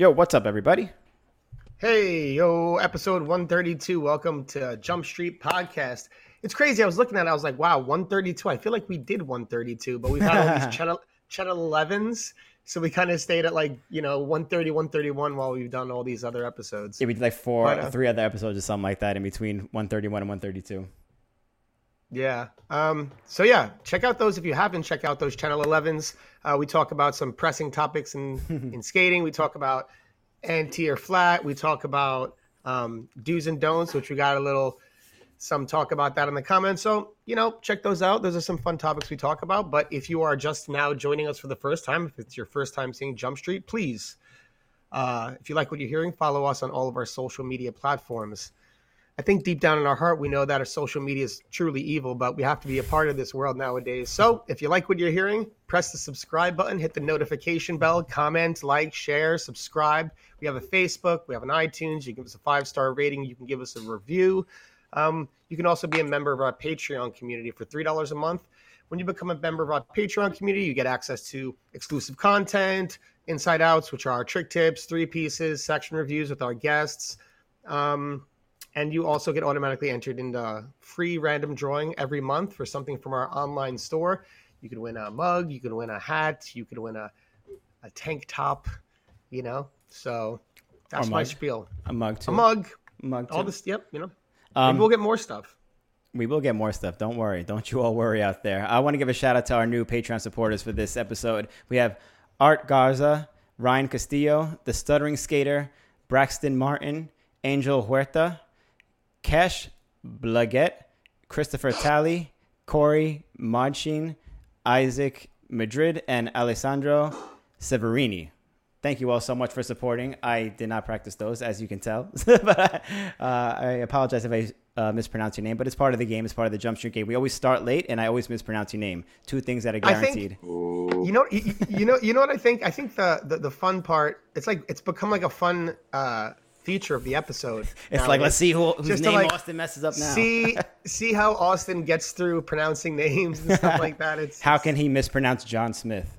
Yo, what's up, everybody? Hey, yo, episode 132. Welcome to Jump Street Podcast. It's crazy. I was looking at it. I was like, wow, 132. I feel like we did 132, but we've had all these channel, channel 11s. So we kind of stayed at like, you know, 130, 131 while we've done all these other episodes. Yeah, we did like four, but, uh, three other episodes or something like that in between 131 and 132. Yeah. Um, so yeah, check out those if you haven't. Check out those Channel 11s. Uh, we talk about some pressing topics in in skating. We talk about anti or flat. We talk about um, do's and don'ts, which we got a little some talk about that in the comments. So you know, check those out. Those are some fun topics we talk about. But if you are just now joining us for the first time, if it's your first time seeing Jump Street, please, uh, if you like what you're hearing, follow us on all of our social media platforms. I think deep down in our heart, we know that our social media is truly evil, but we have to be a part of this world nowadays. So if you like what you're hearing, press the subscribe button, hit the notification bell, comment, like, share, subscribe. We have a Facebook, we have an iTunes. You can give us a five star rating, you can give us a review. Um, you can also be a member of our Patreon community for $3 a month. When you become a member of our Patreon community, you get access to exclusive content, inside outs, which are our trick tips, three pieces, section reviews with our guests. Um, and you also get automatically entered into a free random drawing every month for something from our online store. You can win a mug, you can win a hat, you can win a, a tank top, you know. So that's my spiel. A mug too. A mug. A mug too. All this, yep. You know, um, we'll get more stuff. We will get more stuff. Don't worry. Don't you all worry out there. I want to give a shout out to our new Patreon supporters for this episode. We have Art Garza, Ryan Castillo, The Stuttering Skater, Braxton Martin, Angel Huerta, Kesh Blaguet, Christopher Talley, Corey Modchin, Isaac Madrid, and Alessandro Severini. Thank you all so much for supporting. I did not practice those, as you can tell. but uh, I apologize if I uh, mispronounce your name, but it's part of the game. It's part of the jump street game. We always start late, and I always mispronounce your name. Two things that are guaranteed. Think, you know, you, you, know, you know what I think. I think the, the, the fun part. It's like it's become like a fun uh, feature of the episode. It's like let's see who whose name like Austin messes up now. See see how Austin gets through pronouncing names and stuff like that. It's how can he mispronounce John Smith?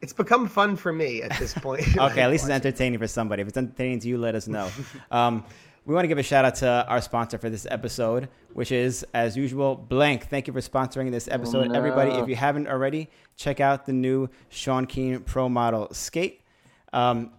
It's become fun for me at this point. okay, like, at least it's entertaining for somebody. If it's entertaining to you, let us know. Um, we want to give a shout out to our sponsor for this episode, which is, as usual, Blank. Thank you for sponsoring this episode. Oh, no. Everybody, if you haven't already, check out the new Sean Keane Pro Model Skate. Um,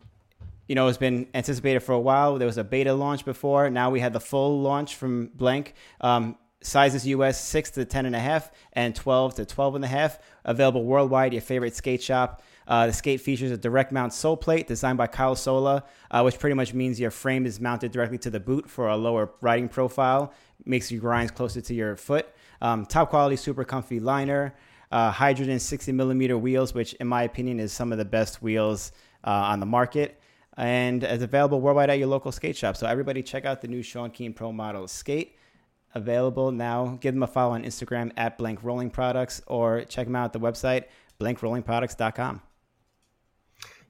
you know, it's been anticipated for a while. There was a beta launch before. Now we had the full launch from Blank. Um, sizes US 6 to 10 and a half and 12 to 12 and a half. Available worldwide, your favorite skate shop. Uh, the skate features a direct mount sole plate designed by Kyle Sola, uh, which pretty much means your frame is mounted directly to the boot for a lower riding profile. Makes your grinds closer to your foot. Um, top quality, super comfy liner. Uh, hydrogen 60 millimeter wheels, which in my opinion is some of the best wheels uh, on the market and is available worldwide at your local skate shop. So everybody check out the new Sean Keane Pro Model Skate. Available now. Give them a follow on Instagram at Blank Rolling Products or check them out at the website blankrollingproducts.com.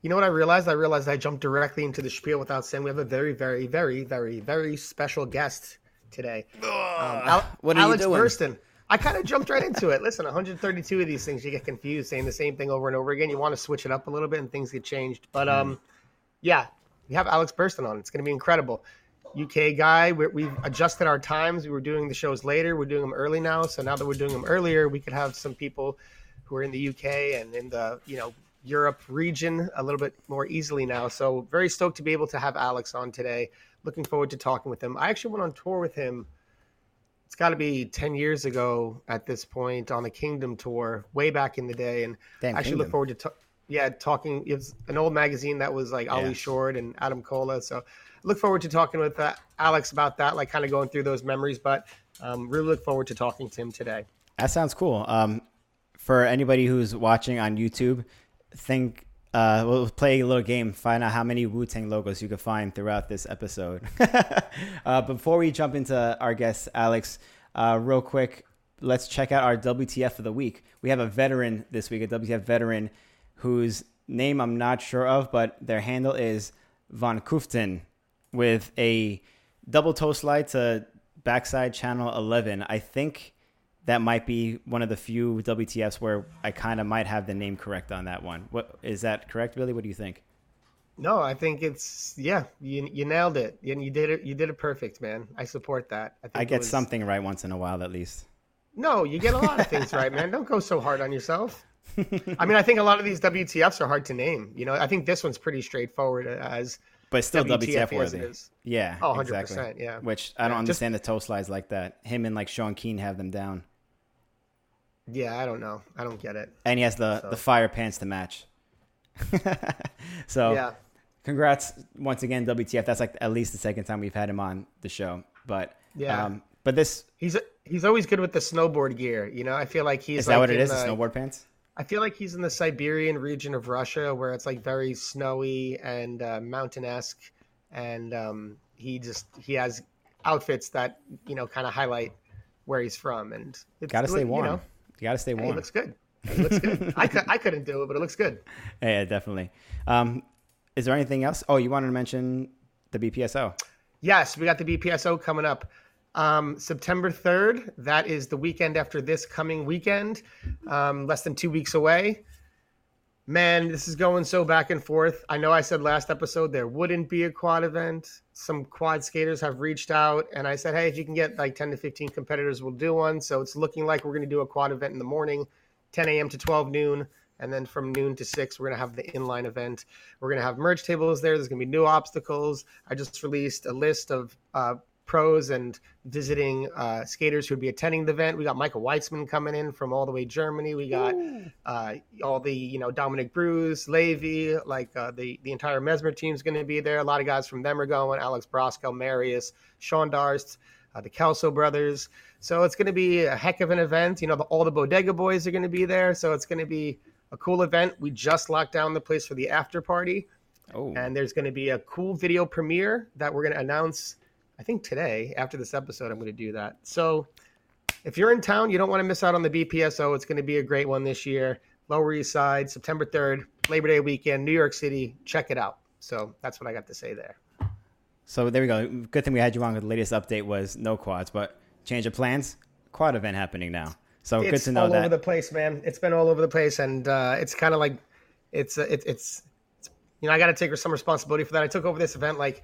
You know what I realized? I realized I jumped directly into the spiel without saying we have a very, very, very, very, very special guest today. Um, Al- what are Alex you doing? Burston. I kind of jumped right into it. Listen, 132 of these things, you get confused saying the same thing over and over again. You want to switch it up a little bit and things get changed. But um, yeah, we have Alex Burston on. It's going to be incredible. UK guy. we have adjusted our times. We were doing the shows later. We're doing them early now. So now that we're doing them earlier, we could have some people who are in the UK and in the you know Europe region a little bit more easily now. So very stoked to be able to have Alex on today. Looking forward to talking with him. I actually went on tour with him. It's got to be ten years ago at this point on the Kingdom tour, way back in the day, and Damn, I actually Kingdom. look forward to. T- yeah, talking. It's an old magazine that was like Ali Short and Adam Cola. So look forward to talking with uh, Alex about that, like kind of going through those memories. But um, really look forward to talking to him today. That sounds cool. Um, for anybody who's watching on YouTube, think uh, we'll play a little game, find out how many Wu Tang logos you can find throughout this episode. uh, before we jump into our guest, Alex, uh, real quick, let's check out our WTF of the week. We have a veteran this week, a WTF veteran whose name I'm not sure of, but their handle is Von Kuften with a double toe slide to backside channel 11. I think that might be one of the few WTFs where I kind of might have the name correct on that one. What is that correct, Billy? What do you think? No, I think it's yeah. You you nailed it. You, you did it. You did it perfect, man. I support that. I, I get was... something right once in a while, at least. No, you get a lot of things right, man. Don't go so hard on yourself. I mean, I think a lot of these WTFs are hard to name. You know, I think this one's pretty straightforward as but still WTF, WTF worthy. Yeah, oh, 100%, exactly. Yeah, which I don't yeah, understand just, the toe slides like that. Him and like Sean Keane have them down. Yeah, I don't know. I don't get it. And he has the so. the fire pants to match. so yeah, congrats once again, WTF. That's like at least the second time we've had him on the show. But yeah, um, but this he's he's always good with the snowboard gear. You know, I feel like he's is that like what it is? The snowboard pants. I feel like he's in the Siberian region of Russia where it's like very snowy and uh, mountain-esque, and um, he just he has outfits that you know kind of highlight where he's from. And it's, gotta stay warm. You, know, you gotta stay warm. Hey, looks good. It looks good. I, I couldn't do it, but it looks good. Yeah, definitely. Um, is there anything else? Oh, you wanted to mention the BPSO? Yes, we got the BPSO coming up. Um, September 3rd, that is the weekend after this coming weekend, um, less than two weeks away. Man, this is going so back and forth. I know I said last episode there wouldn't be a quad event. Some quad skaters have reached out, and I said, hey, if you can get like 10 to 15 competitors, we'll do one. So it's looking like we're going to do a quad event in the morning, 10 a.m. to 12 noon. And then from noon to six, we're going to have the inline event. We're going to have merge tables there. There's going to be new obstacles. I just released a list of uh, pros and visiting uh, skaters who would be attending the event. We got Michael Weitzman coming in from all the way Germany. We got uh, all the you know Dominic Bruce, Levy, like uh, the the entire Mesmer team is going to be there. A lot of guys from them are going. Alex Broskow, Marius, Sean Darst, uh, the Kelso brothers. So it's going to be a heck of an event. You know, the, all the Bodega boys are going to be there. So it's going to be a cool event. We just locked down the place for the after party. Oh. And there's going to be a cool video premiere that we're going to announce I think today, after this episode, I'm going to do that. So if you're in town, you don't want to miss out on the BPSO. It's going to be a great one this year. Lower East Side, September 3rd, Labor Day weekend, New York City. Check it out. So that's what I got to say there. So there we go. Good thing we had you on. With the latest update was no quads, but change of plans. Quad event happening now. So it's good to know all that. all over the place, man. It's been all over the place, and uh, it's kind of like it's, uh, it, it's it's you know I got to take some responsibility for that. I took over this event like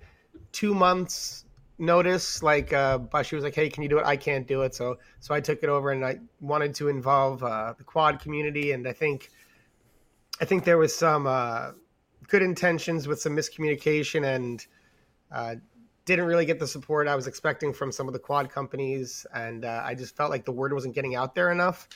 two months notice like uh but she was like hey can you do it? I can't do it. So so i took it over and i wanted to involve uh the quad community. And i think i think there was some uh good intentions with some miscommunication and uh didn't really get the support i was expecting from some of the quad companies. And uh, i just felt like the word wasn't getting out there enough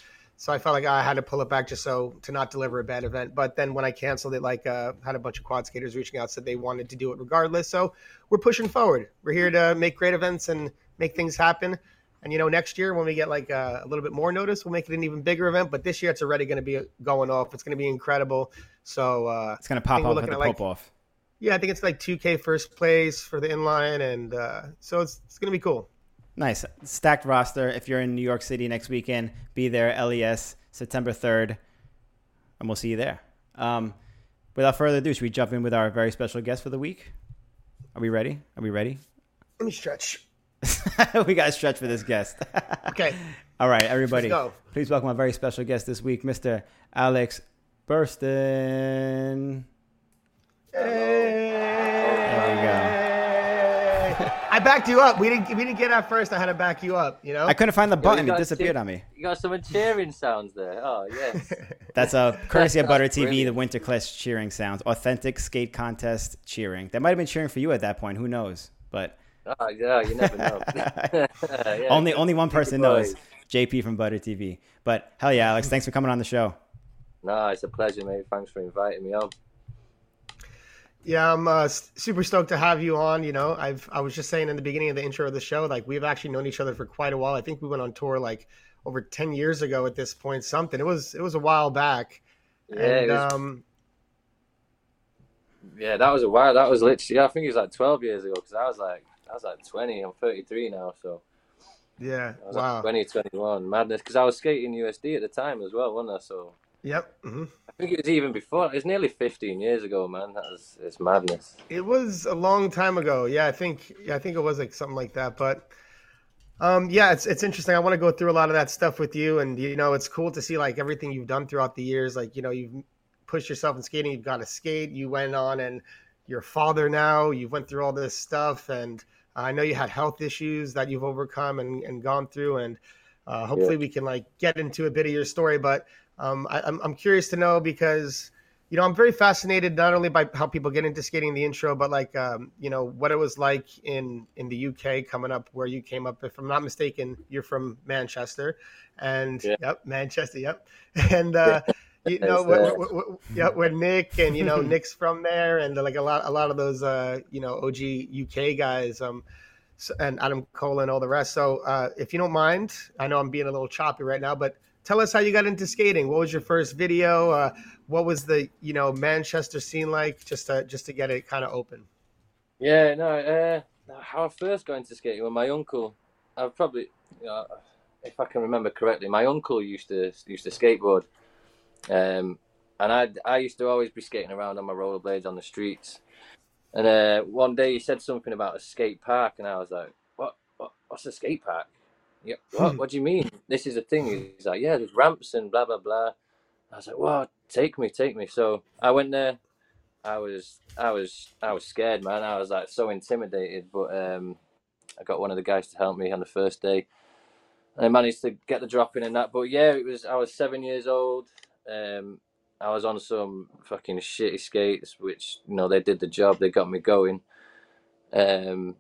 so I felt like I had to pull it back just so to not deliver a bad event. But then when I canceled it, like uh, had a bunch of quad skaters reaching out said they wanted to do it regardless. So we're pushing forward. We're here to make great events and make things happen. And you know, next year when we get like uh, a little bit more notice, we'll make it an even bigger event. But this year it's already going to be going off. It's going to be incredible. So uh, it's going to pop off at the like, off. Yeah, I think it's like 2K first place for the inline, and uh, so it's it's going to be cool. Nice. Stacked roster. If you're in New York City next weekend, be there. LES, September 3rd. And we'll see you there. Um, without further ado, should we jump in with our very special guest for the week? Are we ready? Are we ready? Let me stretch. we got to stretch for this guest. okay. All right, everybody. Please welcome our very special guest this week, Mr. Alex Burston. Hey. There we go. I backed you up. We didn't we didn't get out first. I had to back you up. You know. I couldn't find the button. it disappeared on me. You got some cheering sounds there. Oh yes. That's a courtesy of Butter TV. Brilliant. The Winter Clash cheering sounds. Authentic skate contest cheering. That might have been cheering for you at that point. Who knows? But. Oh yeah, you never know. yeah, only only one person knows. JP from Butter TV. But hell yeah, Alex, thanks for coming on the show. No, it's a pleasure, mate. Thanks for inviting me on. Yeah, I'm uh, super stoked to have you on. You know, I've I was just saying in the beginning of the intro of the show, like we've actually known each other for quite a while. I think we went on tour like over ten years ago at this point. Something. It was it was a while back. Yeah. And, was, um, yeah, that was a while. That was literally. I think it was like twelve years ago because I was like I was like twenty. I'm thirty three now, so. Yeah. wow. Like 20, 21. Madness. Because I was skating USD at the time as well, wasn't I? So. Yep. Mm-hmm. I think it was even before. It's nearly 15 years ago, man. That was it's madness. It was a long time ago. Yeah, I think I think it was like something like that. But um, yeah, it's it's interesting. I want to go through a lot of that stuff with you, and you know, it's cool to see like everything you've done throughout the years. Like you know, you've pushed yourself in skating. You've got to skate. You went on and you're a father now. You've went through all this stuff, and I know you had health issues that you've overcome and, and gone through. And uh, hopefully, yeah. we can like get into a bit of your story. But um, I, I'm I'm curious to know because you know, I'm very fascinated not only by how people get into skating the intro, but like, um, you know, what it was like in in the UK coming up where you came up. If I'm not mistaken, you're from Manchester, and yeah. yep, Manchester, yep, and uh, you know, what, what, what, yeah, where Nick and you know Nick's from there, and like a lot a lot of those uh, you know OG UK guys. Um, and Adam Cole and all the rest. So, uh, if you don't mind, I know I'm being a little choppy right now, but tell us how you got into skating. What was your first video? Uh, what was the you know Manchester scene like? Just to just to get it kind of open. Yeah, no. Uh, how I first got into skating with my uncle. I've probably, you know, if I can remember correctly, my uncle used to used to skateboard, um, and I I used to always be skating around on my rollerblades on the streets. And uh, one day he said something about a skate park, and I was like, "What? what what's a skate park?" Yeah. What? what do you mean? This is a thing. He's like, yeah, there's ramps and blah blah blah. I was like, well, take me, take me. So I went there. I was, I was, I was scared, man. I was like so intimidated, but um, I got one of the guys to help me on the first day, and I managed to get the drop in and that. But yeah, it was. I was seven years old. Um, I was on some fucking shitty skates, which you know they did the job. They got me going. Um,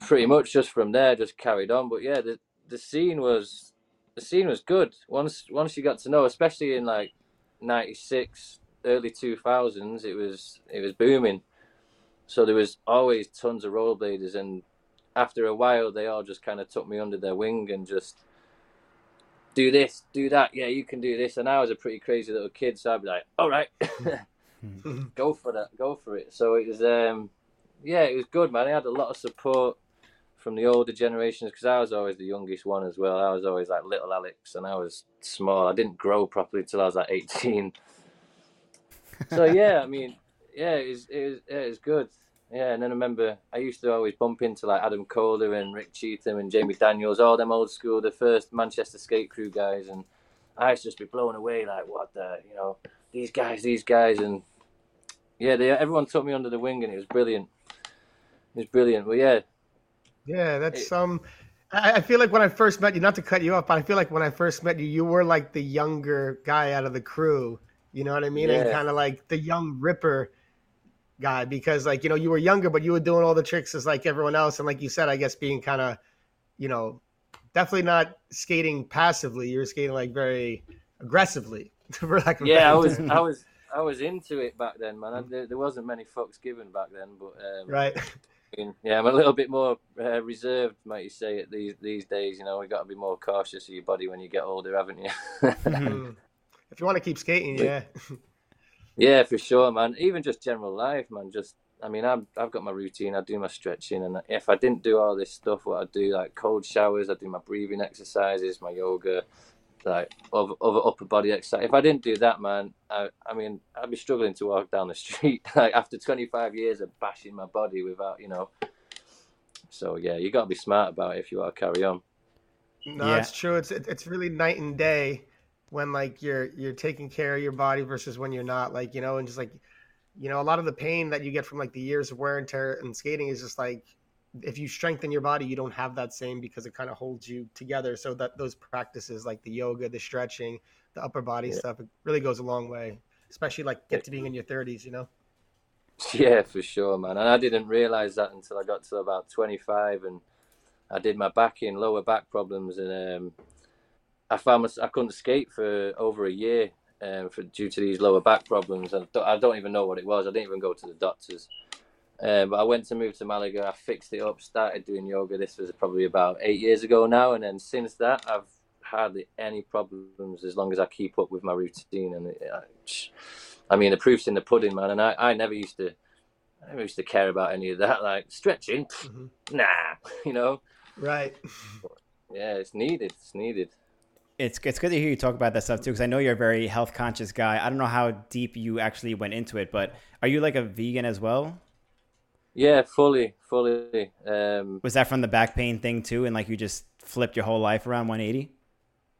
pretty much just from there, just carried on. But yeah, the, the scene was the scene was good once once you got to know, especially in like '96, early 2000s. It was it was booming. So there was always tons of rollerbladers, and after a while, they all just kind of took me under their wing and just do this, do that. Yeah, you can do this. And I was a pretty crazy little kid, so I'd be like, all right, go for that, go for it. So it was, um, yeah, it was good, man. I had a lot of support from the older generations because I was always the youngest one as well. I was always like little Alex, and I was small. I didn't grow properly until I was like eighteen. so yeah, I mean, yeah, it was, it was, yeah, it was good. Yeah, and then I remember I used to always bump into like Adam Calder and Rick Cheatham and Jamie Daniels, all them old school, the first Manchester skate crew guys, and I used to just be blown away, like what the, you know, these guys, these guys, and yeah, they everyone took me under the wing, and it was brilliant. It was brilliant. Well, yeah, yeah, that's um. I, I feel like when I first met you, not to cut you off, but I feel like when I first met you, you were like the younger guy out of the crew. You know what I mean? Yeah. And kind of like the young Ripper guy because like you know you were younger, but you were doing all the tricks as like everyone else, and like you said, I guess being kind of, you know, definitely not skating passively. You were skating like very aggressively. For like yeah, I was, I was, I was into it back then, man. I, there, there, wasn't many fucks given back then, but um, right yeah, I'm a little bit more uh, reserved, might you say, it these these days. You know, we got to be more cautious of your body when you get older, haven't you? mm. If you want to keep skating, yeah. yeah, for sure, man. Even just general life, man. Just, I mean, I've I've got my routine. I do my stretching, and if I didn't do all this stuff, what I do, like cold showers, I do my breathing exercises, my yoga, like other, other upper body exercise. If I didn't do that, man, I, I mean, I'd be struggling to walk down the street. like after 25 years of bashing my body without, you know. So yeah, you got to be smart about it if you want to carry on. No, yeah. it's true. It's it's really night and day when like you're you're taking care of your body versus when you're not. Like you know, and just like you know, a lot of the pain that you get from like the years of wear and tear and skating is just like if you strengthen your body, you don't have that same because it kind of holds you together. So that those practices like the yoga, the stretching, the upper body yeah. stuff, it really goes a long way, especially like get to being in your thirties, you know? Yeah, for sure, man. And I didn't realize that until I got to about 25 and I did my back in lower back problems and um, I found my, I couldn't skate for over a year um, for due to these lower back problems. And I don't even know what it was. I didn't even go to the doctors. Um, but I went to move to Malaga. I fixed it up, started doing yoga. This was probably about eight years ago now, and then since that, I've hardly any problems as long as I keep up with my routine. And it, I mean, the proof's in the pudding, man. And I, I never used to, I never used to care about any of that, like stretching. Mm-hmm. Nah, you know. Right. Yeah, it's needed. It's needed. It's it's good to hear you talk about that stuff too, because I know you're a very health conscious guy. I don't know how deep you actually went into it, but are you like a vegan as well? Yeah, fully, fully. Um, was that from the back pain thing too, and like you just flipped your whole life around 180?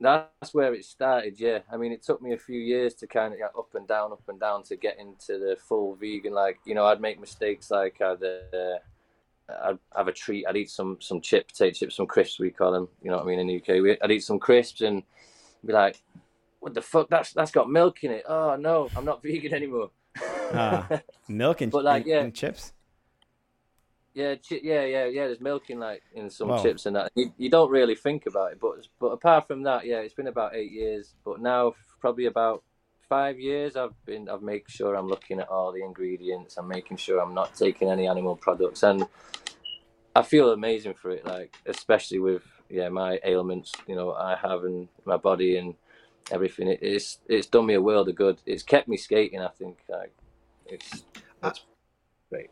that's where it started. Yeah, I mean, it took me a few years to kind of get up and down, up and down to get into the full vegan. Like, you know, I'd make mistakes. Like, I'd uh, I'd have a treat. I'd eat some some chips, potato chips, some crisps. We call them. You know what I mean in the UK. We, I'd eat some crisps and be like, "What the fuck? That's that's got milk in it. Oh no, I'm not vegan anymore." uh, milk and, but like, yeah. and chips. Yeah, chi- yeah, yeah, yeah. There's milk in like in some wow. chips and that. You, you don't really think about it, but but apart from that, yeah, it's been about eight years. But now probably about five years, I've been I've made sure I'm looking at all the ingredients. I'm making sure I'm not taking any animal products, and I feel amazing for it. Like especially with yeah my ailments, you know, I have in my body and everything. It, it's it's done me a world of good. It's kept me skating. I think like it's it's great.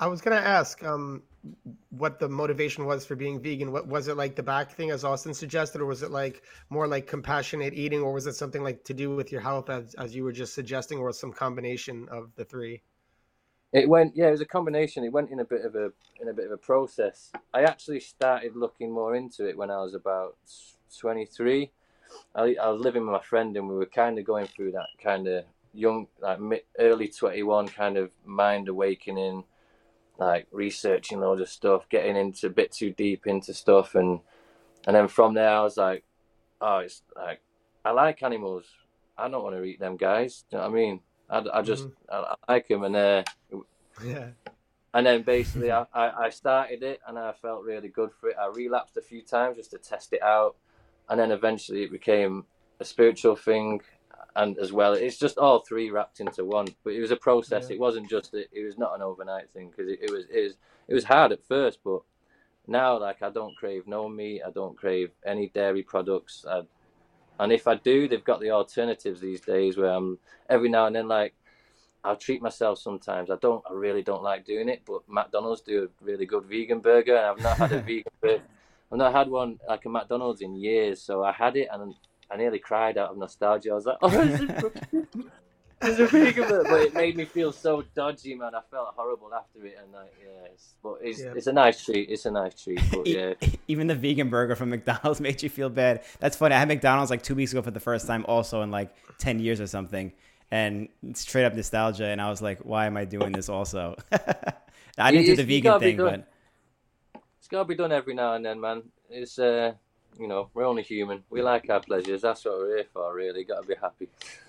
I was gonna ask um, what the motivation was for being vegan. What was it like the back thing, as Austin suggested, or was it like more like compassionate eating, or was it something like to do with your health, as as you were just suggesting, or some combination of the three? It went, yeah, it was a combination. It went in a bit of a in a bit of a process. I actually started looking more into it when I was about twenty three. I, I was living with my friend, and we were kind of going through that kind of young, like early twenty one kind of mind awakening like researching loads of stuff, getting into a bit too deep into stuff, and and then from there I was like, oh, it's like I like animals. I don't want to eat them guys. Do you know what I mean? I, I just mm-hmm. I, I, like them, and uh, yeah. And then basically I, I started it, and I felt really good for it. I relapsed a few times just to test it out, and then eventually it became a spiritual thing and as well it's just all three wrapped into one but it was a process yeah. it wasn't just a, it was not an overnight thing because it, it, was it was it was hard at first but now like i don't crave no meat i don't crave any dairy products I, and if i do they've got the alternatives these days where i'm every now and then like i'll treat myself sometimes i don't i really don't like doing it but mcdonald's do a really good vegan burger and i've not had a vegan burger i've not had one like a mcdonald's in years so i had it and I nearly cried out of nostalgia. I was like, oh, it's a vegan but it made me feel so dodgy, man. I felt horrible after it, and like, yeah, it's, but it's yeah. it's a nice treat. It's a nice treat, but yeah. Even the vegan burger from McDonald's made you feel bad. That's funny. I had McDonald's like two weeks ago for the first time, also in like ten years or something, and straight up nostalgia. And I was like, why am I doing this? Also, I didn't do the vegan thing, but it's gotta be done every now and then, man. It's uh you know, we're only human. We like our pleasures. That's what we're here for, really. Got to be happy.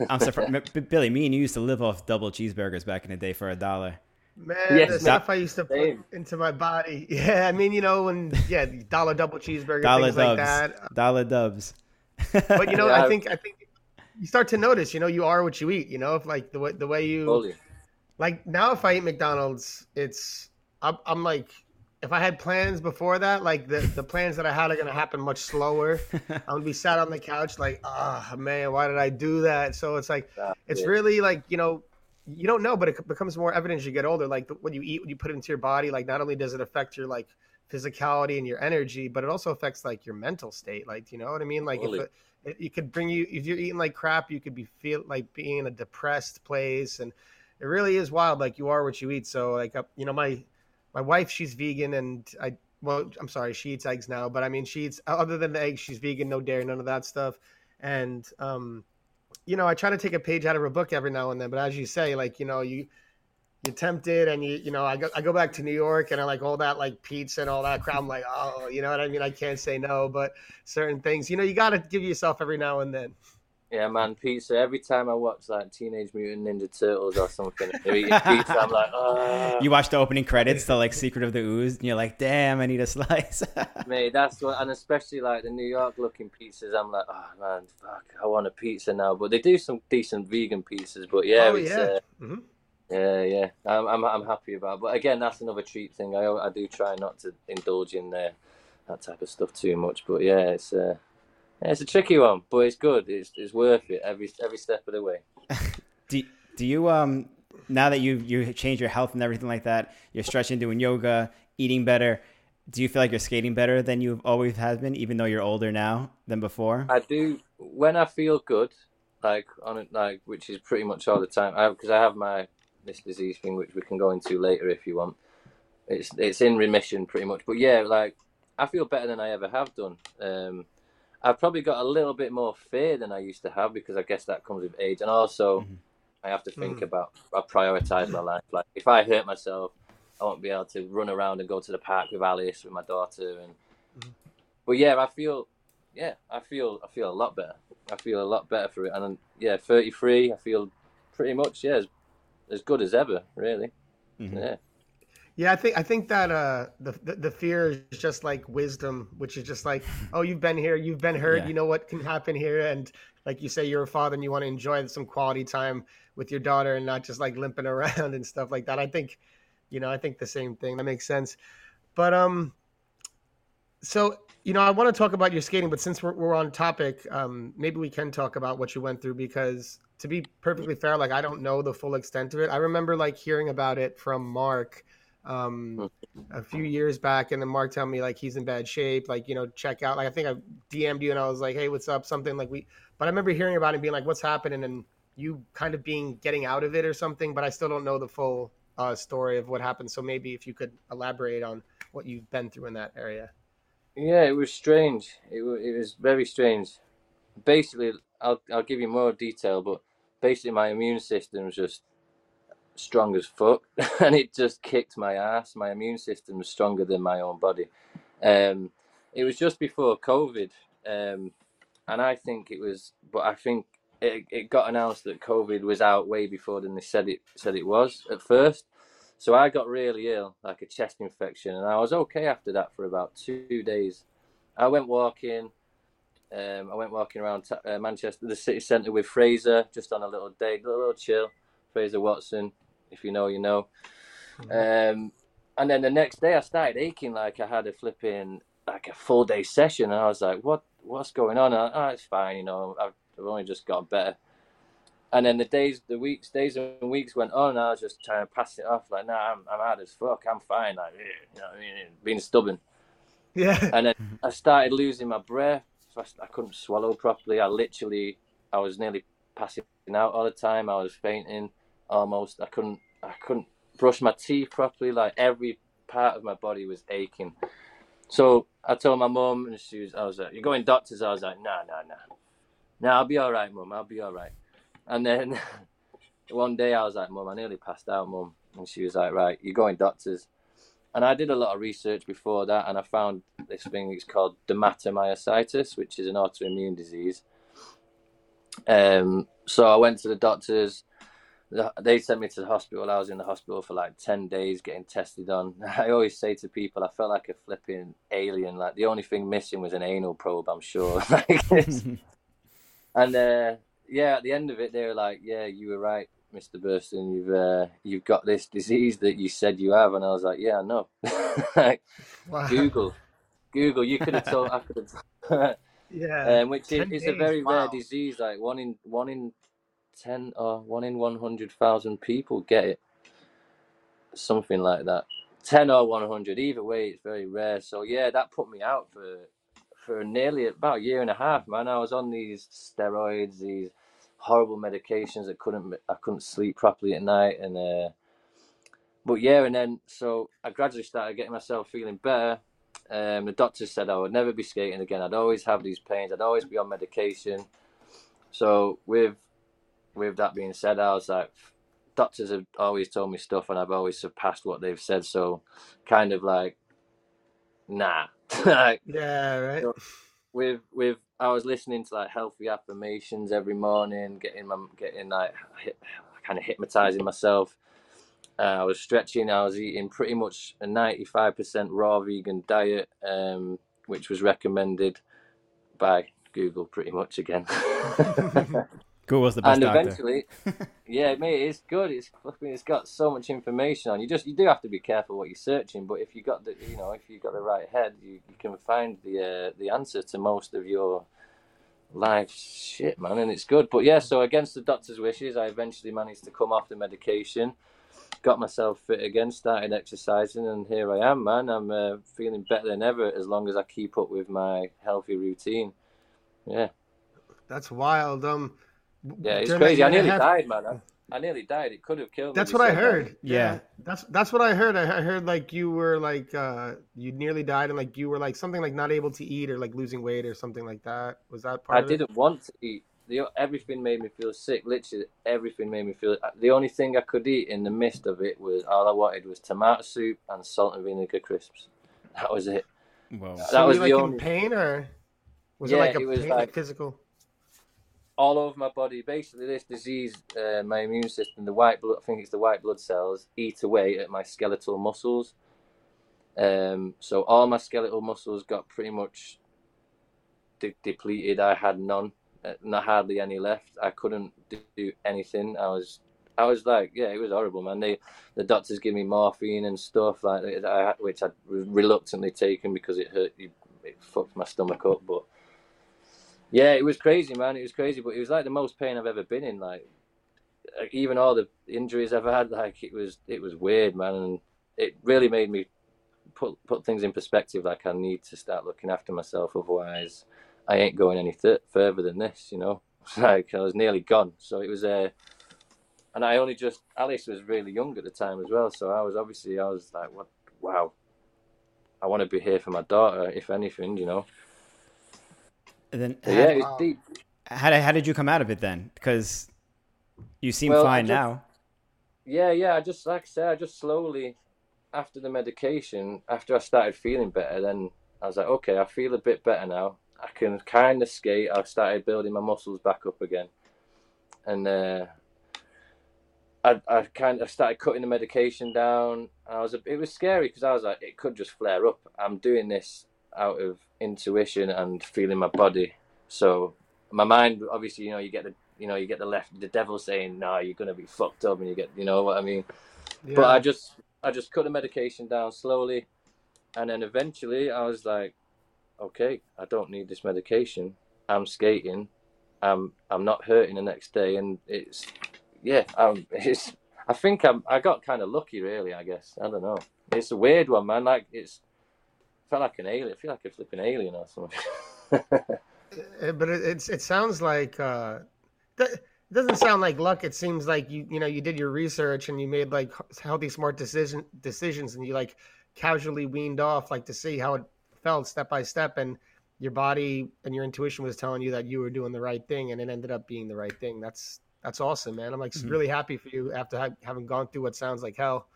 I'm surprised, Billy. Me and you used to live off double cheeseburgers back in the day for a dollar. Man, yes, the stuff I used to put into my body. Yeah, I mean, you know, when yeah, dollar double cheeseburger, dollar things dubs. like that. Uh, dollar dubs. but you know, yeah, I think I think you start to notice. You know, you are what you eat. You know, if like the way the way you totally. like now, if I eat McDonald's, it's I'm, I'm like if I had plans before that, like the, the plans that I had are gonna happen much slower. I'm gonna be sat on the couch like, ah, oh, man, why did I do that? So it's like, it's really like you know, you don't know, but it becomes more evident as you get older. Like what you eat, what you put into your body, like not only does it affect your like physicality and your energy, but it also affects like your mental state. Like you know what I mean? Like totally. if it, it, it could bring you, if you're eating like crap, you could be feel like being in a depressed place, and it really is wild. Like you are what you eat. So like, uh, you know, my my wife she's vegan and I well I'm sorry she eats eggs now but I mean she eats other than the eggs she's vegan no dairy none of that stuff. And um you know I try to take a page out of her book every now and then but as you say like you know you you're tempted and you you know I go I go back to New York and I like all that like pizza and all that crap. I'm like oh you know what I mean? I can't say no but certain things you know you got to give yourself every now and then yeah, man, pizza. Every time I watch like Teenage Mutant Ninja Turtles or something, they're eating pizza. I'm like, oh. You watch the opening credits, the like Secret of the Ooze, and you're like, damn, I need a slice. Mate, that's what, and especially like the New York looking pizzas. I'm like, oh man, fuck, I want a pizza now. But they do some decent vegan pizzas. But yeah, oh, yeah. Uh, mm-hmm. Yeah, yeah, I'm, I'm, I'm happy about. It. But again, that's another treat thing. I I do try not to indulge in uh, that type of stuff too much. But yeah, it's uh, yeah, it's a tricky one, but it's good. It's it's worth it every every step of the way. do do you um now that you you changed your health and everything like that, you're stretching, doing yoga, eating better. Do you feel like you're skating better than you've always have been, even though you're older now than before? I do. When I feel good, like on it, like which is pretty much all the time. I because I have my this disease thing, which we can go into later if you want. It's it's in remission pretty much, but yeah, like I feel better than I ever have done. Um, I've probably got a little bit more fear than I used to have because I guess that comes with age, and also Mhm. I have to think Mhm. about I prioritize my life. Like if I hurt myself, I won't be able to run around and go to the park with Alice with my daughter. And Mhm. but yeah, I feel yeah, I feel I feel a lot better. I feel a lot better for it, and yeah, 33, I feel pretty much yeah as, as good as ever, really. Mhm. Yeah. Yeah, I think I think that uh, the, the the fear is just like wisdom, which is just like, oh, you've been here, you've been hurt, Yeah. you know what can happen here, and like you say, you're a father and you want to enjoy some quality time with your daughter and not just like limping around and stuff like that. I think, you know, I think the same thing. That makes sense. But um, so you know, I want to talk about your skating, but since we're we're on topic, um, maybe we can talk about what you went through because to be perfectly fair, like I don't know the full extent of it. I remember like hearing about it from Mark um a few years back and then mark told me like he's in bad shape like you know check out like i think i dm'd you and i was like hey what's up? Something like we but i remember hearing about it being like what's happening? And you kind of being getting out of it or something but i still don't know the full uh, story of what happened. So maybe if you could elaborate on what you've been through in that area. Yeah, it was strange. It was, it was very strange. Basically, I'll I'll give you more detail, but basically my immune system was just strong as fuck, and it just kicked my ass. My immune system was stronger than my own body. Um, it was just before COVID, um, and I think it was, but I think it, it got announced that COVID was out way before than they said it said it was at first. So I got really ill, like a chest infection, and I was okay after that for about two days. I went walking. Um, I went walking around t- uh, Manchester, the city centre with Fraser, just on a little day, a little chill. Fraser Watson, if you know, you know. Mm-hmm. Um, and then the next day, I started aching like I had a flipping like a full day session, and I was like, "What? What's going on?" And I, oh, it's fine, you know. I've, I've only just got better. And then the days, the weeks, days and weeks went on. And I was just trying to pass it off, like, "Nah, I'm, I'm hard as fuck. I'm fine." Like, you know, what I mean, being stubborn. yeah And then mm-hmm. I started losing my breath. So I, I couldn't swallow properly. I literally, I was nearly passing out all the time. I was fainting almost. I couldn't, I couldn't brush my teeth properly. Like every part of my body was aching. So I told my mum, and she was, I was like, "You're going doctors?" I was like, "No, no, no, no. I'll be all right, mum. I'll be all right." And then one day I was like, "Mum, I nearly passed out, mum," and she was like, "Right, you're going doctors." and I did a lot of research before that, and I found this thing. It's called dermatomyositis, which is an autoimmune disease. Um, so I went to the doctors. The- They sent me to the hospital. I was in the hospital for like ten days getting tested on. I always say to people, I felt like a flipping alien. Like the only thing missing was an anal probe. I'm sure. Like and uh, yeah, at the end of it, they were like, "Yeah, you were right, Mister Burston. You've uh, you've got this disease that you said you have." And I was like, "Yeah, I know." like, wow. Google, Google. You could have told. I could have. yeah um, which is 10 it's a very wow. rare disease. Like one in one in ten or one in one hundred thousand people get it. Something like that. Ten or one hundred. Either way, it's very rare. So yeah, that put me out for for nearly about a year and a half, man. I was on these steroids, these horrible medications. I couldn't I couldn't sleep properly at night, and uh, but yeah, and then so I gradually started getting myself feeling better. Um, the doctors said I would never be skating again. I'd always have these pains. I'd always be on medication. So with with that being said, I was like, doctors have always told me stuff, and I've always surpassed what they've said. So kind of like, nah. like, yeah right So- with with I was listening to like healthy affirmations every morning, getting my getting like hit, kind of hypnotizing myself. Uh, I was stretching. I was eating pretty much a ninety five percent raw vegan diet, um, which was recommended by Google pretty much again. Google's the best and doctor. eventually, yeah, mate, it's good. It's fucking, it's got so much information on. You just you do have to be careful what you're searching, but if you got the you know if you got the right head, you, you can find the uh, the answer to most of your life shit, man, and it's good. But yeah, so against the doctor's wishes, I eventually managed to come off the medication, got myself fit again, started exercising, and here I am, man. I'm uh, feeling better than ever as long as I keep up with my healthy routine. Yeah. that's wild um Yeah, it's crazy. I nearly half- died, man. I, I nearly died. It could have killed me. That's what I heard. Yeah. that's that's what I heard. I I heard like you were like uh you nearly died and like you were like something like not able to eat or like losing weight or something like that. Was that part I of didn't want to eat. The, everything made me feel sick. Literally, everything made me feel. The only thing I could eat in the midst of it was all I wanted was tomato soup and salt and vinegar crisps. That was it. Whoa. So That were was you, the like only- in pain or was Yeah, it like a it was pain, like- physical? All over my body. Basically, this disease, uh, my immune system, the white blood, I think it's the white blood cells, eat away at my skeletal muscles. Um, so all my skeletal muscles got pretty much de- depleted. I had none, uh, not hardly any left. I couldn't do anything. I was, I was like, yeah, it was horrible, man. They, the doctors give me morphine and stuff like that, I, which I'd reluctantly taken because it hurt. It fucked my stomach up, but. Yeah, it was crazy, man. It was crazy, but it was like the most pain I've ever been in. Like, even all the injuries I've had, like it was, it was weird, man, and it really made me put put things in perspective. Like, I need to start looking after myself, otherwise, I ain't going any th- further than this. You know, like I was nearly gone. So it was a, uh, and I only just Alice was really young at the time as well. So I was obviously I was like, what? Wow, I want to be here for my daughter, if anything, you know. And then So, how, yeah, it was deep. how, did, how did you come out of it then? Because you seem Well, fine just- now. Yeah, yeah. I just like I said, I just slowly after the medication, after I started feeling better, then I was like, okay, I feel a bit better now. I can kind of skate. I started building my muscles back up again, and uh, I I kind of started cutting the medication down. I was a, it was scary because I was like, it could just flare up. I'm doing this out of intuition and feeling my body. So my mind, obviously, you know, you get the you know you get the left the devil saying, no, you're gonna be fucked up, and you get you know what I mean. Yeah. But I just I just cut the medication down slowly, and then eventually I was like, okay, I don't need this medication. I'm skating. I'm I'm not hurting the next day, and it's yeah. Um, it's I think I'm I got kind of lucky, really. I guess I don't know. It's a weird one, man. Like it's felt like an alien. I feel like a flipping alien or something. Uh, but it, it's it sounds like uh that it doesn't sound like luck it seems like you you know you did your research and you made like healthy smart decision decisions and you like casually weaned off like to see how it felt step by step and your body and your intuition was telling you that you were doing the right thing and it ended up being the right thing that's that's awesome man i'm like Mhm. really happy for you after ha- having gone through what sounds like hell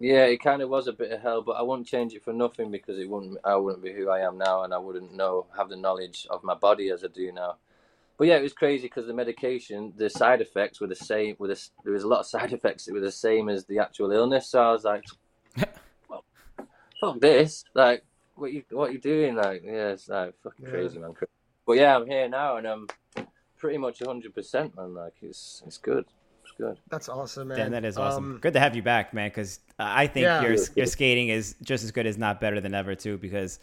Yeah, it kind of was a bit of hell, but I wouldn't change it for nothing because it wouldn't. I wouldn't be who I am now, and I wouldn't know have the knowledge of my body as I do now. But yeah, it was crazy because the medication, the side effects were the same. With the, there was a lot of side effects that were the same as the actual illness. So I was like, well, "Fuck this!" Like, what you what you doing? Like, yeah, it's like fucking Yeah. crazy, man. But yeah, I'm here now, and I'm pretty much 100, percent man. Like, it's it's good. It's good. that's awesome man Damn, that is awesome. Um, Good to have you back, man. Because I think Yeah. your Yeah. your skating is just as good as not better than ever too. Because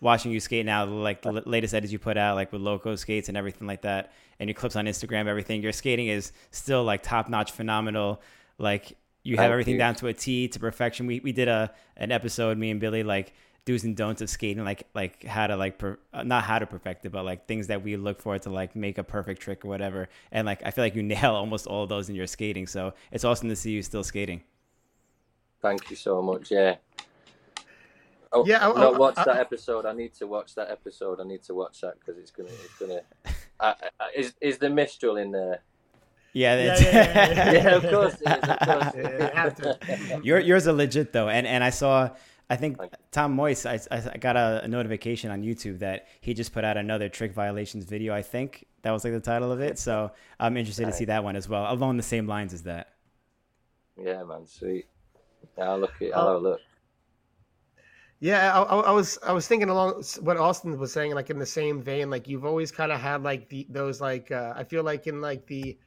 watching you skate now, like the l- latest edits you put out, like with loco skates and everything like that, and your clips on Instagram, everything, your skating is still like top notch, phenomenal. Like you have Thank everything you. down to a T to perfection. We we did a an episode, me and Billy, like do's and don'ts of skating, like like how to like per, uh, not how to perfect it, but like things that we look for to like make a perfect trick or whatever. And like I feel like you nail almost all of those in your skating. So it's awesome to see you still skating. Thank you so much. Yeah. Oh, Yeah, I- not I- watch I- that episode. I need to watch that episode. I need to watch that because it's gonna, it's gonna. I, I, is is the Mistrial in there? Yeah, Yeah, yeah, yeah, yeah. Yeah, of course it is. Of course. Yeah, you have to. Your, yours are legit though, and and I saw, I think Thank. Tom Moist, I, I got a, a notification on YouTube that he just put out another trick violations video. I think that was like the title of it. So I'm interested to see that one as well, along the same lines as that. Yeah, man, sweet. Yeah, I'll look it. I'll have a look. Yeah, I, I I was I was thinking along what Austin was saying, like in the same vein. Like you've always kind of had like the those like uh, I feel like in like the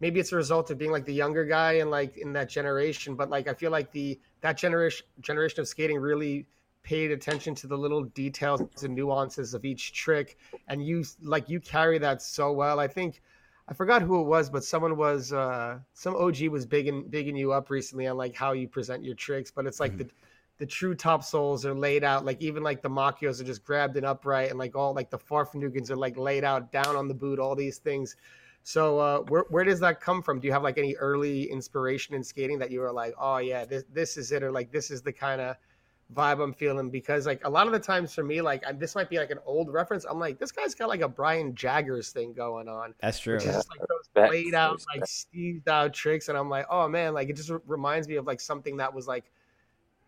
maybe it's a result of being like the younger guy and like in that generation, but like I feel like the that generation generation of skating really paid attention to the little details and nuances of each trick, and you like you carry that so well. I think I forgot who it was, but someone was uh, some OG was bigging bigging you up recently on like how you present your tricks, but it's like Mhm. the the true topsouls are laid out like even like the makios are just grabbed and upright and like all like the fahrvergnugens are like laid out down on the boot all these things So uh, where where does that come from? Do you have like any early inspiration in skating that you were like, oh yeah, this this is it, or like this is the kind of vibe I'm feeling? Because like a lot of the times for me, like this might be like an old reference. I'm like, this guy's got like a Brian Jaggers thing going on. That's true. Which is just like those laid out, like steezed out tricks, and I'm like, oh man, like it just reminds me of like something that was like,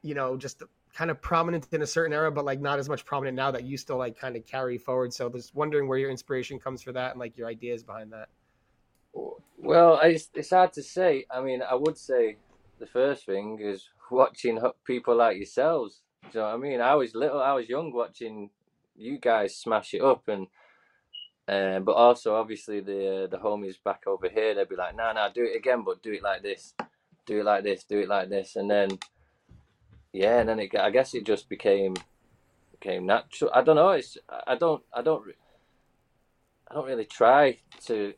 you know, just kind of prominent in a certain era, but like not as much prominent now that you still like kind of carry forward. So just wondering where your inspiration comes for that and like your ideas behind that. Well, it's, it's hard to say. I mean, I would say the first thing is watching people like yourselves. Do you know what I mean? I was little, I was young watching you guys smash it up, and uh, but also obviously the uh, the homies back over here, they'd be like, "No, nah, no, nah, do it again, but do it like this, do it like this, do it like this," and then yeah, and then it, I guess it just became became natural. I don't know. It's I don't I don't I don't really try to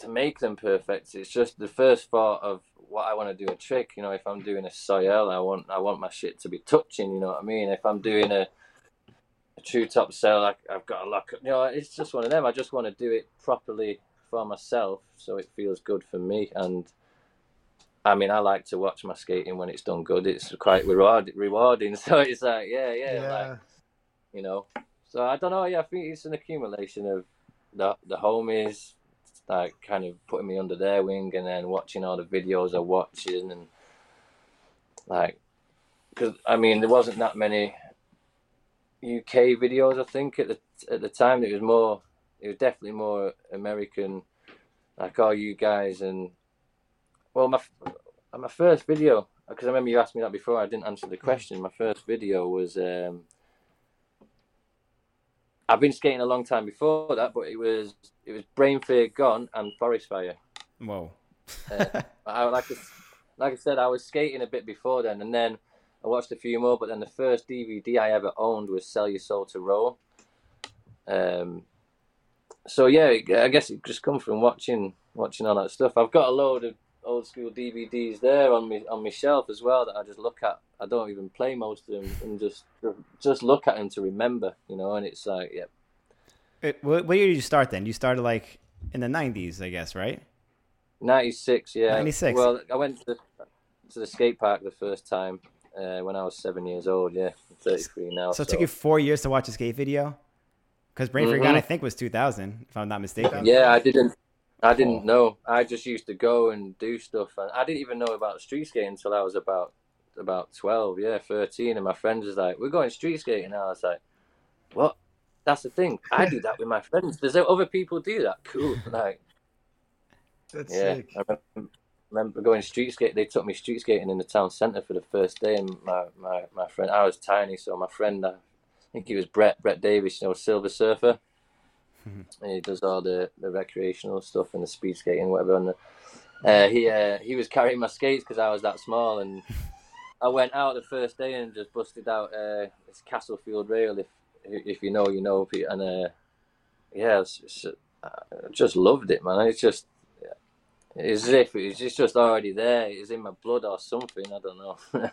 to make them perfect. It's just the first thought of what I want to do a trick. You know, if I'm doing a soul, I want I want my shit to be touching. You know what I mean? If I'm doing a a true topsoul, I, I've got a lock. You know, it's just one of them. I just want to do it properly for myself, so it feels good for me. And I mean, I like to watch my skating when it's done good. It's quite reward, rewarding. So it's like, yeah, yeah, yeah. Like, you know. So I don't know. Yeah, I think it's an accumulation of the the homies, like kind of putting me under their wing, and then watching all the videos I'm watching, and like, because I mean, there wasn't that many UK videos. I think at the at the time, it was more. It was definitely more American, like all you guys and well, my my first video because I remember you asked me that before. I didn't answer the question. My first video was um, I've been skating a long time before that, but it was it was Brain Fear Gone and Forest Fire. Whoa. uh, I, like I, like I said, I was skating a bit before then, and then I watched a few more. But then the first DVD I ever owned was Sell Your Soul to Roll. Um. So yeah, I guess it just come from watching watching all that stuff. I've got a load of old school DVDs there on me on my shelf as well that I just look at. I don't even play most of them and just just look at them to remember, you know. And it's like, yeah. It, what, what year did you start then? You started like in the nineties, I guess, right? Ninety six, yeah. Ninety six. Well, I went to the, to the skate park the first time uh, when I was seven years old. Yeah, I'm thirty three now. So, so, it took you four years to watch a skate video. Because Brain mm-hmm. I think, was 2000, if I'm not mistaken. Yeah, I didn't. I didn't know. I just used to go and do stuff, and I didn't even know about street skating until I was about about twelve, yeah, thirteen. And my friends was like, "We're going street skating." And I was like, "What? That's the thing. I do that with my friends. Does other people do that? Cool." Like, that's yeah. Sick. I remember, remember going street skating. They took me street skating in the town centre for the first day, and my, my, my friend. I was tiny, so my friend, I think he was Brett Brett Davis, you know, Silver Surfer. Mm-hmm. And he does all the, the recreational stuff and the speed skating, whatever. And the, uh, he uh, he was carrying my skates because I was that small, and I went out the first day and just busted out uh, this Castlefield rail. If if you know, you know. And uh, yeah, it's, it's, I just loved it, man. It's just it's as if it's just, just already there. It's in my blood or something. I don't know. yeah.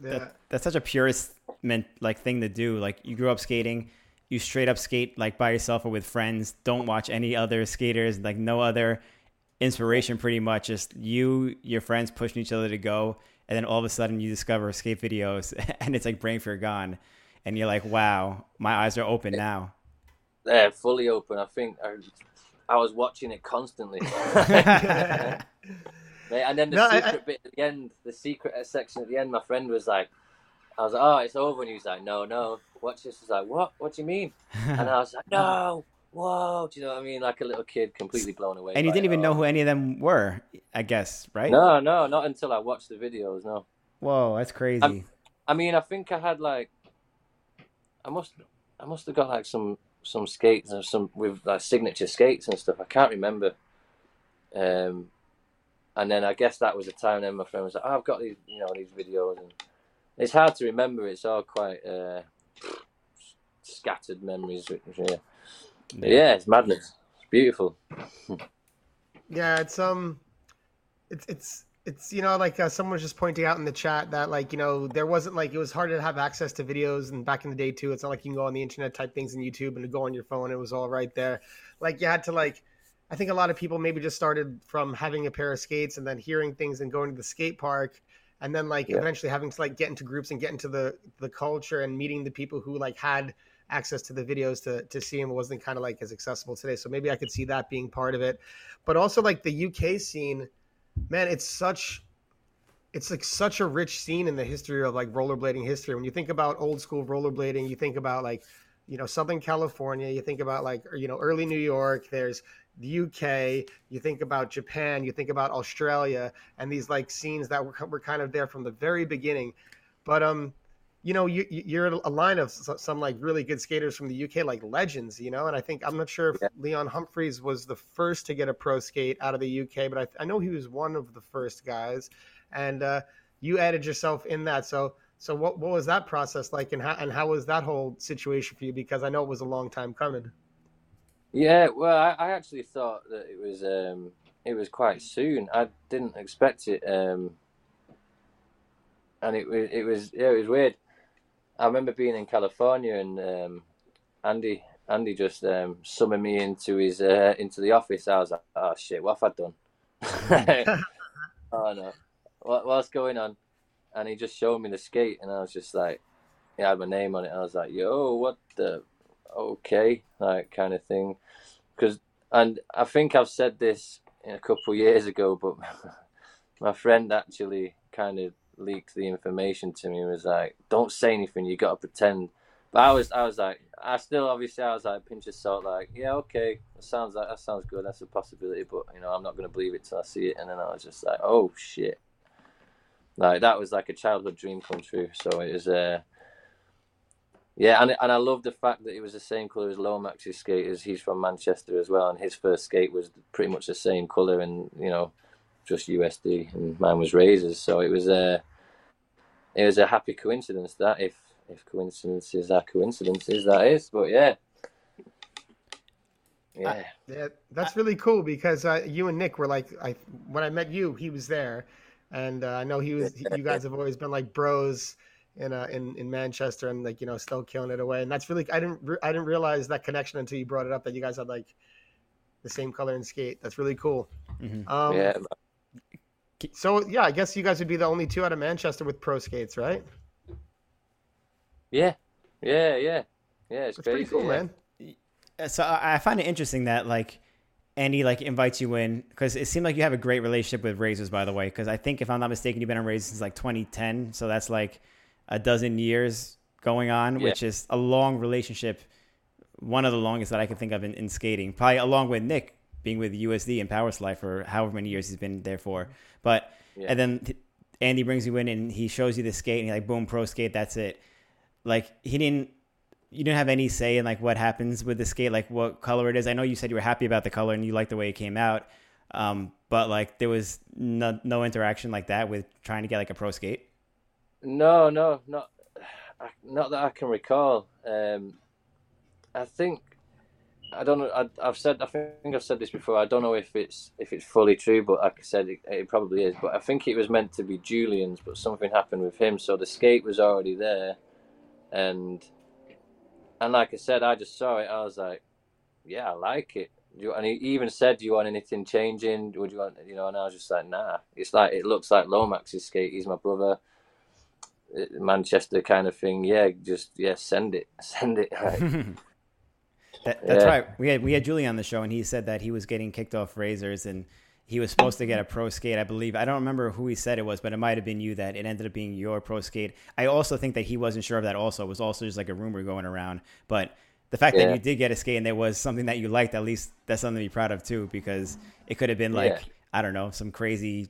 That, that's such a purist meant like thing to do. Like you grew up skating you straight up skate like by yourself or with friends. Don't watch any other skaters, like no other inspiration pretty much. Just you, your friends pushing each other to go. And then all of a sudden you discover skate videos and it's like brain fear gone. And you're like, wow, my eyes are open now. They're fully open. I think I, I was watching it constantly. and then the no, secret I, bit at the end, the secret section at the end, my friend was like, I was like, oh, it's over. And he was like, no, no, watch this. I was like, what? What do you mean? and I was like, no, whoa. Do you know what I mean? Like a little kid, completely blown away. And you didn't even know who any of them were, I guess, right? No, no, not until I watched the videos. No. Whoa, that's crazy. I, I mean, I think I had like, I must, I must have got like some some skates and some with like signature skates and stuff. I can't remember. Um, and then I guess that was the time. Then my friend was like, oh, "I've got these, you know, these videos," and it's hard to remember. It's all quite uh, scattered memories. Yeah. yeah, it's madness. It's beautiful. yeah, it's um, it's it's it's you know like uh, someone was just pointing out in the chat that like you know there wasn't like it was hard to have access to videos and back in the day too. It's not like you can go on the internet, type things in YouTube, and go on your phone. It was all right there. Like you had to like I think a lot of people maybe just started from having a pair of skates and then hearing things and going to the skate park and then like Yeah. eventually having to like get into groups and get into the the culture and meeting the people who like had access to the videos to to see them wasn't kind of like as accessible today. So maybe I could see that being part of it. But also like the UK scene, man, it's such it's like such a rich scene in the history of like rollerblading history. When you think about old school rollerblading, you think about like, you know, Southern California, you think about like, you know, early New York, there's the UK, you think about Japan, you think about Australia, and these like scenes that were, were kind of there from the very beginning. But, um, you know, you, you- you're a line of some like really good skaters from the UK, like legends, you know, and I think I'm not sure if Yeah. Leon Humphreys was the first to get a pro skate out of the UK, but I, I know he was one of the first guys and uh, you added yourself in that. So, so what what was that process like, and how and how was that whole situation for you? Because I know it was a long time coming. Yeah, well, I, I actually thought that it was um, it was quite soon. I didn't expect it, um, and it was it was yeah, it was weird. I remember being in California and um, Andy Andy just um, summoned me into his uh, into the office. I was like, oh shit, what have I done? oh no, what, what's going on? And he just showed me the skate, and I was just like, he had my name on it. I was like, yo, what the okay, like kind of thing. Because, and I think I've said this a couple of years ago, but my friend actually kind of leaked the information to me. and Was like, don't say anything. You got to pretend. But I was, I was like, I still obviously I was like pinch of salt, like, yeah, okay, that sounds like that sounds good. That's a possibility, but you know, I'm not gonna believe it till I see it. And then I was just like, oh shit, like that was like a childhood dream come true. So it was, uh, yeah, and and I love the fact that it was the same color as Lomax's skate. As he's from Manchester as well, and his first skate was pretty much the same color, and you know, just USD, and mine was Razors. So it was a, it was a happy coincidence that if if coincidences are coincidences, that is. But yeah, yeah, Yeah, that's really cool because uh, you and Nick were like, I when I met you, he was there, and uh, I know he was. you guys have always been like bros in uh, in in Manchester, and like you know, still killing it away. And that's really I didn't re- I didn't realize that connection until you brought it up that you guys had like the same color and skate. That's really cool. Mhm. Um, yeah. So yeah, I guess you guys would be the only two out of Manchester with pro skates, right? Yeah, yeah, yeah, yeah. It's That's crazy, pretty cool, yeah. man. So I I find it interesting that like Andy like invites you in because it seemed like you have a great relationship with Razors, by the way. Because I think if I'm not mistaken, you've been on Razors since like 2010, so that's like a dozen years going on, Yeah. which is a long relationship, one of the longest that I can think of in, in skating. Probably along with Nick being with USD and Power Slide for however many years he's been there for. But Yeah. and then Andy brings you in and he shows you the skate and you're like, boom, pro skate, that's it. Like he didn't you didn't have any say in like what happens with the skate, like what color it is. I know you said you were happy about the color and you liked the way it came out, um, but like there was no, no interaction like that with trying to get like a pro skate. No, no, not not that I can recall. Um, I think I don't know. I, I've said I think I've said this before. I don't know if it's if it's fully true, but like I said, it, it probably is. But I think it was meant to be Julian's, but something happened with him, so the skate was already there, and and like I said, I just saw it. I was like, yeah, I like it. And he even said, "Do you want anything changing? Would you want, you know?" And I was just like, "Nah." It's like it looks like Lomax's skate. He's my brother. Uh, Manchester kind of thing. Yeah, just yeah, send it, send it. Like, That, that's Yeah. right. We had we had Julie on the show, and he said that he was getting kicked off razors, and he was supposed to get a pro skate. I believe I don't remember who he said it was, but it might have been you that it ended up being your pro skate. I also think that he wasn't sure of that. Also, it was also just like a rumor going around. But the fact that you did get a skate and there was something that you liked, at least that's something to be proud of too, because it could have been like Yeah. I don't know some crazy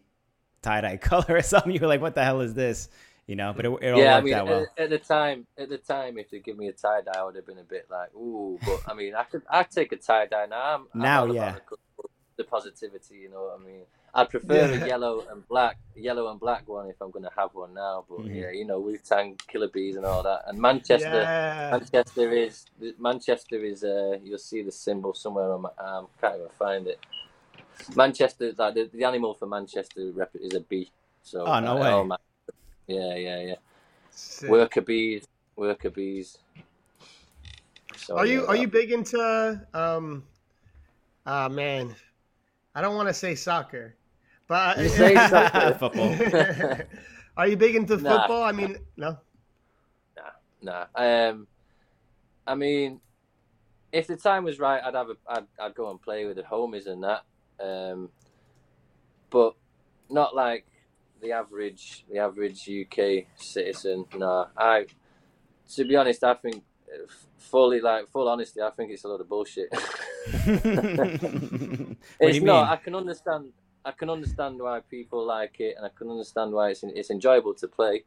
tie dye color or something. You were like, what the hell is this? You know, but it, it all yeah, I worked mean, out well. at, at the time, at the time, if they give me a tie dye, I would have been a bit like, ooh. But I mean, I could, I take a tie dye now. I'm, I'm Now, yeah. the, positivity. You know what I mean? I'd prefer Yeah. a yellow and black, yellow and black one if I'm going to have one now. But Mhm. yeah, you know, Wu Tang, Killer Bees, and all that. And Manchester, Yeah. Manchester is Manchester is. Uh, you'll see the symbol somewhere on my arm. Can't even find it. Manchester, like the, the animal for Manchester rep is a bee. So Oh, no uh, way. Ma- yeah, yeah, yeah. Sick. Worker bees, worker bees. So, Are you yeah, are you big into um ah man I don't want to say soccer, but You say soccer. Football. Are you big into Nah. football? I mean, no. Nah, Nah. Um, I mean, if the time was right, I'd have a, I'd, I'd go and play with the homies and that. Um, but not like the average, the average UK citizen. Nah, I. To be honest, I think uh, fully, like full honesty, I think it's a lot of bullshit. what do it's you not. mean? I can understand. I can understand why people like it, and I can understand why it's it's enjoyable to play.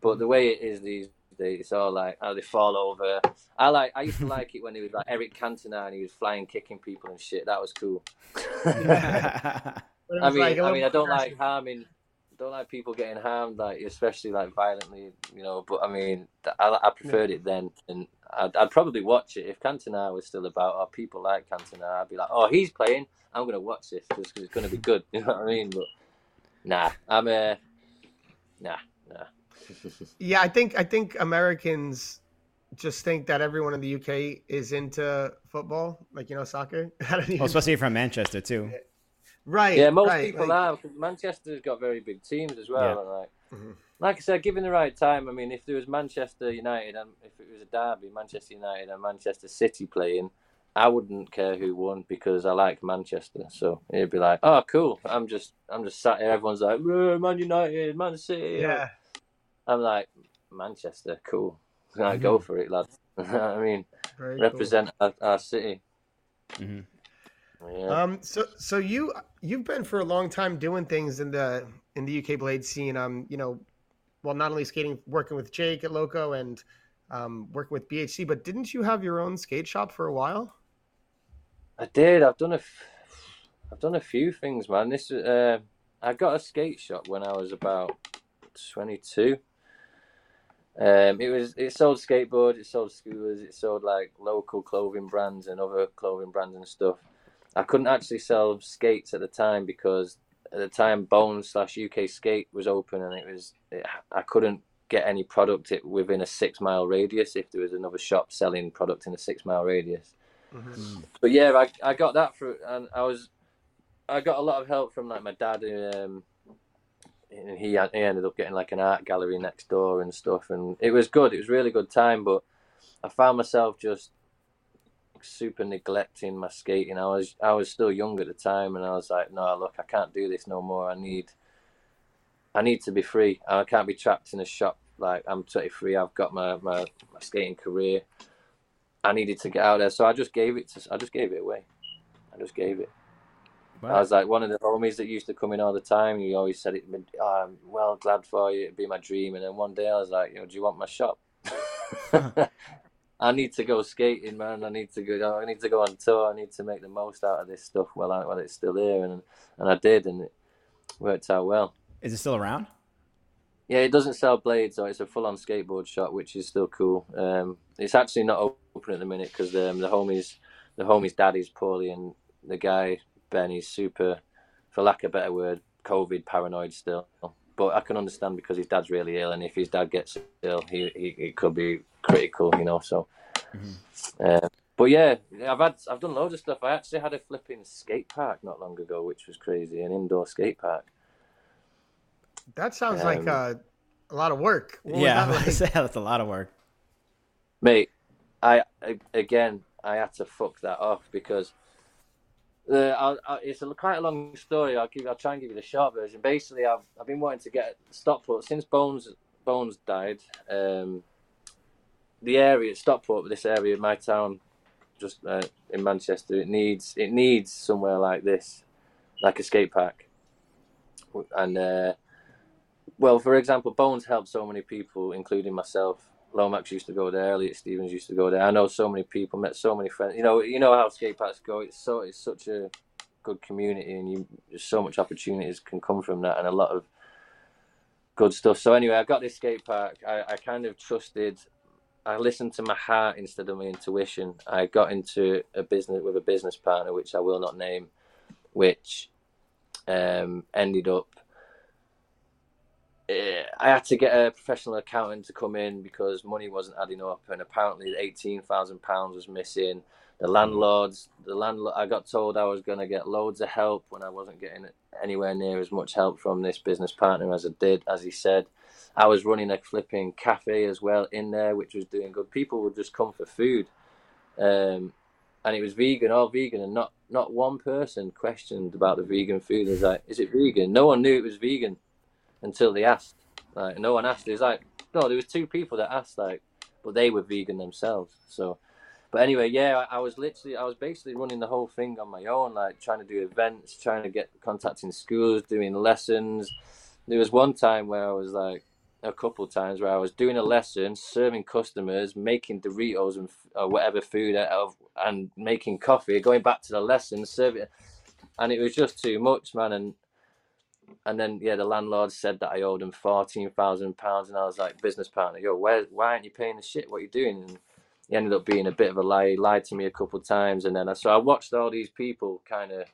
But the way it is these days, it's all like how they fall over. I like. I used to like it when it was like Eric Cantona and he was flying, kicking people and shit. That was cool. But I was mean, like a I little mean, I don't like aggressive. harming. Don't like people getting harmed, like especially like violently, you know. But I mean, I, I preferred it then, and I'd, I'd probably watch it if Cantona was still about, or people like Cantona. I'd be like, oh, he's playing. I'm gonna watch this because it's gonna be good. You know what I mean? But nah, I'm uh, nah, nah. Yeah, I think I think Americans just think that everyone in the UK is into football, like you know, soccer. I don't even- well, especially from Manchester too. Right. yeah, most right, people like- are. 'cause Manchester's got very big teams as well. Yeah. And like, Mhm. like I said, given the right time, I mean, if there was Manchester United and if it was a derby, Manchester United and Manchester City playing, I wouldn't care who won because I like Manchester. So it'd be like, oh, cool. I'm just, I'm just sat here. Everyone's like, "Uh, Man United, Man City. Yeah. I'm like, Manchester, cool. Like, Go for it, lads. I mean, Very cool. represent our, our city. Mhm. Yeah. Um, so so you you've been for a long time doing things in the in the UK blade scene. Um, you know, well, not only skating, working with Jake at Loco and um, working with BHC, but didn't you have your own skate shop for a while? I did. I've done a, f- I've done a few things, man. This, uh, I got a skate shop when I was about twenty-two. Um, it was it sold skateboards, it sold scooters, it sold like local clothing brands and other clothing brands and stuff. I couldn't actually sell skates at the time because at the time Bones slash UK Skate was open and it was it, I couldn't get any product within a six mile radius if there was another shop selling product in a six mile radius but yeah, I, I got that through, and I was, I got a lot of help from like my dad, um, and he he ended up getting like an art gallery next door and stuff, and it was good. It was really good time, but I found myself just super neglecting my skating. I was I was still young at the time, and I was like, no, look, I can't do this no more. I need, I need to be free. I can't be trapped in a shop. Like I'm 23. I've got my my, my skating career. I needed to get out there, so I just gave it to. I just gave it away. I just gave it. I was like one of the homies that used to come in all the time. He always said it. Oh, I'm well glad for you. It'd be my dream. And then one day I was like, you know, do you want my shop? I need to go skating, man. I need to go. I need to go on tour. I need to make the most out of this stuff while I, while it's still here, and and I did, and it worked out well. Is it still around? Yeah, it doesn't sell blades, so it's a full-on skateboard shop, which is still cool. Um, it's actually not open at the minute because um, the homies, the homies' daddy's poorly, and the guy Ben is super, for lack of a better word, COVID paranoid still. But I can understand because his dad's really ill, and if his dad gets ill, he, he it could be critical, you know. So, uh, but yeah, I've had I've done loads of stuff. I actually had a flipping skate park not long ago, which was crazy, an indoor skate park. That sounds like Um, uh, a lot of work. What yeah, that like? that's a lot of work. Mate, I again I had to fuck that off because the I, I, it's a, quite a long story. I'll give I'll try and give you the short version. Basically, I've I've been wanting to get Stockport since Bones Bones died. Um, the area Stockport, this area, my town, just uh, in Manchester, it needs it needs somewhere like this, like a skate park, and. Uh, well, for example, Bones helped so many people, including myself. Lomax used to go there. Elliot Stevens used to go there. I know so many people, met so many friends. You know, you know how skate parks go. It's so it's such a good community, and you so much opportunities can come from that, and a lot of good stuff. So anyway, I got this skate park. I, I kind of trusted. I listened to my heart instead of my intuition. I got into a business with a business partner, which I will not name, which um, ended up eh, I had to get a professional accountant to come in because money wasn't adding up, and apparently eighteen thousand pounds was missing. the landlords, the landlord. I got told I was going to get loads of help when I wasn't getting anywhere near as much help from this business partner as I did, as he said. I was running a flipping cafe as well in there, which was doing good. People would just come for food, um, and it was vegan, all vegan, and not not one person questioned about the vegan food. Was like, "Is it vegan?" No one knew it was vegan until they asked. Like, no one asked. It was like, no, there was two people that asked, like, but they were vegan themselves. So but anyway, yeah, I, I, was literally, I was basically running the whole thing on my own, like trying to do events, trying to get contacting schools, doing lessons. There was one time where I was like, a couple times where I was doing a lesson, serving customers, making Doritos and or uh, whatever food out of, and making coffee, going back to the lesson, serving, and it was just too much, man. And and then yeah, the landlord said that I owed him fourteen thousand pounds, and I was like, business partner, yo, where, why aren't you paying the shit? What are you doing? And he ended up being a bit of a lie. He lied to me a couple of times, and then I, so I watched all these people kind of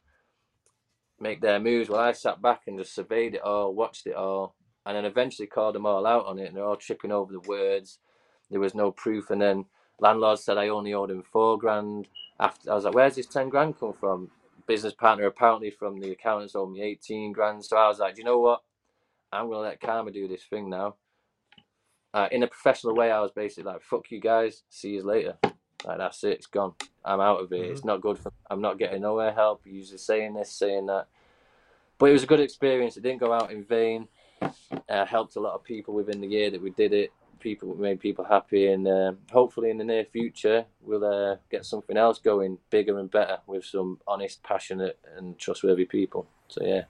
make their moves. While I sat back and just surveyed it all, watched it all, and then eventually called them all out on it, and they're all tripping over the words. There was no proof, and then landlord said I only owed him four grand. After I was like, "Where's this ten grand come from?" Business partner apparently from the accountants owed me eighteen grand. So I was like, "Do you know what? I'm gonna let karma do this thing now." uh, in a professional way, I was basically like, "Fuck you guys, see you later." Like that's it, it's gone. I'm out of it. Mm-hmm. It's not good for. I'm not getting nowhere help. Usually saying this, saying that, but it was a good experience. It didn't go out in vain. Uh, helped a lot of people within the year that we did it. People made people happy, and uh, hopefully in the near future we'll uh, get something else going bigger and better with some honest, passionate, and trustworthy people. So yeah.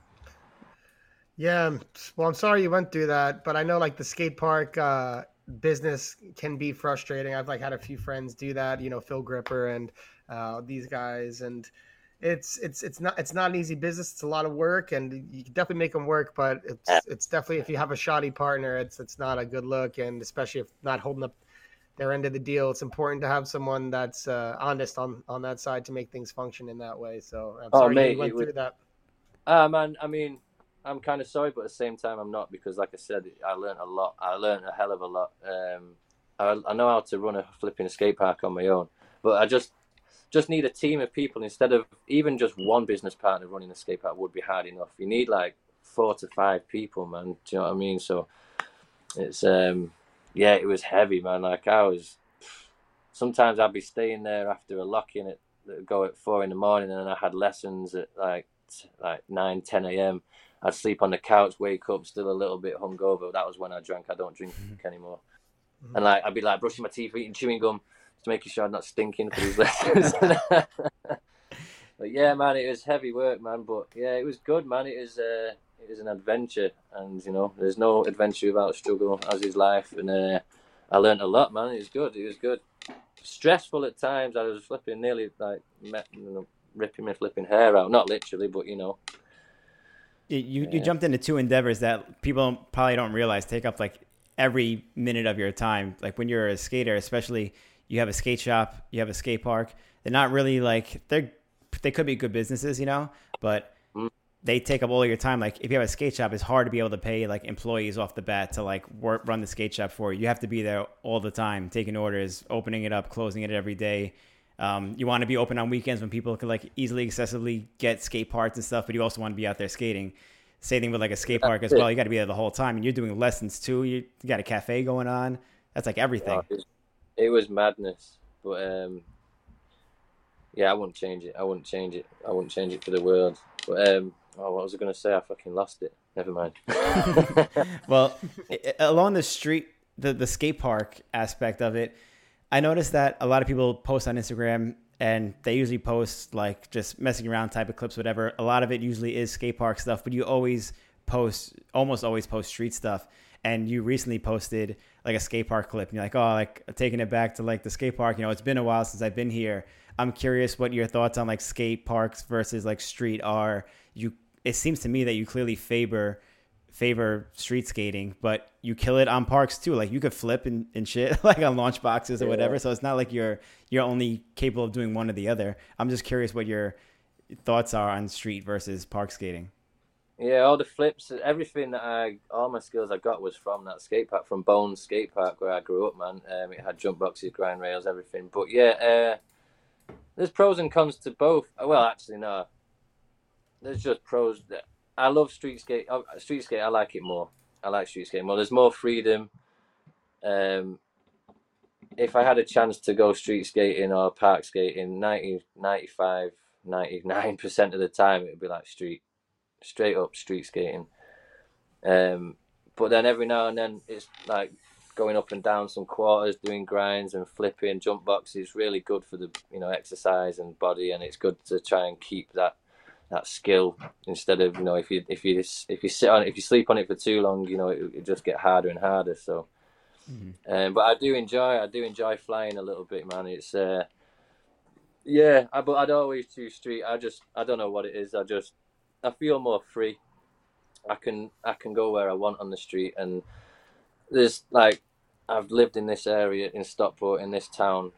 Yeah, well, I'm sorry you went through that, but I know like the skate park uh, business can be frustrating. I've like had a few friends do that, you know, Phil Gripper and uh, these guys, and it's it's it's not it's not an easy business. It's a lot of work, and you can definitely make them work, but it's it's definitely if you have a shoddy partner, it's it's not a good look, and especially if not holding up their end of the deal, it's important to have someone that's uh, honest on on that side to make things function in that way. So I'm oh, sorry mate, you went through that. Ah, uh, man, I mean I'm kind of sorry, but at the same time, I'm not because, like I said, I learned a lot. I learned a hell of a lot. Um, I, I know how to run a flipping skate park on my own, but I just just need a team of people instead of even just one business partner running a skate park would be hard enough. You need like four to five people, man. Do you know what I mean? So it's um yeah, it was heavy, man. Like I was sometimes I'd be staying there after a lock-in at go at four in the morning, and I had lessons at like like nine, ten a.m. I'd sleep on the couch, wake up still a little bit hungover. That was when I drank. I don't drink mm-hmm. anymore. Mm-hmm. And like I'd be like brushing my teeth, eating chewing gum, to making sure I'm not stinking for these lessons. but yeah, man, it was heavy work, man. But yeah, it was good, man. It was uh, it was an adventure, and you know, there's no adventure without struggle, as is life. And uh, I learned a lot, man. It was good. It was good. Stressful at times. I was flipping nearly like you know, ripping my flipping hair out. Not literally, but you know, you you jumped into two endeavors that people probably don't realize take up like every minute of your time. Like when you're a skater, especially you have a skate shop, you have a skate park. They're not really like they're they could be good businesses, you know, but mm. they take up all your time. Like if you have a skate shop, it's hard to be able to pay like employees off the bat to like work run the skate shop for you. You have to be there all the time, taking orders, opening it up, closing it every day. Um, you want to be open on weekends when people can like easily accessibly get skate parts and stuff, but you also want to be out there skating. Same thing with like a skate park as well. You got to be there the whole time, and you're doing lessons too. You, you got a cafe going on. That's like everything. Yeah, it, was, madness, but um, yeah, I wouldn't change it. I wouldn't change it. I wouldn't change it for the world. But um, oh, what was I going to say? I fucking lost it. Never mind. well, along the street, the the skate park aspect of it I noticed that a lot of people post on Instagram and they usually post like just messing around type of clips, whatever. A lot of it usually is skate park stuff, but you always post, almost always post street stuff. And you recently posted like a skate park clip, and you're like, oh, like taking it back to like the skate park. You know, it's been a while since I've been here. I'm curious what your thoughts on like skate parks versus like street are. You, it seems to me that you clearly favor favor street skating, but you kill it on parks too. Like you could flip and, and shit like on launch boxes or yeah. whatever. So it's not like you're you're only capable of doing one or the other. I'm just curious what your thoughts are on street versus park skating. Yeah, all the flips, everything that I, all my skills I got was from that skate park, from Bones Skate Park where I grew up, man. Um, it had jump boxes, grind rails, everything. But yeah, uh, there's pros and cons to both. Well, actually, no. There's just pros. I love street skate. Oh, street skate, I like it more. I like street skate more. There's more freedom. Um, if I had a chance to go street skating or park skating, 90, 95, 99% of the time, it would be like street, straight up street skating. Um, but then every now and then, it's like going up and down some quarters, doing grinds and flipping jump boxes. Really good for the you know exercise and body, and it's good to try and keep that that skill instead of you know if you if you if you sit on it, if you sleep on it for too long, you know it, it just get harder and harder. So, mm-hmm. um, but I do enjoy I do enjoy flying a little bit, man. It's uh, yeah, I, but I'd always choose street. I just I don't know what it is. I just I feel more free. I can I can go where I want on the street, and there's like I've lived in this area in Stockport in this town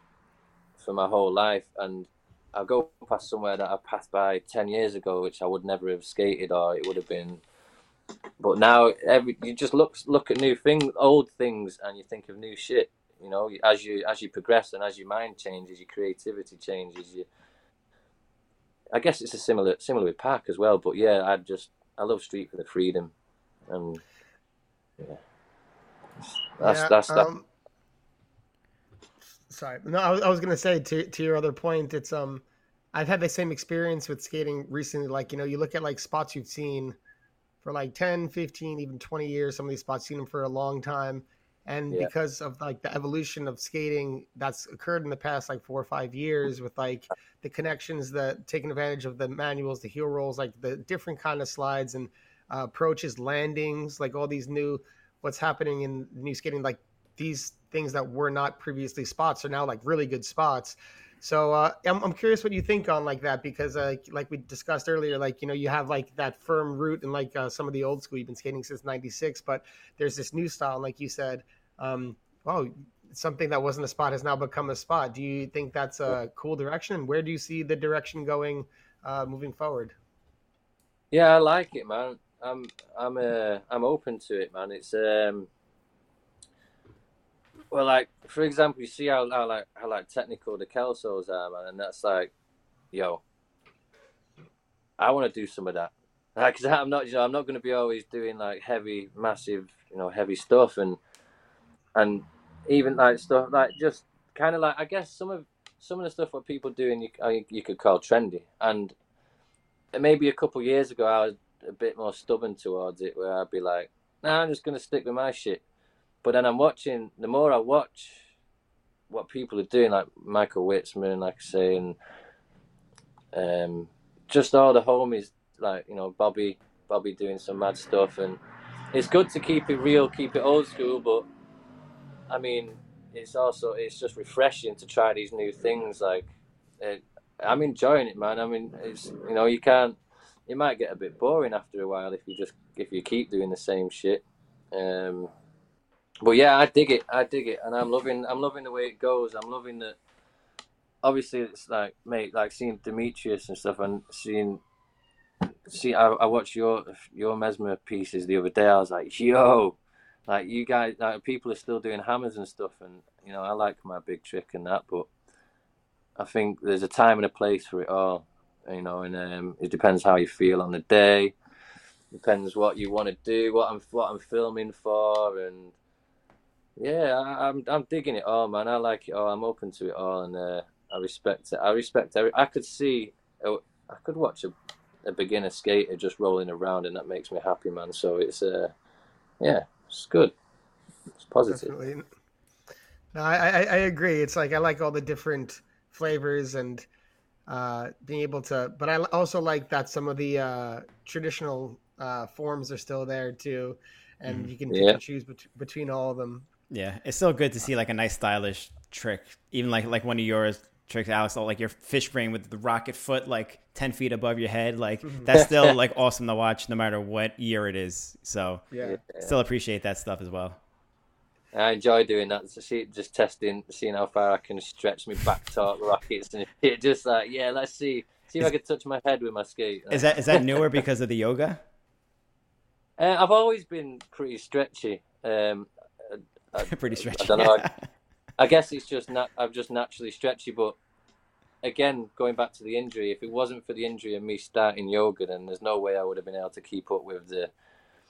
for my whole life, and I go past somewhere that I passed by ten years ago, which I would never have skated, or it would have been. But now, every you just look look at new things, old things, and you think of new shit. You know, as you as you progress and as your mind changes, your creativity changes. You, I guess it's a similar similar with park as well. But yeah, I just I love street for the freedom, and yeah, that's yeah, that's that. Um, sorry, no, I was, I was gonna say to to your other point, it's um, I've had the same experience with skating recently. Like you know, you look at like spots you've seen for like 10, 15, even 20 years. Some of these spots seen them for a long time. And yeah. because of like the evolution of skating that's occurred in the past like four or five years with like the connections that taking advantage of the manuals, the heel rolls, like the different kind of slides and uh, approaches, landings, like all these new what's happening in new skating, like these things that were not previously spots are now like really good spots. So uh, I'm, I'm curious what you think on like that because uh, like we discussed earlier, like you know you have like that firm root and like uh, some of the old school you've been skating since '96, but there's this new style, like you said. Um, wow, something that wasn't a spot has now become a spot. Do you think that's a cool direction? Where do you see the direction going uh, moving forward? Yeah, I like it, man. I'm I'm uh, I'm open to it, man. It's um well, like for example, you see how, how like how like technical the Kelsos are, man, and that's like, yo, I want to do some of that. Because like, I'm not, you know, I'm not going to be always doing like heavy, massive, you know, heavy stuff, and and even like stuff like just kind of like I guess some of some of the stuff what people you uh, you could call trendy, and maybe a couple years ago I was a bit more stubborn towards it, where I'd be like, nah, I'm just to stick with my shit but then I'm watching. The more I watch what people are doing, like Michael Witzman, like I say, and um, just all the homies, like you know Bobby, Bobby doing some mad stuff, and it's good to keep it real, keep it old school. But I mean, it's also it's just refreshing to try these new things. Like it, I'm enjoying it, man. I mean, it's you know you can't. It might get a bit boring after a while if you just if you keep doing the same shit. Um, but yeah, I dig it. I dig it, and I'm loving. I'm loving the way it goes. I'm loving that. Obviously, it's like mate, like seeing Demetrius and stuff, and seeing. See, I, I watched your your mesmer pieces the other day. I was like, yo, like you guys, like people are still doing hammers and stuff, and you know, I like my big trick and that, but I think there's a time and a place for it all, you know, and um, it depends how you feel on the day, depends what you want to do, what I'm what I'm filming for, and yeah, I, am I'm, I'm digging it all, man. I like it all. I'm open to it all, and uh, I respect it. I respect every. I could see, uh, I could watch a, a beginner skater just rolling around, and that makes me happy, man. So it's uh, yeah, it's good. It's positive. Definitely. No, I, I, I agree. It's like I like all the different flavors and uh, being able to, but I also like that some of the uh, traditional uh, forms are still there too, and mm. you can yeah. choose bet- between all of them. Yeah, it's still good to see like a nice stylish trick, even like like one of yours tricks, Alex, like your fish brain with the rocket foot like ten feet above your head. Like mm-hmm. that's still like awesome to watch, no matter what year it is. So yeah, still appreciate that stuff as well. I enjoy doing that. So see, just testing, seeing how far I can stretch my back torque rockets, and it just like yeah, let's see, see if is, I can touch my head with my skate. Is that is that newer because of the yoga? Uh, I've always been pretty stretchy. Um, Pretty stretchy. I don't know. I, I guess it's just nat- I'm just naturally stretchy, but again, going back to the injury, if it wasn't for the injury and me starting yoga, then there's no way I would have been able to keep up with the.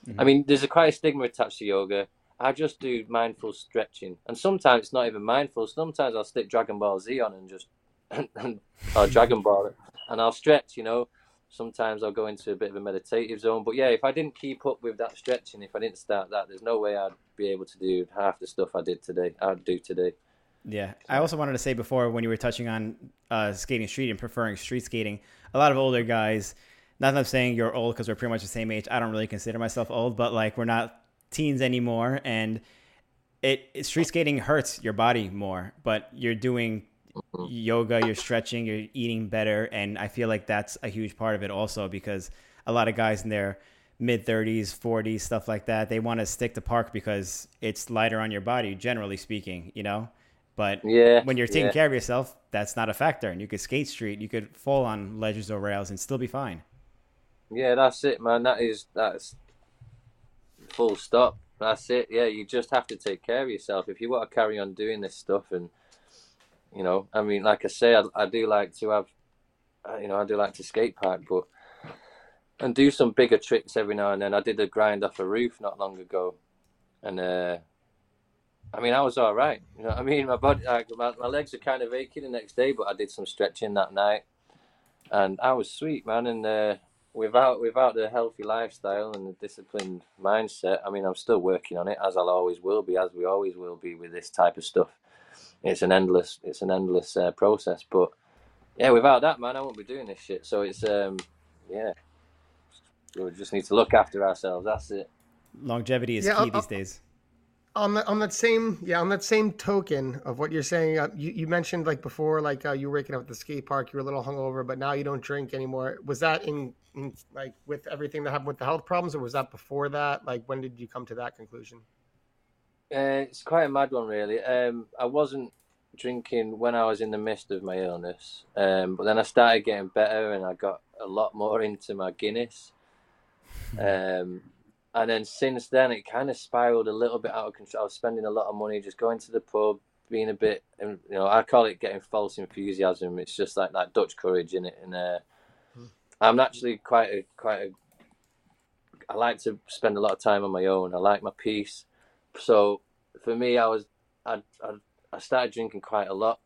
Mm-hmm. I mean, there's a quite a stigma attached to yoga. I just do mindful stretching, and sometimes it's not even mindful. Sometimes I'll stick Dragon Ball Z on and just or Dragon Ball, and I'll stretch. You know, sometimes I'll go into a bit of a meditative zone. But yeah, if I didn't keep up with that stretching, if I didn't start that, there's no way I'd be able to do half the stuff I did today. I'd do today. Yeah, I also wanted to say before when you were touching on uh, skating street and preferring street skating, a lot of older guys. Not that I'm saying you're old because we're pretty much the same age. I don't really consider myself old, but like we're not teens anymore, and it street skating hurts your body more. But you're doing yoga, you're stretching, you're eating better, and I feel like that's a huge part of it also because a lot of guys in their mid 30s, 40s, stuff like that, they want to stick to park because it's lighter on your body, generally speaking, you know. But yeah, when you're taking yeah. care of yourself, that's not a factor. And you could skate street, you could fall on ledges or rails and still be fine. Yeah, that's it, man. That is that's full stop. That's it. Yeah, you just have to take care of yourself if you want to carry on doing this stuff. And you know, I mean, like I say, I, I do like to have, uh, you know, I do like to skate park, but and do some bigger tricks every now and then. I did a grind off a roof not long ago, and uh, I mean, I was all right. You know, I mean, my body, like, my, my legs are kind of aching the next day, but I did some stretching that night, and I was sweet, man. And uh, without without the healthy lifestyle and the disciplined mindset, I mean, I'm still working on it, as I'll always will be, as we always will be with this type of stuff. It's an endless, it's an endless uh, process. But yeah, without that, man, I won't be doing this shit. So it's um, yeah, we just need to look after ourselves. That's it. Longevity is yeah, key I'll, these I'll, days on that on that same yeah on that same token of what you're saying uh, you, you mentioned like before like uh, you were waking up at the skate park you were a little hungover but now you don't drink anymore. Was that in, in, like with everything that happened with the health problems or was that before that? Like when did you come to that conclusion? Uh, it's quite a mad one really. Um, i wasn't drinking when i was in the midst of my illness um, but then i started getting better and i got a lot more into my guinness um, and then since then it kind of spiraled a little bit out of control. I was spending a lot of money just going to the pub, being a bit, you know, I call it getting false enthusiasm. It's just like that Dutch courage in it, and uh, hmm. I'm actually quite a quite a. I like to spend a lot of time on my own. I like my peace, so for me, I was I I, I started drinking quite a lot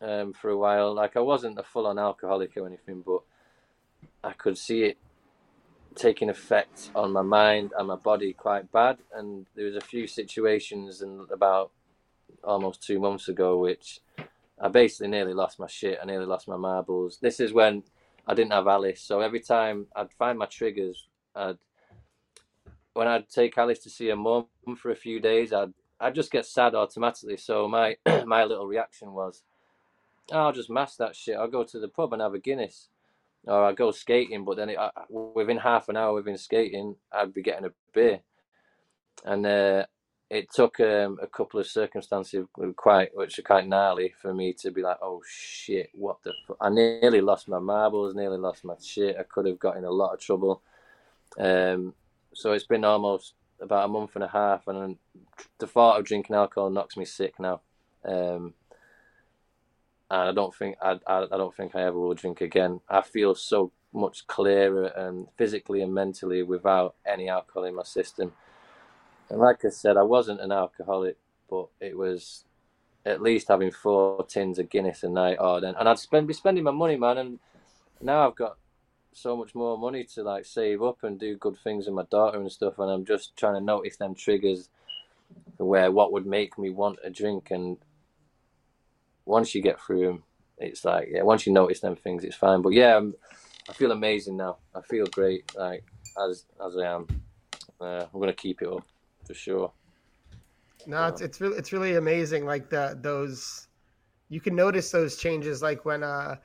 um, for a while. Like I wasn't a full on alcoholic or anything, but I could see it taking effect on my mind and my body quite bad. And there was a few situations and about almost two months ago, which I basically nearly lost my shit. I nearly lost my marbles. This is when I didn't have Alice, so every time I'd find my triggers, I'd when I'd take Alice to see her mum for a few days, I'd I'd just get sad automatically. So my my little reaction was, oh, I'll just mask that shit. I'll go to the pub and have a Guinness or I go skating, but then it, I, within half an hour within skating, I'd be getting a beer, and uh, it took um, a couple of circumstances quite which are quite gnarly for me to be like, oh shit, what the? I nearly lost my marbles, nearly lost my shit. I could have got in a lot of trouble. Um, so it's been almost about a month and a half, and the thought of drinking alcohol knocks me sick now. Um, and I don't think I, I, I don't think I ever will drink again. I feel so much clearer and physically and mentally without any alcohol in my system. And like I said, I wasn't an alcoholic, but it was at least having four tins of Guinness a night. Oh, then and I'd spend be spending my money, man. And now I've got so much more money to like save up and do good things with my daughter and stuff. And I'm just trying to notice them triggers where what would make me want a drink and once you get through them, it's like yeah. Once you notice them things, it's fine. But yeah, I'm, I feel amazing now. I feel great, like as as I am. Uh, I'm gonna keep it up for sure. No, it's it's really it's really amazing. Like the those, you can notice those changes. Like when uh,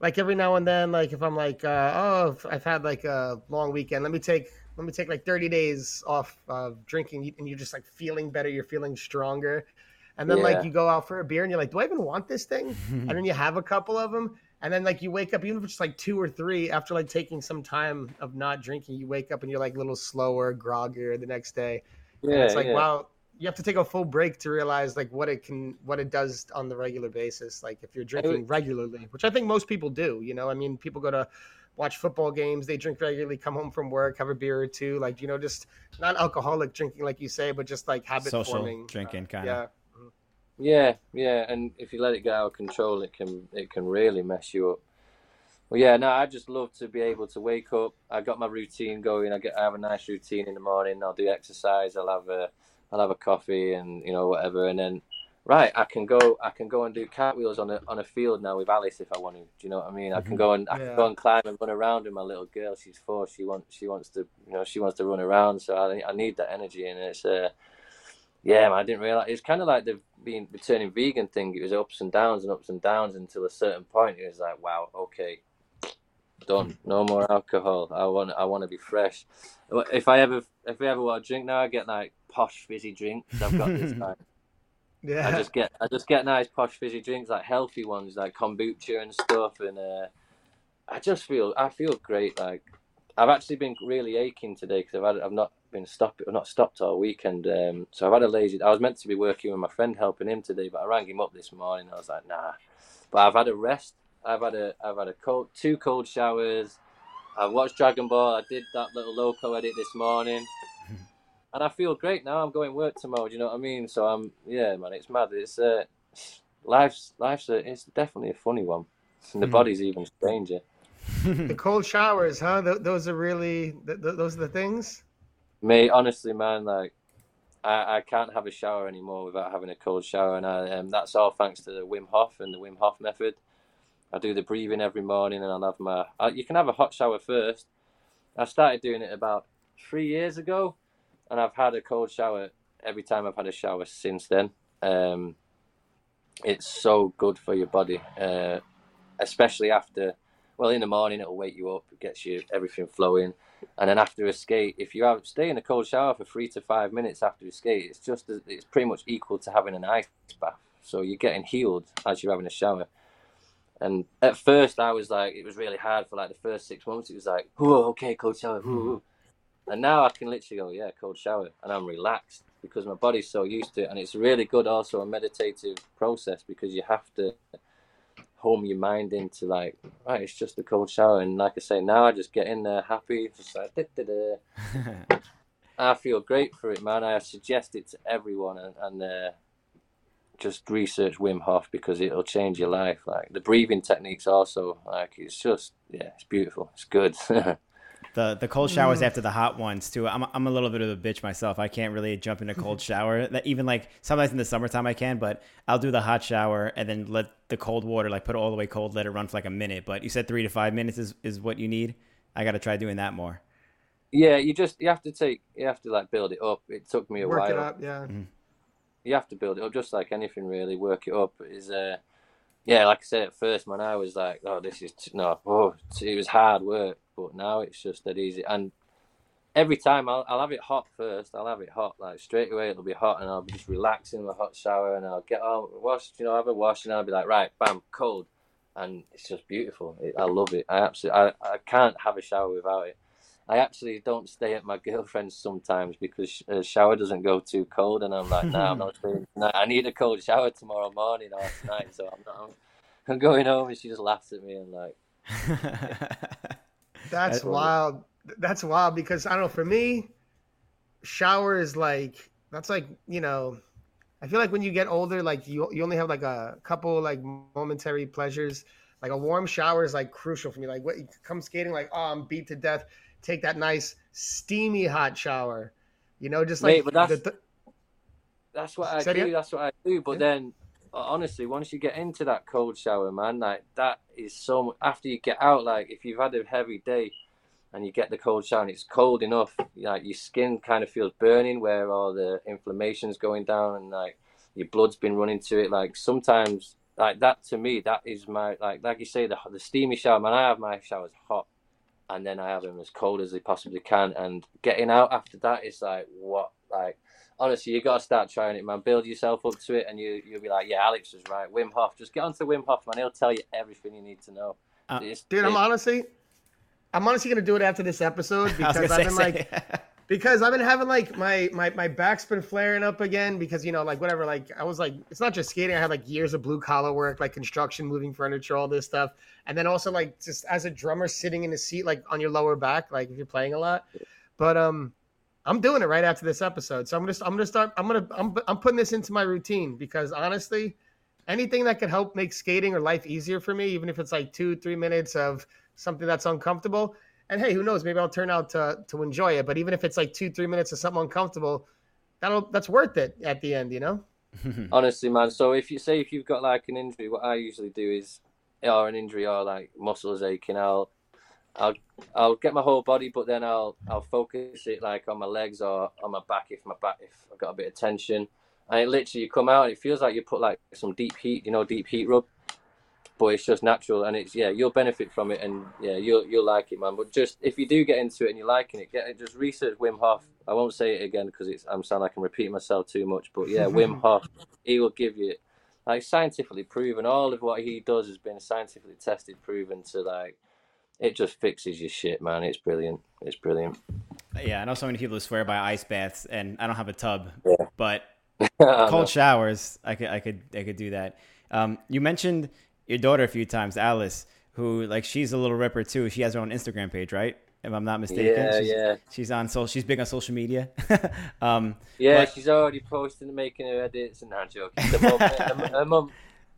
like every now and then, like if I'm like uh, oh I've had like a long weekend, let me take let me take like 30 days off of drinking, and you're just like feeling better. You're feeling stronger and then yeah. like you go out for a beer and you're like, do I even want this thing? and then you have a couple of them, and then like you wake up, even if it's like two or three, after like taking some time of not drinking, you wake up and you're like a little slower, groggier the next day. Yeah, and it's like yeah. wow, you have to take a full break to realize like what it can what it does on the regular basis like if you're drinking regularly which i think most people do you know i mean people go to watch football games they drink regularly come home from work have a beer or two like you know just not alcoholic drinking like you say but just like habit Social forming drinking uh, kind of. Yeah, yeah, yeah, and if you let it get out of control, it can it can really mess you up. Well, yeah, no, I just love to be able to wake up. I got my routine going. I get I have a nice routine in the morning. I'll do exercise. I'll have a I'll have a coffee and you know whatever, and then right, I can go I can go and do cartwheels on a on a field now with Alice if I want to. Do you know what I mean? I can go and I Yeah. can go and climb and run around with my little girl. She's four. She wants she wants to you know she wants to run around. So I I need that energy, and it's uh yeah, man, I didn't realize it's kind of like the being the turning vegan thing. It was ups and downs and ups and downs until a certain point. It was like, wow, okay, done. No more alcohol. I want I want to be fresh. If I ever if I ever want to drink now, I get like posh fizzy drinks. I've got this like yeah I just get I just get nice posh fizzy drinks, like healthy ones, like kombucha and stuff, and uh, I just feel I feel great. Like I've actually been really aching today because I've had, I've not been stopped I've not stopped all weekend. Um, so I've had a lazy. I was meant to be working with my friend helping him today, but I rang him up this morning. I was like, nah. But I've had a rest. I've had a I've had a cold two cold showers. I've watched Dragon Ball. I did that little loco edit this morning. And I feel great now. I'm going work tomorrow. Do you know what I mean? So I'm, yeah, man. It's mad. It's uh, life's life's a, it's definitely a funny one. And the Mhm. body's even stranger. The cold showers huh Th- those are really th- th- those are the things Mate, honestly, man, like I, I can't have a shower anymore without having a cold shower, and I, um, that's all thanks to the Wim Hof and the Wim Hof method. I do the breathing every morning, and I'll have my. I, you can have a hot shower first. I started doing it about three years ago, and I've had a cold shower every time I've had a shower since then. Um, it's so good for your body, uh, especially after. Well, in the morning it'll wake you up, it gets you everything flowing, and then after a skate, if you have stay in a cold shower for three to five minutes after a skate, it's just it's pretty much equal to having an ice bath. So you're getting healed as you're having a shower. And at first, I was like, it was really hard for like the first six months. It was like, oh, okay, cold shower. ooh." And now I can literally go, yeah, cold shower, and I'm relaxed because my body's so used to it. And it's really good also a meditative process because you have to home your mind into like, right, it's just a cold shower. And like I say, now I just get in there happy, just like, da-da-da. I feel great for it, man. I suggest it to everyone, and, and uh, just research Wim Hof because it'll change your life. Like the breathing techniques, also, like it's just yeah, it's beautiful. It's good. The the cold showers after the hot ones too. I'm I'm a little bit of a bitch myself. I can't really jump in a cold shower. That even like sometimes in the summertime I can, but I'll do the hot shower and then let the cold water like put it all the way cold, let it run for like a minute. But you said three to five minutes is, is what you need. I got to try doing that more. yeah, you just you have to take you have to like build it up. It took me a work while. it up yeah you have to build it up just like anything really work it up is uh yeah like i said at first man i was like oh this is t- no oh it was hard work but now it's just that easy and every time I'll, I'll have it hot first i'll have it hot like straight away it'll be hot and i'll be just relaxing in my hot shower and i'll get all washed. you know have a wash and i'll be like right bam cold and it's just beautiful it, i love it i absolutely I, I can't have a shower without it I actually don't stay at my girlfriend's sometimes because a uh, shower doesn't go too cold, and I'm like, nah, I'm not staying tonight. I need a cold shower tomorrow morning or tonight, so I'm not. I'm going home, and she just laughs at me and like, That's what wild. That's wild because I don't know. For me, shower is like that's like you know. I feel like when you get older, like you you only have like a couple like momentary pleasures. Like a warm shower is like crucial for me. Like what you come skating, like oh I'm beat to death. Take that nice steamy hot shower. You know, just like but that's- the- that's what I do. again? That's what I do. But Yeah. then, uh, honestly, once you get into that cold shower, man, like that is so. After you get out, like if you've had a heavy day, and you get the cold shower, and it's cold enough, like your skin kind of feels burning, where all the inflammation's going down, and like your blood's been running to it. Like sometimes, like that to me, that is my like like you say the the steamy shower. Man, I have my showers hot, and then I have them as cold as they possibly can, and getting out after that is like what like honestly, you got to start trying it, man. Build yourself up to it, and you you'll be like, yeah, Alex was right. Wim Hof, just get onto Wim Hof, man. He'll tell you everything you need to know. Uh, It's- dude, I'm honestly, I'm honestly gonna do it after this episode because I've been say- like because I've been having like my my my back's been flaring up again because you know like whatever like I was like it's not just skating I had like years of blue collar work like construction moving furniture all this stuff and then also like just as a drummer sitting in a seat like on your lower back like if you're playing a lot but um I'm doing it right after this episode so I'm gonna I'm gonna start I'm gonna I'm I'm putting this into my routine because honestly anything that could help make skating or life easier for me even if it's like two three minutes of something that's uncomfortable and hey, who knows? Maybe I'll turn out to to enjoy it. But even if it's like two, three minutes of something uncomfortable, that'll that's worth it at the end, you know. Honestly, man. So if you say if you've got like an injury, what I usually do is, or an injury or like muscles aching, I'll I'll I'll get my whole body, but then I'll I'll focus it like on my legs or on my back if my back if I've got a bit of tension. And it literally you come out and it feels like you put like some deep heat, you know, deep heat rub. But it's just natural and it's yeah you'll benefit from it and yeah you'll you'll like it man. But just if you do get into it and you're liking it get it just research Wim Hof. I won't say it again because it's I'm sound like I'm repeating myself too much but yeah Wim Hof he will give you like scientifically proven. All of what he does has been scientifically tested proven to like it just fixes your shit man it's brilliant it's brilliant yeah I know so many people who swear by ice baths and I don't have a tub yeah. but cold showers I could I could I could do that um, you mentioned your daughter a few times, Alice, who like she's a little ripper too. She has her own Instagram page, right? If I'm not mistaken. Yeah, she's, yeah. She's on so she's big on social media. um, yeah, but... she's already posting, and making her edits, and joking. Mom, her, her mum,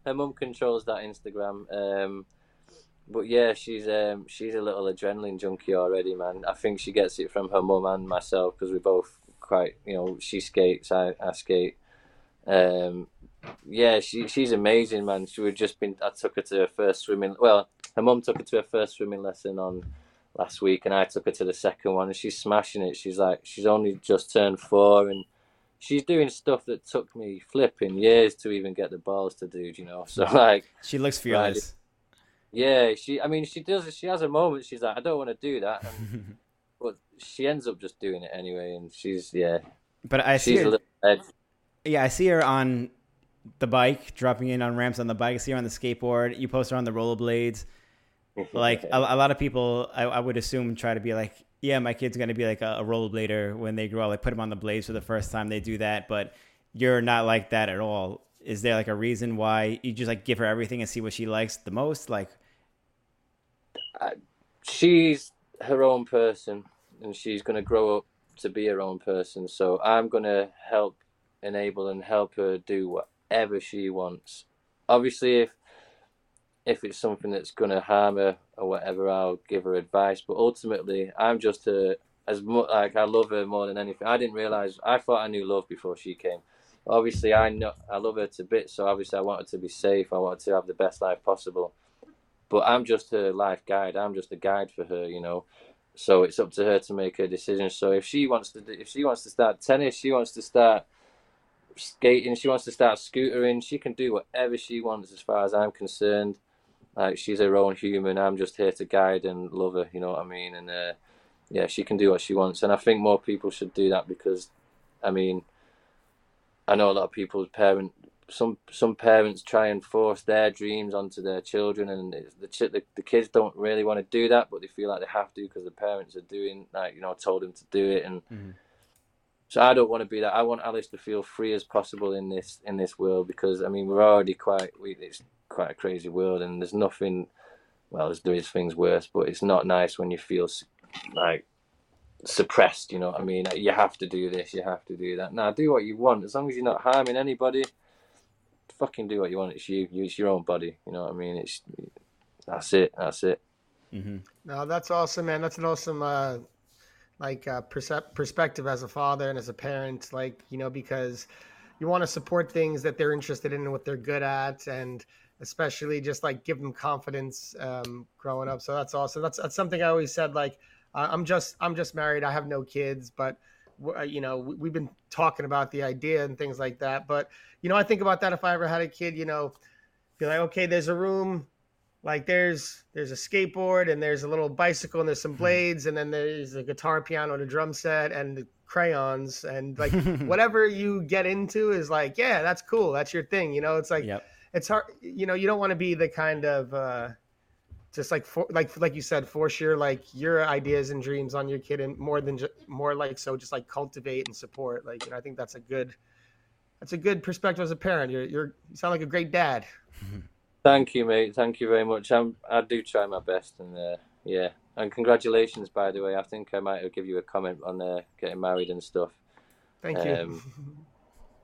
her mum controls that Instagram. Um, but yeah, she's um, she's a little adrenaline junkie already, man. I think she gets it from her mum and myself because we both quite, you know, she skates, I, I skate. Um, yeah, she she's amazing, man. She would just been. I took her to her first swimming. Well, her mum took her to her first swimming lesson on last week, and I took her to the second one, and she's smashing it. She's like, she's only just turned four, and she's doing stuff that took me flipping years to even get the balls to do. You know, so like, she looks fearless. Yeah, she. I mean, she does. She has a moment. She's like, I don't want to do that, and, but she ends up just doing it anyway, and she's yeah. But I see her. Yeah, I see her on the bike, dropping in on ramps on the bike. I see her on the skateboard. You post her on the rollerblades. like a, a, lot of people, I, I, would assume, try to be like, yeah, my kid's gonna be like a, a rollerblader when they grow up. Like put them on the blades for the first time they do that, but you're not like that at all. Is there like a reason why you just like give her everything and see what she likes the most? Like, uh, she's her own person, and she's gonna grow up to be her own person. So I'm gonna help enable and help her do whatever she wants. Obviously, if if it's something that's going to harm her or whatever, I'll give her advice. But ultimately, I'm just a as much like I love her more than anything. I didn't realize I thought I knew love before she came. Obviously, I know I love her to bits, so obviously I want her to be safe. I want her to have the best life possible. But I'm just her life guide. I'm just a guide for her, you know. So it's up to her to make her decision. So if she wants to, if she wants to start tennis, she wants to start skating, she wants to start scootering, she can do whatever she wants as far as I'm concerned. Like she's her own human. I'm just here to guide and love her. You know what I mean? And uh, yeah, she can do what she wants. And I think more people should do that because, I mean, I know a lot of people's parent. Some some parents try and force their dreams onto their children, and the, the the kids don't really want to do that, but they feel like they have to because the parents are doing like you know told them to do it, and mm-hmm. So I don't want to be that. I want Alice to feel free as possible in this in this world because I mean we're already quite we, it's quite a crazy world and there's nothing. Well, there is things worse, but it's not nice when you feel like suppressed. You know what I mean? you have to do this, you have to do that. Now do what you want as long as you're not harming anybody. Fucking do what you want. It's you. It's your own body. You know what I mean? It's that's it. That's it. Mm-hmm. No, that's awesome, man. That's an awesome uh, like uh, percep- perspective as a father and as a parent, like you know, because you want to support things that they're interested in and what they're good at, and especially just like give them confidence um, growing up. So that's awesome. That's that's something I always said. Like uh, I'm just I'm just married. I have no kids, but uh, you know we've been talking about the idea and things like that. But you know I think about that if I ever had a kid. You know, be like, okay, there's a room like there's there's a skateboard and there's a little bicycle and there's some hmm. blades and then there's a guitar piano and a drum set and crayons and like whatever you get into is like yeah that's cool that's your thing you know it's like yep. it's hard you know you don't want to be the kind of uh just like for like like you said, force your like your ideas and dreams on your kid, and more than just more like so, just like cultivate and support. Like, you know, I think that's a good that's a good perspective as a parent. You're you're you sound like a great dad. Thank you, mate. Thank you very much. I'm I do try my best, and uh, yeah, and congratulations, by the way. I think I might have give you a comment on uh, getting married and stuff. Thank you.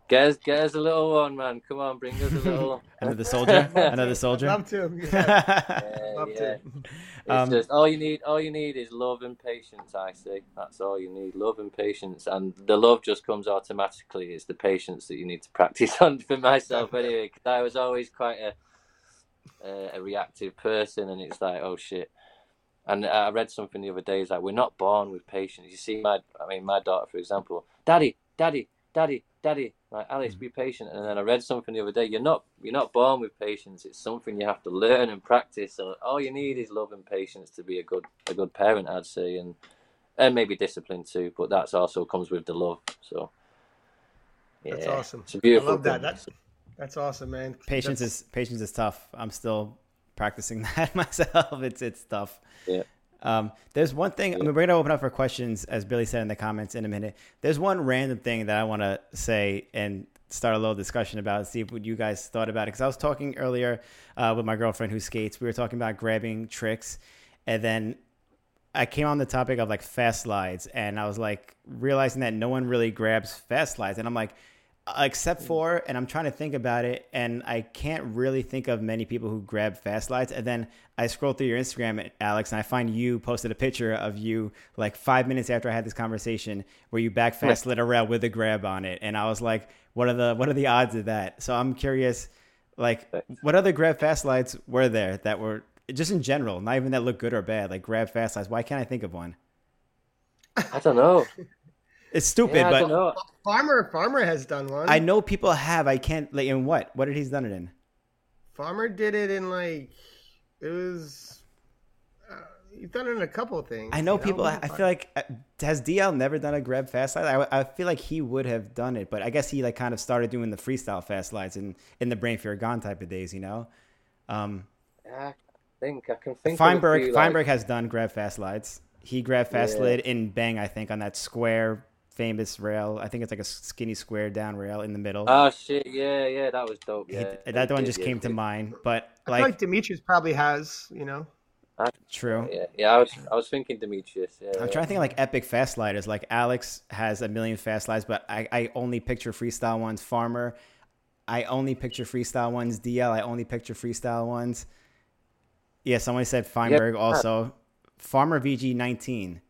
Get us, get us a little one, man. Come on, bring us a little. Another soldier. Another soldier. Love to. Yeah, Yeah, love yeah. to. It's Um, just all you need. All you need is love and patience. I say that's all you need: love and patience, and the love just comes automatically. It's the patience that you need to practice on. For myself, anyway, 'cause I was always quite a a, a reactive person, and it's like, oh shit. And I read something the other day. It's like we're not born with patience. You see, my I mean, my daughter, for example, daddy, daddy, daddy, daddy. Like Alice, hmm. be patient. And then I read something the other day. You're not you're not born with patience. It's something you have to learn and practice. So all you need is love and patience to be a good a good parent, I'd say, and and maybe discipline too. But that's also comes with the love. So yeah, That's awesome. It's a I beautiful. love that. That's that's awesome, man. patience That's- is patience is tough. I'm still practicing that myself. It's it's tough. Yeah. Um, there's one thing. I mean, we're gonna open up for questions, as Billy said in the comments in a minute. There's one random thing that I want to say and start a little discussion about. See what you guys thought about it. Because I was talking earlier uh, with my girlfriend who skates. We were talking about grabbing tricks, and then I came on the topic of like fast slides, and I was like realizing that no one really grabs fast slides, and I'm like, Uh, except for, and I'm trying to think about it, and I can't really think of many people who grab fast slides. And then I scroll through your Instagram, Alex, and I find you posted a picture of you like five minutes after I had this conversation, where you back fast slid a rail with a grab on it, and I was like, what are the what are the odds of that? So I'm curious, like, what other grab fast slides were there that were just in general, not even that look good or bad, like grab fast slides. Why can't I think of one? I don't know. It's stupid, Yeah, but. Farmer Farmer has done one. I know people have. I can't. Like, in what? What did he's done it in? Farmer did it in like it was. Uh, he's done it in a couple of things. I know you people. I feel like uh, has DL never done a grab fast slide? I, I feel like he would have done it, but I guess he like kind of started doing the freestyle fast slides in in the Brain Fear Gone type of days, you know. Um, Yeah, I think I can think. of Feinberg few, like- Feinberg has done grab fast slides. He grabbed fast Yeah. slid in Bang, I think, on that square famous rail. I think it's like a skinny square down rail in the middle. Oh shit! Yeah, yeah, that was dope. He- Yeah, that one did, just yeah, came to mind, but I feel like like Demetrius probably has. You know. true. Yeah, yeah. I was I was thinking Demetrius. Yeah, I'm yeah. trying to think of like epic fast sliders. Like Alex has a million fast slides, but I, I only picture freestyle ones. Farmer, I only picture freestyle ones. DL, I only picture freestyle ones. Yeah, someone said Feinberg also. Farmer VG19.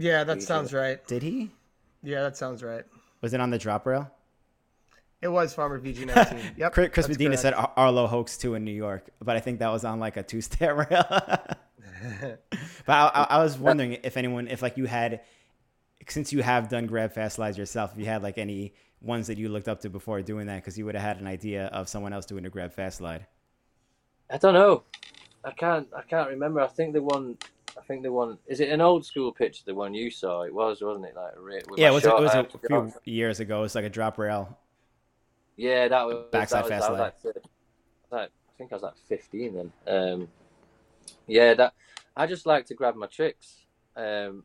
Yeah, that Easy. sounds right. Did he? Yeah, that sounds right. Was it on the drop rail? It was Farmer VG19. Yep. Chris, Chris that's Medina correct. said Ar- Arlo Hoax 2 in New York, but I think that was on like a two step rail. but I, I, I was wondering if anyone, if like you had, since you have done grab fast slides yourself, if you had like any ones that you looked up to before doing that, because you would have had an idea of someone else doing a grab fast slide. I don't know. I can't. I can't remember. I think the one. I think the one. Is it an old school picture? The one you saw? It was, wasn't it? Like with yeah, it my was, it was a hair. few years ago. It was like a drop rail. Yeah, that was Backside that was, fast I was like, like, I think I was like fifteen then. Um, yeah, that I just like to grab my tricks. Um,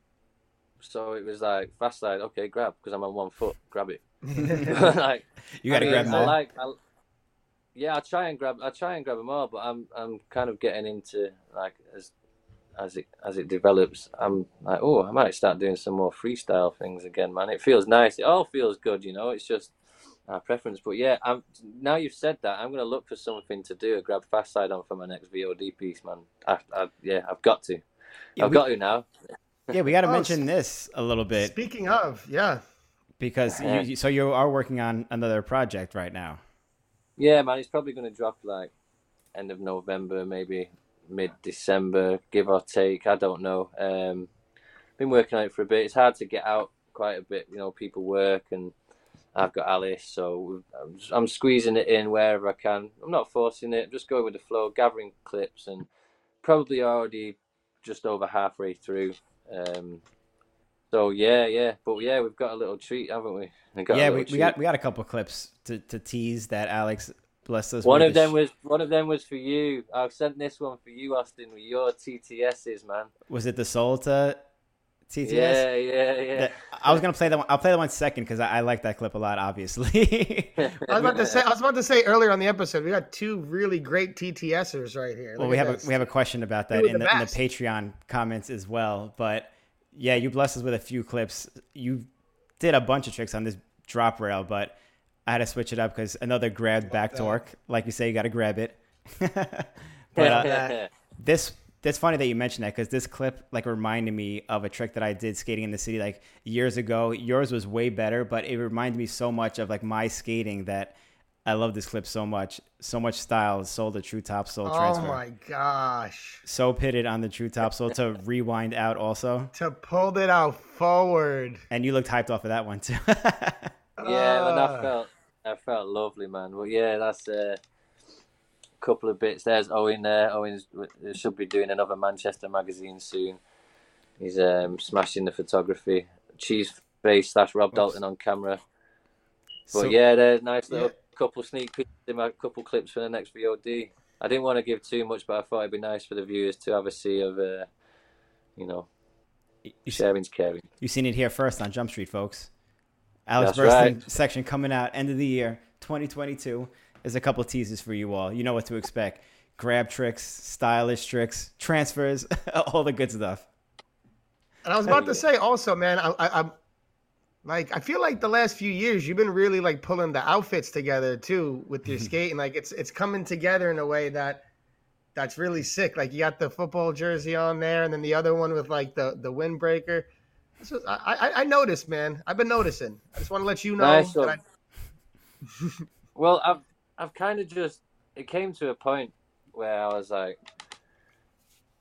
so it was like fast slide. Okay, grab because I'm on one foot. Grab it. like You got to I mean, grab them I like. I, yeah, I try and grab. I try and grab them all, but I'm I'm kind of getting into like as as it as it develops. I'm like, oh, I might start doing some more freestyle things again, man. It feels nice. It all feels good, you know. It's just our preference. But yeah, I'm now you've said that, I'm gonna look for something to do. A grab fast side on for my next VOD piece, man. I, I, yeah, I've got to. Yeah, I've we- got to now. yeah, we got to Oh, mention this a little bit Speaking of, yeah. because you, you, so you are working on another project right now. Yeah, man, it's probably going to drop like end of November, maybe mid December, give or take. I don't know. Um, been working on it for a bit. It's hard to get out quite a bit. You know, people work, and I've got Alice, so I'm, I'm squeezing it in wherever I can. I'm not forcing it. I'm just going with the flow, gathering clips, and probably already just over halfway through. Um, so yeah, yeah, but yeah, we've got a little treat, haven't we? Yeah, we, we got we got a couple clips to, to tease that Alex blessed us. One with of them was one of them was for you. I've sent this one for you, Austin, with your TTSs, man. was it the Solta TTS? Yeah, yeah, yeah. That- I was gonna play that one. I'll play that one second because I, I like that clip a lot. Obviously. I was about to say. I was about to say earlier on the episode, we got two really great TTSers right here. well, we at have a, we have a question about that in the the, in the. Patreon comments as well. But yeah, you blessed us with a few clips. You did a bunch of tricks on this drop rail, but I had to switch it up because another grab back that. torque. Like you say, you got to grab it. but uh, this that's funny that you mentioned that because this clip like reminded me of a trick that I did skating in the city like years ago. Yours was way better, but it reminded me so much of like my skating that I love this clip so much. So much style sold the true topsoul Oh transfer. my gosh! So pitted on the true topsoul to rewind out also, To pulled it out forward. and you looked hyped off of that one too. Yeah, enough. I felt I felt lovely, man. But yeah, that's uh, a couple of bits. There's Owen there. Owen should be doing another Manchester magazine soon. He's um, smashing the photography. Cheese face slash Rob Dalton on camera. But So- yeah, there's nice little Yeah. couple sneak peeks in my couple clips for the next VOD. I didn't want to give too much, but I thought it'd be nice for the viewers to have a see of, uh, you know, you, sharing's caring. You've seen it here first on Jump Street, folks. Alex That's Bursting right. section coming out end of the year, 2022. There's a couple teasers for you all. You know what to expect: grab tricks, stylish tricks, transfers, all the good stuff. And I was about to say also, man, I, I, I'm like, I feel like the last few years you've been really like pulling the outfits together too with your skating. Like it's it's coming together in a way that that's really sick. Like you got the football jersey on there, and then the other one with like the the windbreaker. I, I I noticed, man. I've been noticing. I just want to let you know Nice that. I, Well, I've I've kind of just it came to a point where I was like,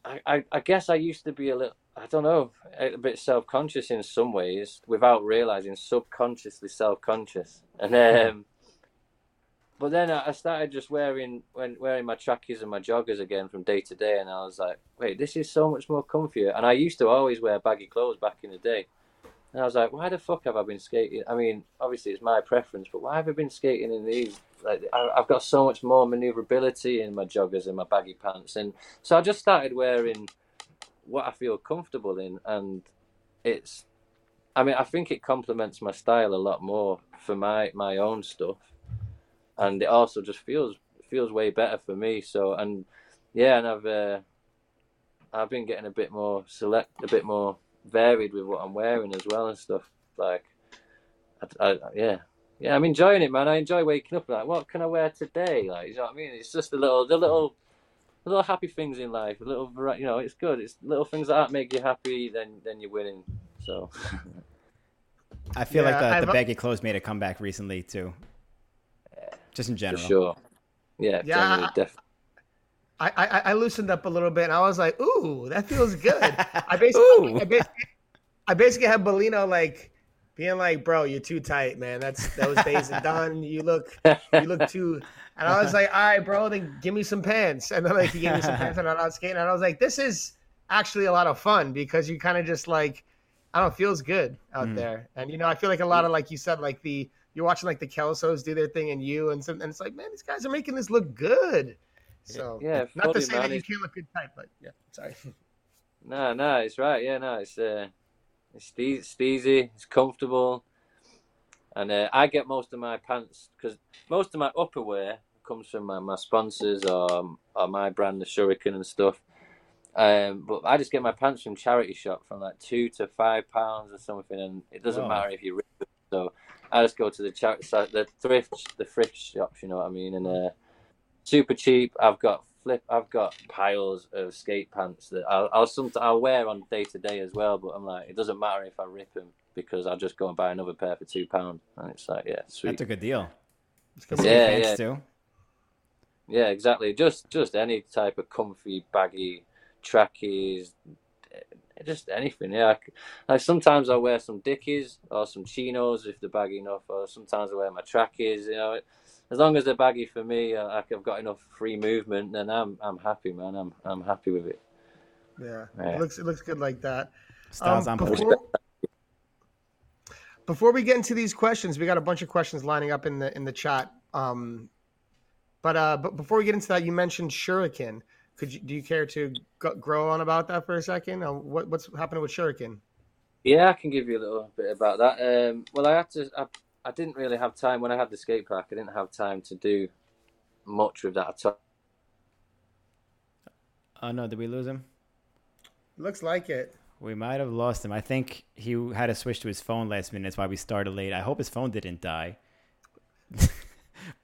I, I, I guess I used to be a little I don't know a bit self conscious in some ways without realizing subconsciously self conscious and um, but then I started just wearing when wearing my trackies and my joggers again from day to day and I was like wait this is so much more comfier and I used to always wear baggy clothes back in the day and I was like, why the fuck have I been skating? I mean, obviously it's my preference, but why have I been skating in these? Like, I, I've got so much more maneuverability in my joggers and my baggy pants, and so I just started wearing what I feel comfortable in, and it's. I mean, I think it complements my style a lot more for my my own stuff, and it also just feels feels way better for me. So, and yeah, and I've uh, I've been getting a bit more select, a bit more varied with what I'm wearing as well and stuff. Like, I, I, yeah, yeah, I'm enjoying it, man. I enjoy waking up like, what can I wear today? Like, you know what I mean? It's just the little, the little, the little happy things in life. A little, you know, it's good. It's little things that make you happy, then then you're winning. So, I feel Yeah, like the, the baggy clothes made a comeback recently too. Just in for general. sure. Yeah, Yeah, generally, I- def- I, I I loosened up a little bit, and I was like, "Ooh, that feels good." I basically, Ooh. I basically, I basically had Bolino like being like, "Bro, you're too tight, man. That's those days are done. You look, you look too." And I was like, "All right, bro, then give me some pants." And then like he gave me some pants, and I was skating, and I was like, "This is actually a lot of fun because you kind of just like, I don't know, it feels good out Mhm. there." And you know, I feel like a lot of like you said, like the you're watching like the Kelsos do their thing, and you and some, and it's like, man, these guys are making this look good. So Yeah, not to say man. that you It's- can't look good type, but yeah, sorry. no, no, it's right. Yeah, no, it's uh, it's ste- it's easy, it's comfortable, and uh, I get most of my pants because most of my upperwear comes from my, my sponsors or or my brand, the Shuriken and stuff. Um, but I just get my pants from charity shop from like two to five pounds or something, and it doesn't Wow. matter if you rip them. So I just go to the charity, the thrift, the thrift shops. You know what I mean? And uh, super cheap. I've got flip. I've got piles of skate pants that I'll I'll, I'll wear on day to day as well. But I'm like, it doesn't matter if I rip them because I'll just go and buy another pair for two pound. And it's like, yeah, sweet. That's a good deal. Yeah, yeah. too. Yeah, exactly. Just just any type of comfy, baggy trackies, just anything. Yeah, I c- like sometimes I wear some Dickies or some chinos if they're baggy enough, or sometimes I wear my trackies. You know, as long as they're baggy for me, uh, like I've got enough free movement, then I'm I'm happy, man. I'm I'm happy with it. Yeah, Yeah. it looks it looks good like that. Styles Um, before, before we get into these questions, we got a bunch of questions lining up in the in the chat. Um, But uh, but before we get into that, you mentioned Shuriken. Could you do you care to go, grow on about that for a second? Uh, what what's happening with Shuriken? Yeah, I can give you a little bit about that. Um, well, I had to. I, I didn't really have time when I had the skate park. I didn't have time to do much with that at all. Oh no, did we lose him? Looks like it. We might have lost him. I think he had to switch to his phone last minute. That's why we started late. I hope his phone didn't die.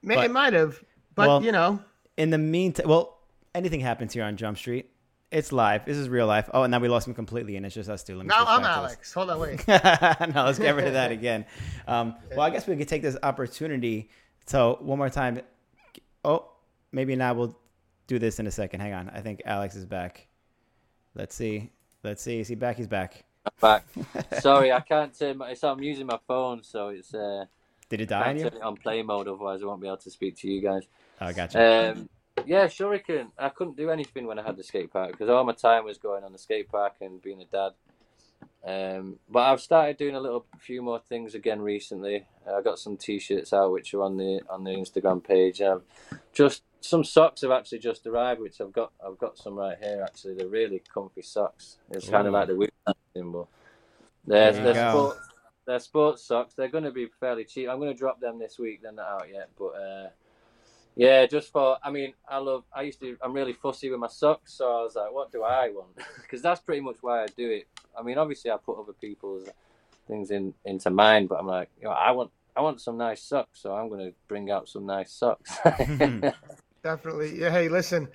But- it might have, but Well- you know, In the meantime, well, anything happens here on Jump Street. It's live. This is real life. Oh, and now we lost him completely, and it's just us two. Let me now I'm back to. Alex. Hold on, wait. no, let's get rid of that again. Um, well, I guess we could take this opportunity. So one more time. Oh, maybe now we'll do this in a second. Hang on. I think Alex is back. Let's see. Let's see. Is he back? He's back. I'm back. Sorry, I can't turn. My, so I'm using my phone, so it's. Uh, Did it die on can't you? turn it on play mode, otherwise I won't be able to speak to you guys. Oh, gotcha. Um, yeah, Shuriken. I couldn't do anything when I had the skate park because all my time was going on the skate park and being a dad. Um, but I've started doing a little few more things again recently. I got some t-shirts out which are on the on the Instagram page. Um, just some socks have actually just arrived, which I've got. I've got some right here. Actually, they're really comfy socks. It's kind of like the Wii symbol. They're, they're sports. They're sports socks. They're going to be fairly cheap. I'm going to drop them this week. They're not out yet, but uh, yeah, just for. I mean, I love. I used to. I'm really fussy with my socks, so I was like, what do I want? Because that's pretty much why I do it. I mean, obviously, I put other people's things in into mine, but I'm like, you know, I want. I want some nice socks, so I'm going to bring out some nice socks. Definitely. Yeah, hey, listen.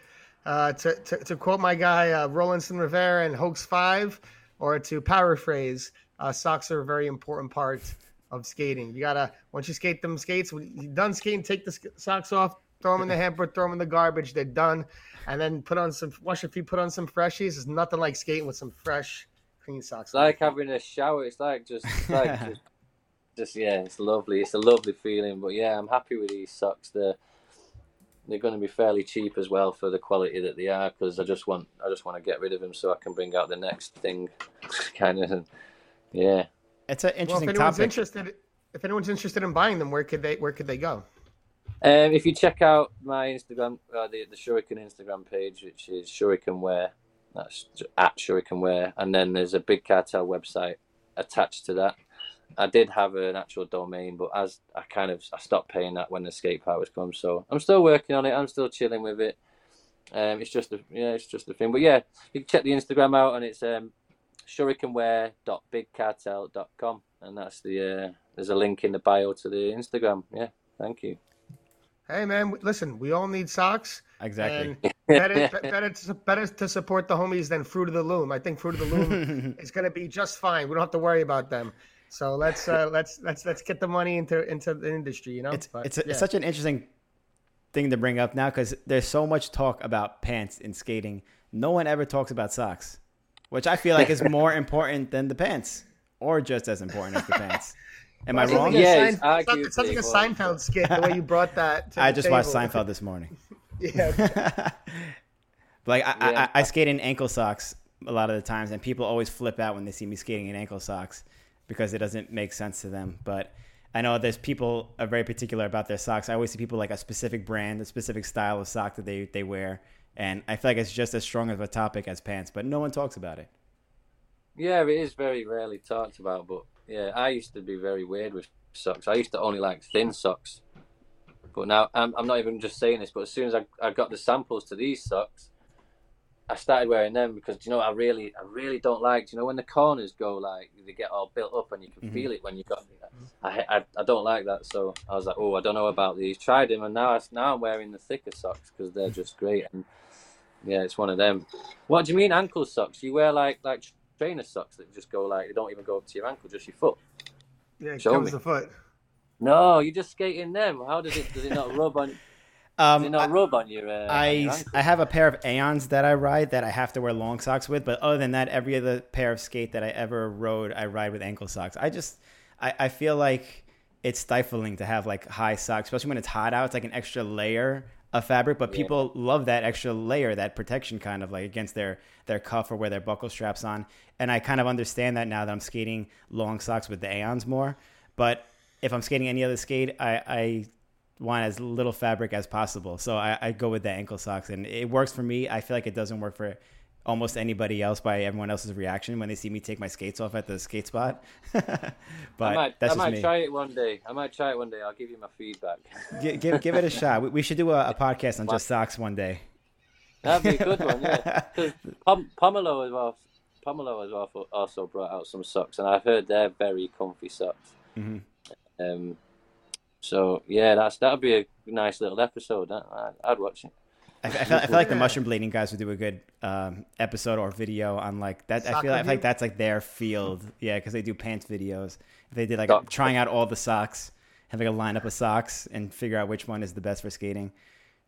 Uh, to, to, to quote my guy uh, Rolandson Rivera and Hoax Five, or to paraphrase, uh, socks are a very important part of skating. You gotta once you skate them skates, when you're done skating, take the socks off, throw them in the hamper, throw them in the garbage. They're done, and then put on some wash your feet, put on some freshies. It's nothing like skating with some fresh, clean socks. It's like having a shower. It's like just, it's like just, just yeah, it's lovely. It's a lovely feeling. But yeah, I'm happy with these socks. They're they're going to be fairly cheap as well for the quality that they are. Because I just want I just want to get rid of them so I can bring out the next thing, kind of. Yeah. it's an interesting well, if anyone's topic. interested, if anyone's interested in buying them, where could they where could they go? Um, if you check out my Instagram, uh, the the Shuriken Instagram page, which is Shuriken Wear, that's at Shuriken Wear, and then there's a Big Cartel website attached to that. I did have an actual domain, but as I kind of I stopped paying that when the skate was come, so I'm still working on it. I'm still chilling with it. Um, it's just a yeah, it's just a thing. But yeah, you can check the Instagram out, and it's um, shurikenwear.bigcartel.com, and that's the uh, there's a link in the bio to the Instagram. Yeah, thank you. Hey man, listen, we all need socks. Exactly. And better, better, to, better to support the homies than Fruit of the Loom. I think Fruit of the Loom is going to be just fine. We don't have to worry about them. So let's uh, let's let's let's get the money into into the industry. You know, it's But, it's, a, yeah. it's such an interesting thing to bring up now because there's so much talk about pants in skating. No one ever talks about socks, which I feel like is more important than the pants, or just as important as the pants. Am I It's like wrong? Yeah, it's Sein- it's not- it's not like a Seinfeld skit the way you brought that. To I the just watched. Seinfeld this morning. Yeah, like I, Yeah. I, I skate in ankle socks a lot of the times, and people always flip out when they see me skating in ankle socks because it doesn't make sense to them. But I know there's people are very particular about their socks. I always see people like a specific brand, a specific style of sock that they, they wear, and I feel like it's just as strong of a topic as pants, but no one talks about it. Yeah, it is very rarely talked about, but yeah, I used to be very weird with socks. I used to only like thin socks, but now I'm, I'm not even just saying this. But as soon as I, I got the samples to these socks, I started wearing them because you know I really I really don't like you know when the corners go like they get all built up and you can Mhm. feel it when you got I, I I don't like that so I was like oh I don't know about these tried them and now I, now I'm wearing the thicker socks because they're just great and yeah it's one of them. What do you mean ankle socks? You wear like like trainer socks that just go like they don't even go up to your ankle just your foot. yeah, it Show covers me. the foot. No, you're just skate in them. How does it does it not rub on? Does it Um, not I, rub on your? Uh, on your I. I have a pair of Aeons that I ride that I have to wear long socks with, but other than that, every other pair of skate that I ever rode, I ride with ankle socks. I just, I, I feel like it's stifling to have like high socks, especially when it's hot out. It's like an extra layer of fabric, but Yeah. people love that extra layer, that protection kind of like against their their cuff or where their buckle straps on. And I kind of understand that now that I'm skating long socks with the Aeons more. But if I'm skating any other skate, I, I want as little fabric as possible. So I, I go with the ankle socks, and it works for me. I feel like it doesn't work for almost anybody else by everyone else's reaction when they see me take my skates off at the skate spot. but I might, I might try it one day. I might try it one day. I'll give you my feedback. Gi- give, give it a shot. We, we should do a, a podcast on just socks one day. That'd be a good one, yeah. 'Cause Pom- Pomelo as well. Pomelo as well also brought out some socks, and I've heard they're very comfy socks. Mhm. Um, so yeah, that's that'd be a nice little episode. I'd watch it. I, I, feel, I feel like the mushroom blading guys would do a good um, episode or video on like that. I feel, like, I feel like that's like their field. Yeah, because they do pants videos. If they did like Sock- trying out all the socks, having a lineup of socks and figure out which one is the best for skating,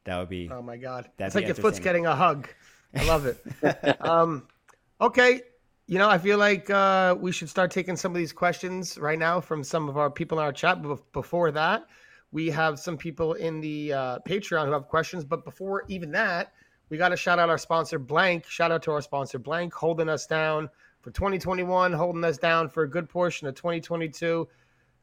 that would be. Oh my god, That'd it's be like your foot's getting a hug. I love it. um, okay, you know, I feel like uh, we should start taking some of these questions right now from some of our people in our chat. But before that, we have some people in the uh, Patreon who have questions. But before even that, we got to shout out our sponsor Blank. Shout out to our sponsor Blank, holding us down for 2021, holding us down for a good portion of 2022.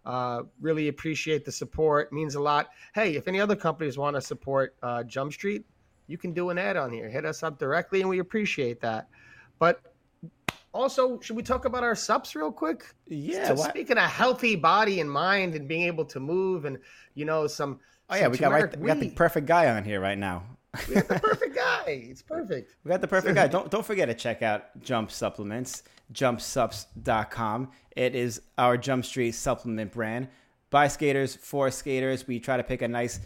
Uh, really appreciate the support. Means a lot. Hey, if any other companies want to support uh, Jump Street, you can do an ad on here. Hit us up directly, and we appreciate that. But also, should we talk about our subs real quick? Yeah. So speaking of healthy body and mind and being able to move and you know some oh yeah, some we got right, we got the perfect guy on here right now. we got the perfect guy. It's perfect. We got the perfect guy. Don't don't forget to check out Jump Supplements, jumpsups.com. It is our Jump Street supplement brand. By skaters, for skaters. We try to pick a nice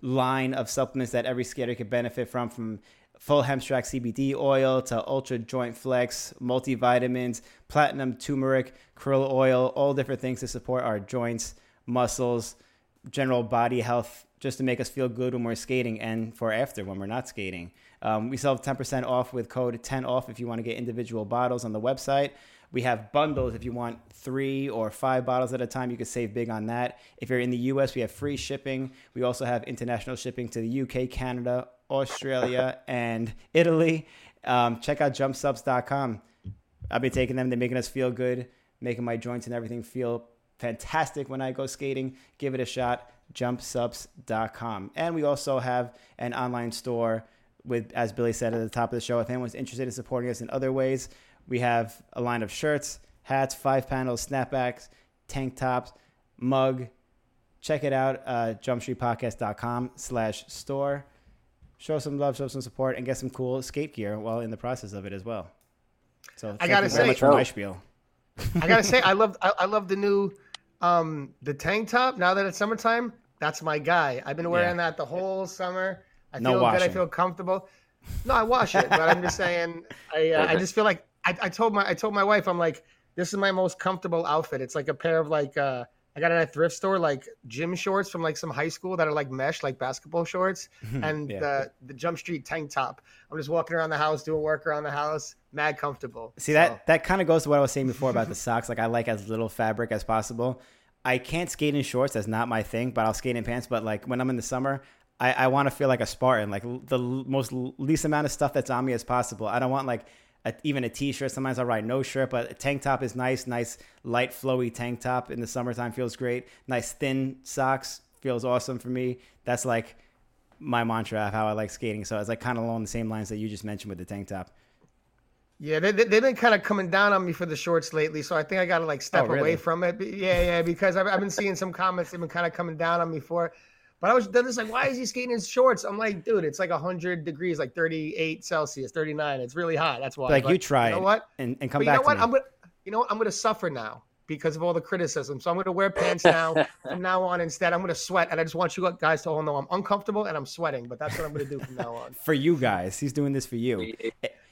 line of supplements that every skater could benefit from from full hemp extract CBD oil to ultra joint flex, multivitamins, platinum turmeric, krill oil, all different things to support our joints, muscles, general body health just to make us feel good when we're skating and for after when we're not skating. Um, we sell 10% off with code 10 off if you want to get individual bottles on the website. We have bundles if you want three or five bottles at a time. You can save big on that. If you're in the US, we have free shipping. We also have international shipping to the UK, Canada, Australia, and Italy. Um, check out jumpsubs.com. I've been taking them. They're making us feel good, making my joints and everything feel fantastic when I go skating. Give it a shot. Jumpsubs.com. And we also have an online store with, as Billy said at the top of the show, if anyone's interested in supporting us in other ways, we have a line of shirts, hats, five panels, snapbacks, tank tops, mug. Check it out, uh, jumpstreetpodcast.com slash store. Show some love, show some support, and get some cool skate gear while in the process of it as well. So thank gotta you very say- much for my spiel. I gotta say, I love I, I love the new um the tank top. Now that it's summertime, that's my guy. I've been wearing Yeah. that the whole summer. I No feel good. I feel comfortable. No, I wash it, but I'm just saying. I uh, I just feel like I, I told my I told my wife I'm like this is my most comfortable outfit. It's like a pair of like uh I got it at a thrift store like gym shorts from like some high school that are like mesh like basketball shorts and Yeah. the the Jump Street tank top. I'm just walking around the house doing work around the house, mad comfortable. See So- that that kind of goes to what I was saying before about the socks. Like I like as little fabric as possible. I can't skate in shorts. That's not my thing. But I'll skate in pants. But like when I'm in the summer, I, I want to feel like a Spartan. Like the most least amount of stuff that's on me as possible. I don't want like a, even a t-shirt. Sometimes I'll ride no shirt, but a tank top is nice. Nice light flowy tank top in the summertime feels great. Nice thin socks feels awesome for me. That's like my mantra of how I like skating. So it's like kind of along the same lines that you just mentioned with the tank top. Yeah, they, they, they've been kind of coming down on me for the shorts lately, so I think I got to like step Oh, really? away from it. But Yeah, yeah, because I've, I've been seeing some comments they've been kind of coming down on me for it. But I was they're just like, why is he skating in shorts? I'm like, dude, it's like 100 degrees, like 38 Celsius, 39. It's really hot. That's why. Like But you try You know what? and, and come But you back know to what? me. I'm gonna, you know what? I'm gonna suffer now because of all the criticism. So I'm gonna wear pants now from now on. Instead, I'm gonna sweat, and I just want you guys to all know I'm uncomfortable and I'm sweating. But that's what I'm gonna do from now on. for you guys. He's doing this for you.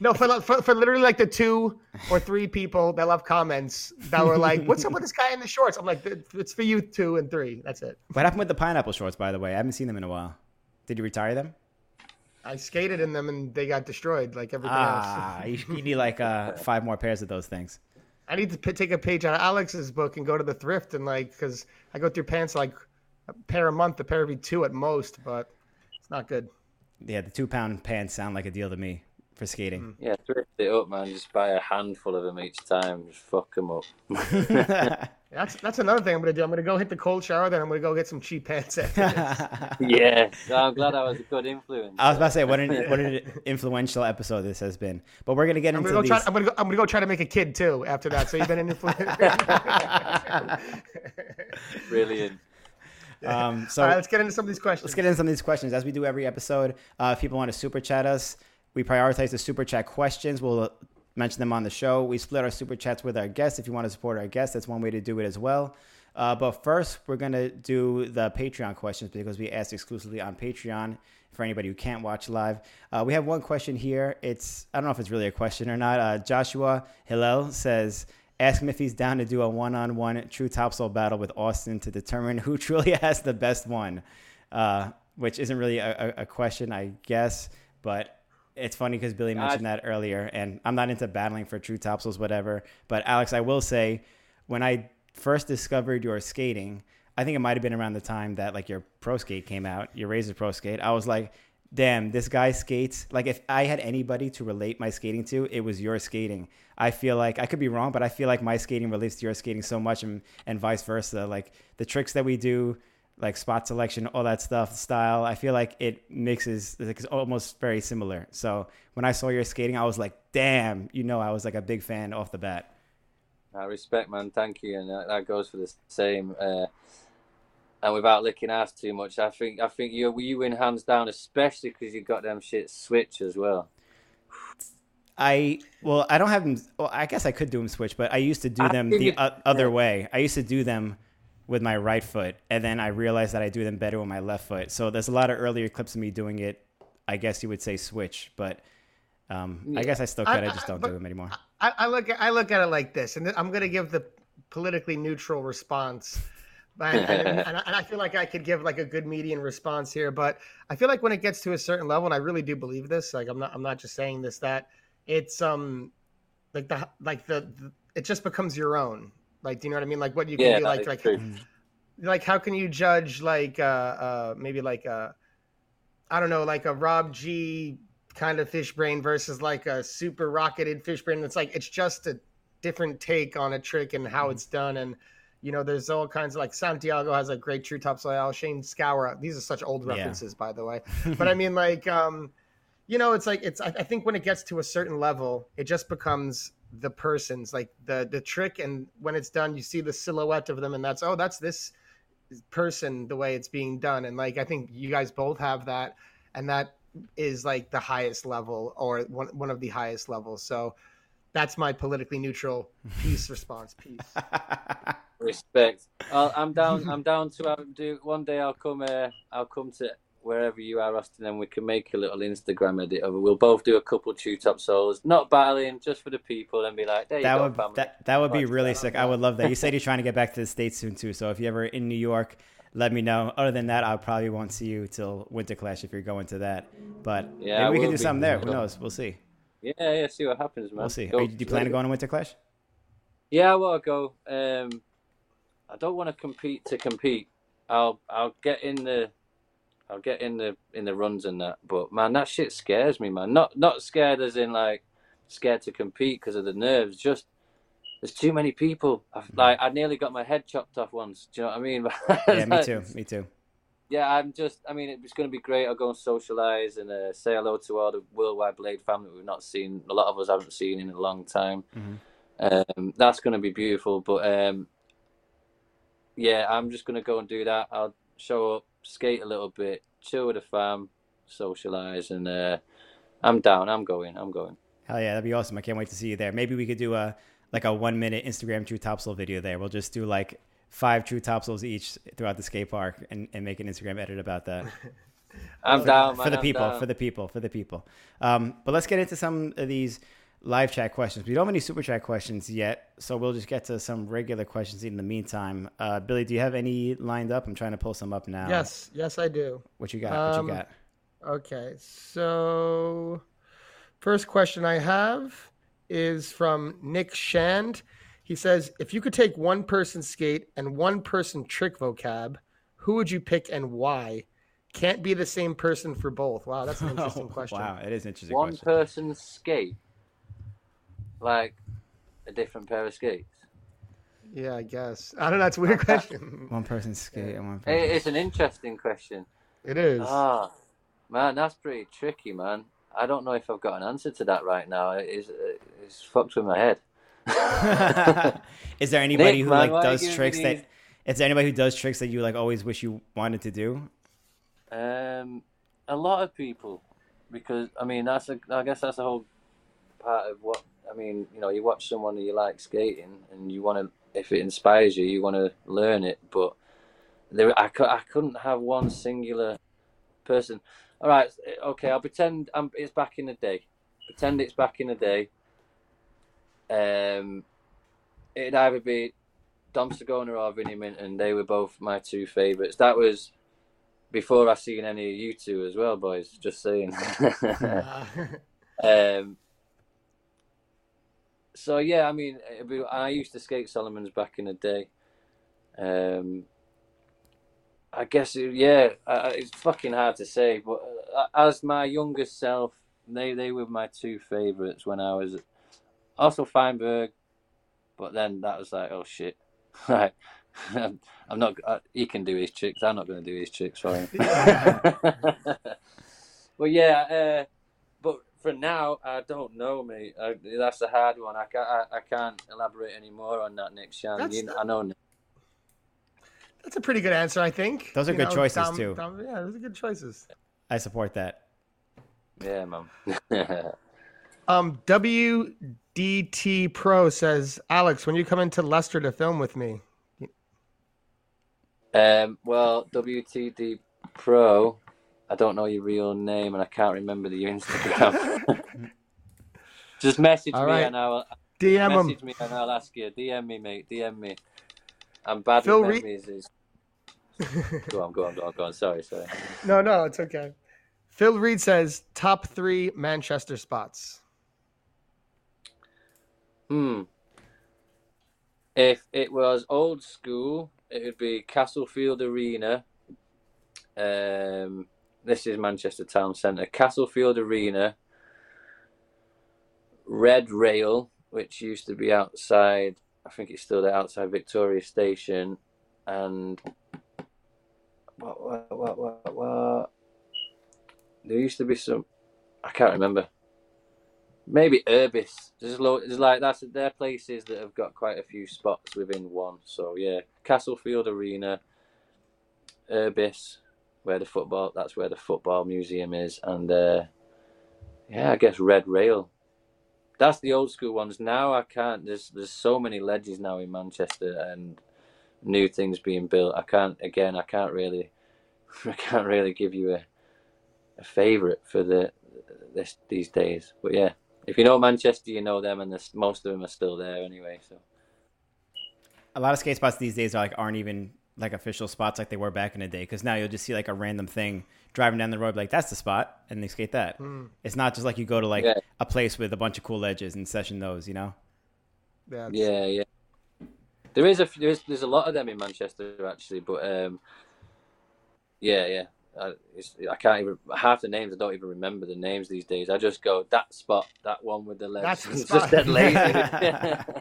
No, for, for for literally like the two or three people that left comments that were like, "What's up with this guy in the shorts?" I'm like, "It's for you two and three. That's it." What happened with the pineapple shorts, by the way? I haven't seen them in a while. Did you retire them? I skated in them and they got destroyed, like everything else. Ah, you, you need like uh, five more pairs of those things. I need to p- take a page out of Alex's book and go to the thrift and like, because I go through pants like a pair a month, a pair every two at most, but it's not good. Yeah, the two pound pants sound like a deal to me for skating. Yeah, thrift it up, man. Just buy a handful of them each time. Just fuck them up. That's that's another thing I'm gonna do. I'm gonna go hit the cold shower, then I'm gonna go get some cheap pants after this. yeah, so I'm glad I was a good influence. I was about to say what an what an influential episode this has been, but we're gonna get I'm into gonna go these. try. I'm gonna go. I'm gonna go try to make a kid too after that. So you've been an influencer. Brilliant. Um, so All right, let's get into some of these questions. let's get into some of these questions as we do every episode. Uh, if people want to super chat us, we prioritize the super chat questions. We'll mention them on the show. We split our super chats with our guests. If you want to support our guests, that's one way to do it as well. Uh, but first, we're gonna do the Patreon questions because we ask exclusively on Patreon for anybody who can't watch live. Uh, we have one question here. It's I don't know if it's really a question or not. Uh, Joshua Hillel says. Ask him if he's down to do a one-on-one true topsoul battle with Austin to determine who truly has the best one, uh, which isn't really a, a, a question, I guess. But it's funny because Billy mentioned that earlier, and I'm not into battling for true topsouls, whatever. But Alex, I will say, when I first discovered your skating, I think it might have been around the time that like your pro skate came out, your Razor Pro skate. I was like, damn, this guy skates. Like if I had anybody to relate my skating to, it was your skating. I feel like I could be wrong, but I feel like my skating relates to your skating so much, and and vice versa. Like the tricks that we do, like spot selection, all that stuff, style. I feel like it mixes. It's almost very similar. So when I saw your skating, I was like, damn, you know, I was like a big fan off the bat. I respect, man. Thank you, and that, that goes for the same. Uh, and without licking ass too much, I think I think you you win hands down, especially because you got them shit switch as well. I well, I don't have them. Well, I guess I could do them switch, but I used to do I them the o- other way. I used to do them with my right foot, and then I realized that I do them better with my left foot. So there's a lot of earlier clips of me doing it. I guess you would say switch, but um, I guess I still could. I, I- just don't do them anymore. I, I look at I look at it like this, and I'm going to give the politically neutral response. And, and, and I feel like I could give like a good median response here, but I feel like when it gets to a certain level, and I really do believe this, like I'm not I'm not just saying this, that it's um like the like the, the it just becomes your own. Like, do you know what I mean? Like what you can Yeah, do, like like true. like how can you judge like uh uh maybe like uh I don't know like a Rob G kind of fish brain versus like a super rocketed fish brain. It's like it's just a different take on a trick and how it's done and you know there's all kinds of like Santiago has a great true topsoul Shane Scour these are such old Yeah. references by the way but I mean like um you know it's like it's I, I think when it gets to a certain level it just becomes the person's like the the trick and when it's done you see the silhouette of them and that's oh that's this person the way it's being done and like i think you guys both have that and that is like the highest level or one, one of the highest levels so that's my politically neutral peace response peace Respect. I'll, I'm down. I'm down to have, do one day. I'll come. Uh, I'll come to wherever you are, Austin, and we can make a little Instagram edit of it. We'll both do a couple two topsouls, not battling, just for the people, and be like, "There you that go, would family." that, that would be really sick. I would love that. You said you're trying to get back to the states soon too. So if you're ever in New York, let me know. Other than that, I probably won't see you till Winter Clash if you're going to that. But Yeah, maybe we can do something there. Who knows? We'll see. Yeah, yeah. See what happens, man. We'll see. Go- Are you, do you plan to go on a Winter Clash? Yeah, I will go. Um, I don't want to compete to compete. I'll I'll get in the I'll get in the in the runs and that. But man, that shit scares me, man. Not not scared as in like scared to compete because of the nerves. Just there's too many people. I've, like I nearly got my head chopped off once. Do you know what I mean? Yeah, me too. Me too. Yeah, I'm just. I mean, it's going to be great. I'll go and socialize and uh, say hello to all the Worldwide Blade family we've not seen. A lot of us haven't seen in a long time. Mhm. Um, that's going to be beautiful. But um, yeah, I'm just going to go and do that. I'll show up, skate a little bit, chill with the fam, socialize, and uh, I'm down. I'm going. I'm going. Hell yeah, that'd be awesome. I can't wait to see you there. Maybe we could do a like a one minute Instagram true topsoul video there. We'll just do like five true topsouls each throughout the skate park and, and make an Instagram edit about that. I'm down, man. for the I'm people, down. for the people, for the people. Um, but let's get into some of these live chat questions. We don't have any super chat questions yet, so we'll just get to some regular questions in the meantime. Uh, Billy, do you have any lined up? I'm trying to pull some up now. yes yes i do What you got? What Um, you got? Okay, so first question I have is from Nick Shand. He says, if you could take one person skate and one person trick vocab, who would you pick and why? Can't be the same person for both. Wow, that's an interesting question. Oh, Wow, it is an interesting One question. person skate, like a different pair of skates. Yeah, I guess. I don't know. It's a weird question. One person's skate and one It- It's an interesting question. It is. Ah, man, that's pretty tricky, man. I don't know if I've got an answer to that right now. It's, it's fucked with my head. is there anybody Nick, who man, like why are you does tricks that? these- Is there anybody who does tricks that you like always wish you wanted to do? Um, a lot of people, because I mean that's a, I guess that's a whole part of what I mean. You know, you watch someone and you like skating, and you want to, if it inspires you, you want to learn it. But there, I, I couldn't have one singular person. All right, okay, I'll pretend I'm, it's back in the day. Pretend it's back in the day. Um, it'd either be Dom Sagona or Vinny Minton. They were both my two favourites. That was before I seen any of you two as well, boys. Just saying. Um, so yeah, I mean, be- I used to skate Salomon's back in the day. Um, I guess it- yeah, uh, it's fucking hard to say, but uh, as my youngest self, they they were my two favorites when I was also Feinberg, but then that was like, oh shit, right. I'm not. Uh, he can do his tricks. I'm not going to do his tricks for him. well, yeah. Uh, for now, I don't know, mate. I, that's a hard one. I can't. I, I can't elaborate any more on that, Nick Shan. That's You, the- I know. Nick. That's a pretty good answer, I think. Those are You good know, choices, Dom- too. Dom- yeah, those are good choices. I support that. Yeah, man. Um, WDT Pro says, Alex, when you come into Leicester to film with me, um. Well, WTD Pro. I don't know your real name, and I can't remember the Instagram. Just message me, and I'll DM him. message me, and I'll ask you. DM me, mate. DM me. I'm bad Phil with memories. Go on, go on, go on, go on. Sorry, sorry. no, no, it's okay. Phil Reed says, top three Manchester spots. Hmm. If it was old school, it would be Castlefield Arena. Um, this is Manchester Town Centre. Castlefield Arena. Red Rail, which used to be outside. I think it's still there outside Victoria Station, and what what what what what? There used to be some. I can't remember. Maybe Urbis. There's, lo- there's like that's they're places that have got quite a few spots within one. So yeah, Castlefield Arena, Urbis, where the football that's where the football museum is, and uh, yeah, I guess Red Rail. That's the old school ones. Now I can't. There's there's so many ledges now in Manchester and new things being built. I can't again. I can't really. I can't really give you a a favourite for the this these days. But yeah, if you know Manchester, you know them, and most of them are still there anyway. So A lot of skate spots these days are like aren't even like official spots like they were back in the day. Because now you'll just see like a random thing driving down the road, like that's the spot, and they skate that. It's not just like you go to like Yeah. a place with a bunch of cool ledges and session those. You know. That's, yeah, yeah. There is a f- there's there's a lot of them in Manchester actually, but um, yeah, yeah. I, it's, I can't even half the names. I don't even remember the names these days. I just go that spot, that one with the legs. That's the It's spot. just dead lazy.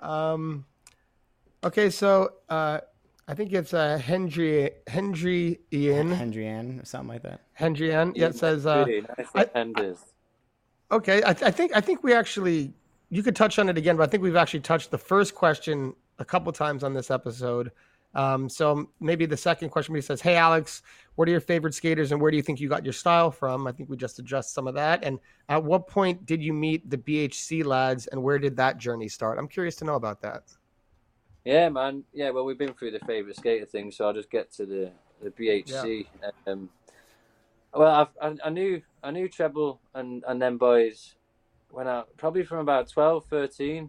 Um, okay, so uh, I think it's uh, Hendry Hendry Ian Hendry Ann or something like that. Hendry Ian. Yeah, it says. Uh, Really nice I- defenders. okay, I, I think I think we actually you could touch on it again, but I think we've actually touched the first question a couple times on this episode. Um, so maybe the second question he says, "Hey Alex, what are your favorite skaters, and where do you think you got your style from?" I think we just addressed some of that. And at what point did you meet the BHC lads, and where did that journey start? I'm curious to know about that. Yeah, man. Yeah, well, we've been through the favourite skater thing, so I'll just get to the the BHC. Um, well, I've, I I knew I knew Treble and and them boys when I probably from about 12, 13.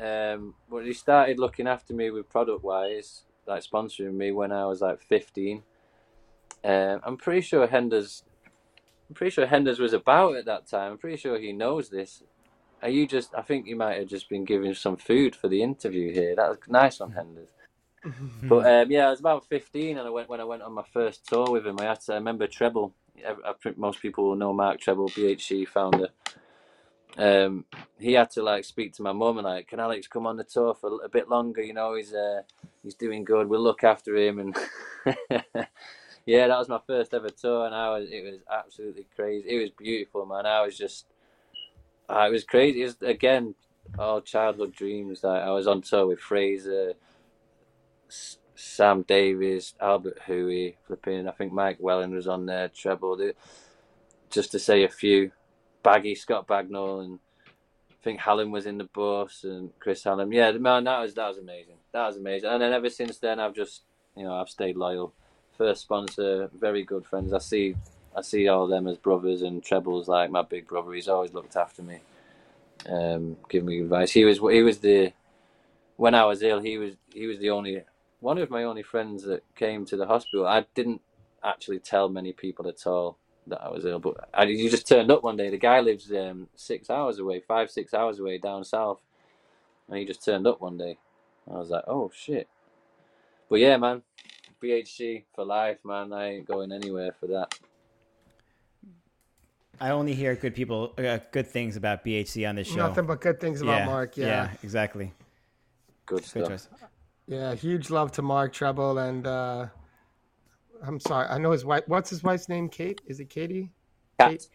Um, but he started looking after me with product wise, like sponsoring me when I was like fifteen. Um, I'm pretty sure Henders, I'm pretty sure Henders was about at that time. I'm pretty sure he knows this. Are you just? I think you might have just been giving some food for the interview here. That was nice on Henders. But um, yeah, I was about fifteen, and I went when I went on my first tour with him. I had to I remember Treble. I, I think most people will know Mark Treble, BHC founder. um, he had to like speak to my mum and like, can Alex come on the tour for a bit longer? You know, he's uh, he's doing good. We'll look after him. And yeah, that was my first ever tour, and I was it was absolutely crazy. It was beautiful, man. I was just, uh, it was crazy. It was again all childhood dreams. I was on tour with Fraser, S- Sam Davies, Albert Hui, flipping. I think Mike Welland was on there. Treble, just to say a few. Baggy, Scott Bagnall, and I think Hallam was in the bus, and Chris Hallam. Yeah, man, that was that was amazing. That was amazing. And then ever since then, I've just you know I've stayed loyal. First sponsor, very good friends. I see I see all of them as brothers, and Treble's like my big brother. He's always looked after me, um, giving me advice. He was he was the when I was ill. He was he was the only one of my only friends that came to the hospital. I didn't actually tell many people at all that I was ill, but I, you just turned up one day. The guy lives um, six hours away, five six hours away down south, and he just turned up one day. I was like, oh shit. But yeah, man, BHC for life, man. I ain't going anywhere for that. I only hear good people, uh, good things about BHC on this show. Nothing but good things about yeah, Mark. Yeah. yeah, exactly. Good Good stuff. choice. Yeah, huge love to Mark Treble and uh I'm sorry, I know his wife. What's his wife's name? Kate? Is it Katie? Cat.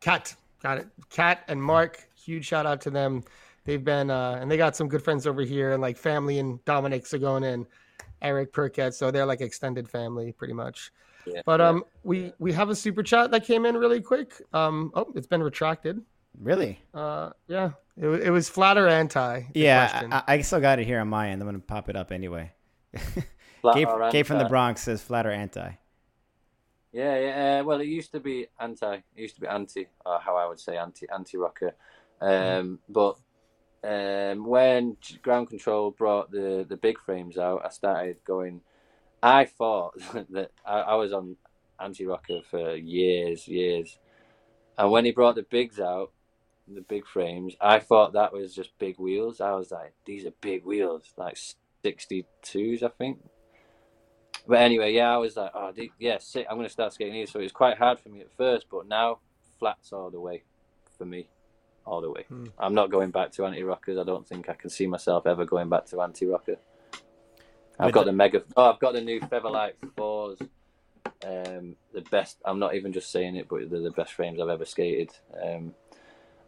Kat. Got it. Kat and Mark. Huge shout out to them. They've been uh and they got some good friends over here and like family and Dominic Sagona and Eric Perkett. So they're like extended family pretty much. Yeah, But yeah. um we we have a super chat that came in really quick. Um oh it's been retracted. Really? Uh yeah. It, it was flat or anti. Yeah. I, I still got it here on my end. I'm gonna pop it up anyway. Flat Gabe, Gabe from the? Bronx says flat or anti. Yeah, yeah. Uh, well, it used to be anti. It used to be anti, or how I would say anti, anti-rocker. Um, but um, when Ground Control brought the the big frames out, I started going. I thought that I, I was on anti-rocker for years, years, and when he brought the bigs out, the big frames, I thought that was just big wheels. I was like, these are big wheels, like sixty twos, I think. But anyway, yeah, I was like, oh, yeah, sick. I'm going to start skating these. So it was quite hard for me at first, but now flats all the way for me, all the way. Hmm. I'm not going back to anti rockers. I don't think I can see myself ever going back to anti rocker. I've With got the- the mega. Oh, I've got the new Featherlite fours. Um, the best. I'm not even just saying it, but they're the best frames I've ever skated. Um,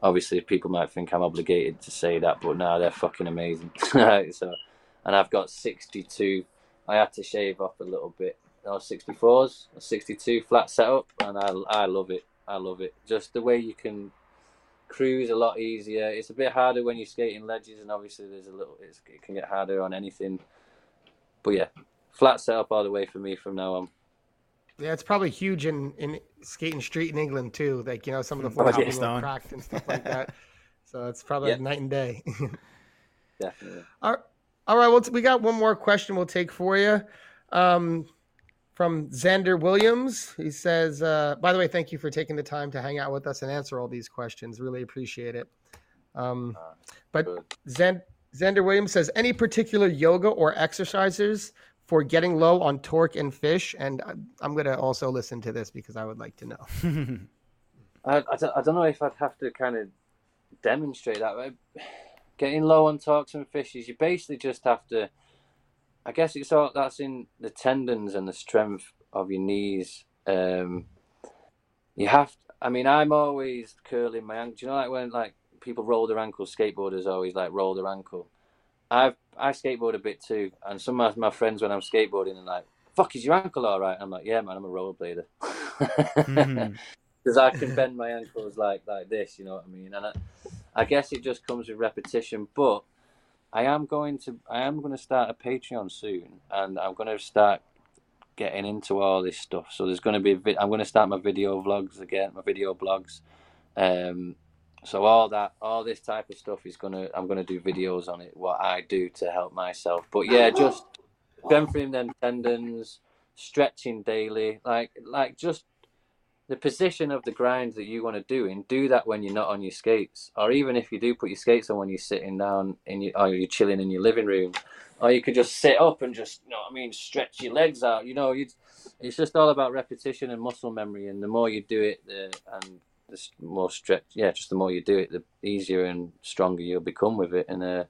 obviously, people might think I'm obligated to say that, but no, they're fucking amazing. so, and I've got 62. I had to shave off a little bit. No, 64s, a 62 flat setup, and I I love it. I love it. Just the way you can cruise a lot easier. It's a bit harder when you're skating ledges, and obviously there's a little. It's, it can get harder on anything. But yeah, flat setup all the way for me from now on. Yeah, it's probably huge in in skating street in England too. Like you know, some of the Oh, floors yeah. are a little Stone. cracked and stuff like that. So it's probably Yeah. night and day. Definitely. all all right, well, we got one more question we'll take for you. Um, from Xander Williams, he says, uh, "By the way, thank you for taking the time to hang out with us and answer all these questions. Really appreciate it." Um, but Good. Zen, Xander Williams says, "Any particular yoga or exercises for getting low on torque and fish?" And I- I'm going to also listen to this because I would like to know. I, I, don't, I don't know if I'd have to kind of demonstrate that. but Getting low on torques and fishes, you basically just have to. I guess it's all that's in the tendons and the strength of your knees. Um, you have. I mean, I'm always curling my ankle. Do you know, like when like people roll their ankle, skateboarders always like roll their ankle. I've I skateboard a bit too, and some of my friends when I'm skateboarding are like, "Fuck, is your ankle all right?" I'm like, "Yeah, man, I'm a rollerblader." Mhm. because I can bend my ankles like like this, you know what I mean? And I, I guess it just comes with repetition. But I am going to I am going to start a Patreon soon, and I'm going to start getting into all this stuff. So there's going to be I'm going to start my video vlogs again, my video blogs. Um, so all that all this type of stuff is gonna I'm gonna do videos on it, what I do to help myself. But yeah, just strengthening them tendons, stretching daily, like like just the position of the grind that you want to do and do that when you're not on your skates or even if you do put your skates on when you're sitting down in your or you're chilling in your living room or you could just sit up and just you know what I mean stretch your legs out you know you it's just all about repetition and muscle memory and the more you do it the and the more stretch, yeah, just the more you do it, the easier and stronger you'll become with it. And uh,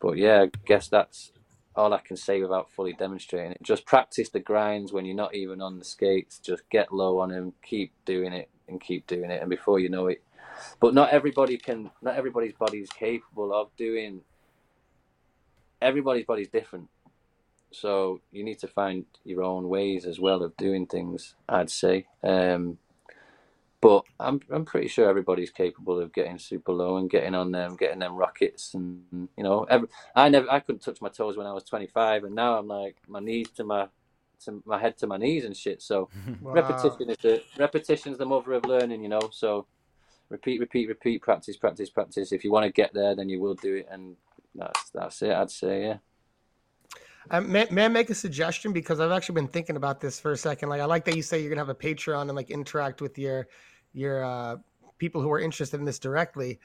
but yeah, I guess that's all I can say without fully demonstrating it. Just practice the grinds when you're not even on the skates. Just get low on them, keep doing it, and keep doing it, and before you know it. But not everybody can. Not everybody's body is capable of doing. Everybody's body's different, so you need to find your own ways as well of doing things. I'd say. Um, but I'm I'm pretty sure everybody's capable of getting super low and getting on them, getting them rockets, and you know, every, I never I couldn't touch my toes when I was 25, and now I'm like my knees to my to my head to my knees and shit. So wow. repetition is the repetition's the mother of learning, you know. So repeat, repeat, repeat, practice, practice, practice. If you want to get there, then you will do it, and that's that's it. I'd say, yeah. Um, may, may I make a suggestion because I've actually been thinking about this for a second. Like, I like that you say you're gonna have a Patreon and like interact with your your uh, people who are interested in this directly.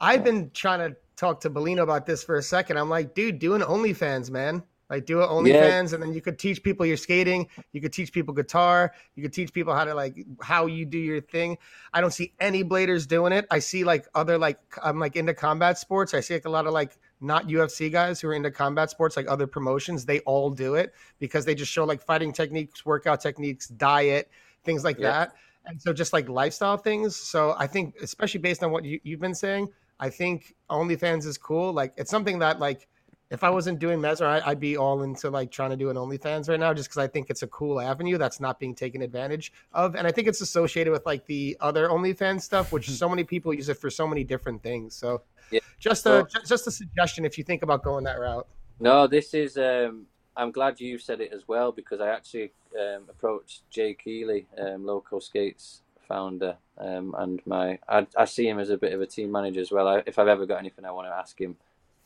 I've been trying to talk to Bellino about this for a second. I'm like, dude, do an OnlyFans, man. Like do an OnlyFans, yeah. and then you could teach people your skating. You could teach people guitar. You could teach people how to like how you do your thing. I don't see any bladers doing it. I see like other like I'm like into combat sports. I see like a lot of like not UFC guys who are into combat sports, like other promotions. They all do it because they just show like fighting techniques, workout techniques, diet, things like yeah. that and so just like lifestyle things. So I think, especially based on what you, you've been saying, I think OnlyFans is cool. Like it's something that like if I wasn't doing Mesmer, I, would be all into like trying to do an OnlyFans right now, just because I think it's a cool avenue that's not being taken advantage of, and I think it's associated with like the other OnlyFans stuff, which so many people use it for so many different things. So, yeah. just a just a suggestion if you think about going that route. No, this is um, I'm glad you said it as well because I actually um, approached Jay Keeley, um, Loco Skates founder, um, and my I, I, see him as a bit of a team manager as well. I, if I've ever got anything I want to ask him,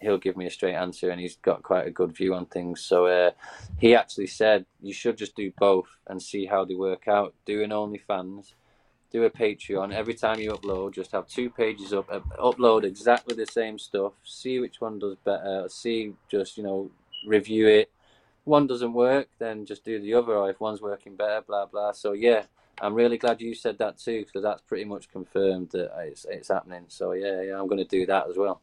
he'll give me a straight answer, and he's got quite a good view on things. So uh, he actually said you should just do both and see how they work out. Do an OnlyFans, do a Patreon. Every time you upload, just have two pages up, uh, upload exactly the same stuff. See which one does better. See just you know review it one doesn't work, then just do the other. Or if one's working better, blah blah. So yeah, I'm really glad you said that too, because that's pretty much confirmed that it's it's happening. So yeah, yeah, I'm going to do that as well.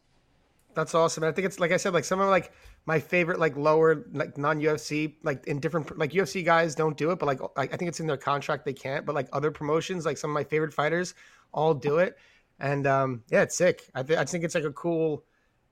That's awesome. I think it's like I said, like some of like my favorite like lower like non UFC like in different like UFC guys don't do it, but like I think it's in their contract they can't. But like other promotions, like some of my favorite fighters all do it, and um yeah, it's sick. I, th- I think it's like a cool.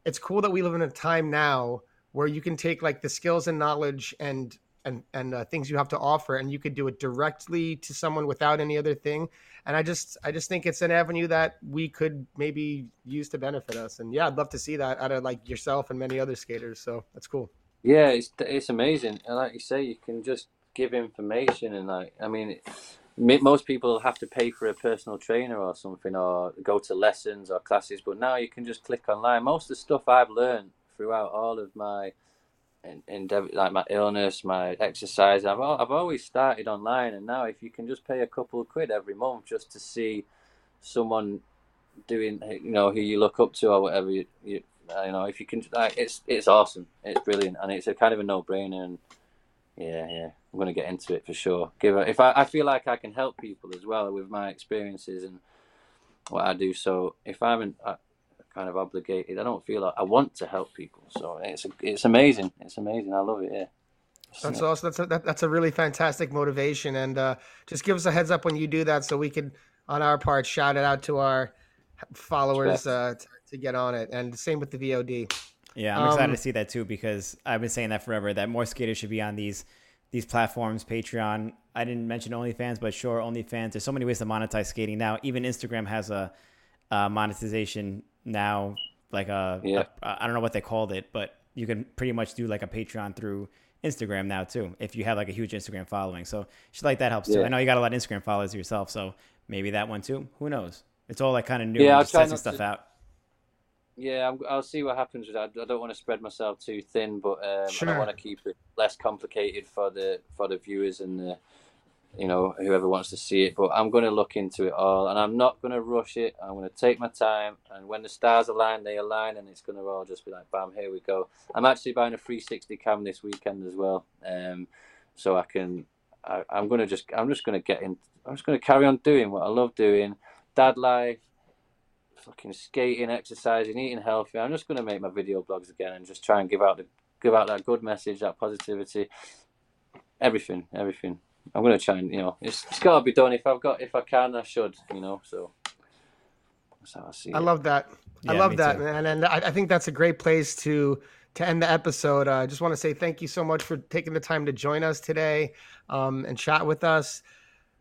It's cool that we live in a time now where you can take like the skills and knowledge and and and uh, things you have to offer and you could do it directly to someone without any other thing. And i just i just think it's an avenue that we could maybe use to benefit us. And yeah i'd love to see that out of like yourself and many other skaters. So that's cool. Yeah it's it's amazing. And like you say you can just give information and like i mean most people have to pay for a personal trainer or something or go to lessons or classes. But now you can just click online. Most of the stuff i've learned throughout all of my endeavor, like my illness, my exercise. I've I've always started online, and now if you can just pay a couple of quid every month just to see someone doing, you know, who you look up to or whatever, you, you, you know, if you can, like, it's it's awesome, it's brilliant, and it's a kind of a no brainer. And yeah, yeah, I'm gonna get into it for sure. Give if I I feel like I can help people as well with my experiences and what I do. So if I'm kind of obligated. I don't feel like I want to help people. So it's it's amazing. It's amazing. I love it. Yeah. That's awesome. That's a, that, that's a really fantastic motivation, and uh, just give us a heads up when you do that, so we can, on our part, shout it out to our followers uh, to, to, get on it. And same with the VOD. Yeah, I'm excited um, to see that too because I've been saying that forever that more skaters should be on these these platforms. Patreon. I didn't mention OnlyFans, but sure, OnlyFans. There's so many ways to monetize skating now. Even Instagram has a, a monetization now like a, yeah. a I don't know what they called it, but you can pretty much do like a Patreon through Instagram now too if you have like a huge Instagram following. So shit like that helps yeah. too. I know you got a lot of Instagram followers yourself, so maybe that one too. Who knows? It's all like kind of new. Yeah, I'll try stuff to, out. Yeah, i will see what happens with that. I don't want to spread myself too thin, but um, sure. I want to keep it less complicated for the for the viewers and the you know, whoever wants to see it. But I'm going to look into it all, and I'm not going to rush it. I'm going to take my time, and when the stars align, they align, and it's going to all just be like, bam, here we go. I'm actually buying a 360 cam this weekend as well, um, so I can. I, am going to just. I'm just going to get in. I'm just going to carry on doing what I love doing. dad life, fucking skating, exercising, eating healthy. I'm just gonna make my video blogs again and just try and give out the give out that good message, that positivity, everything, everything. I'm gonna try and you know it's, it's got to be done. If I've got if I can, I should. You know, so that's how I see I it. love that. I love that, too. man. And I, I think that's a great place to to end the episode. Uh, I just want to say thank you so much for taking the time to join us today um, and chat with us.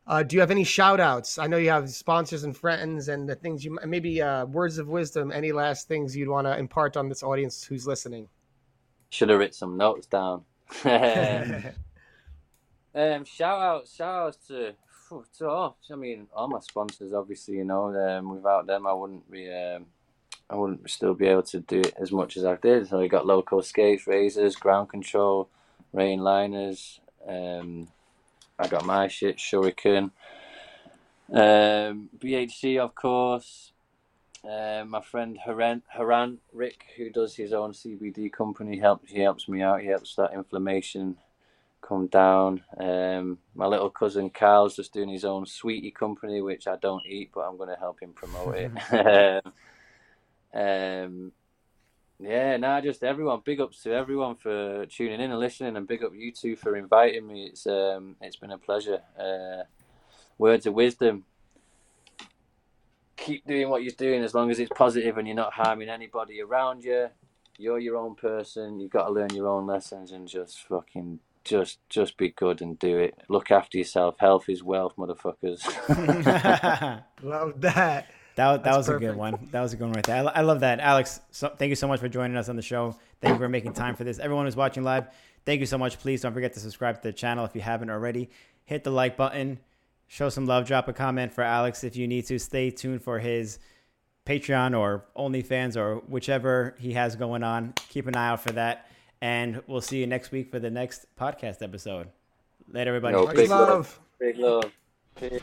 Uh, do you have any shout outs? I know you have sponsors and friends and the things you maybe uh, words of wisdom. Any last things you'd want to impart on this audience who's listening? Should have written some notes down. Um, shout out, shout outs to, to all, I mean, all my sponsors. Obviously, you know, um, without them, I wouldn't be, um, I wouldn't still be able to do it as much as I did. So we got Loco Skates, razors, ground control, rain liners. Um, I got my shit, Shuriken, um, BHC, of course. Um, my friend Haran, Haran Rick, who does his own CBD company, helps. He helps me out. He helps that inflammation come down. Um, my little cousin Carl's just doing his own sweetie company, which I don't eat, but I'm going to help him promote it. um, yeah, nah, just everyone. Big ups to everyone for tuning in and listening, and big up you two for inviting me. It's um, it's been a pleasure. Uh, words of wisdom. Keep doing what you're doing as long as it's positive and you're not harming anybody around you. You're your own person. You've got to learn your own lessons and just fucking just just be good and do it. Look after yourself. Health is wealth, motherfuckers. Love that. That, that That's was a good one. That was a good one right there. I, I love that. Alex, so, thank you so much for joining us on the show. Thank you for making time for this. Everyone who's watching live, thank you so much. Please don't forget to subscribe to the channel if you haven't already. Hit the like button. Show some love. Drop a comment for Alex if you need to. Stay tuned for his Patreon or OnlyFans or whichever he has going on. Keep an eye out for that. And we'll see you next week for the next podcast episode. Later, everybody. Yo, Much big love. love. Big love. Peace.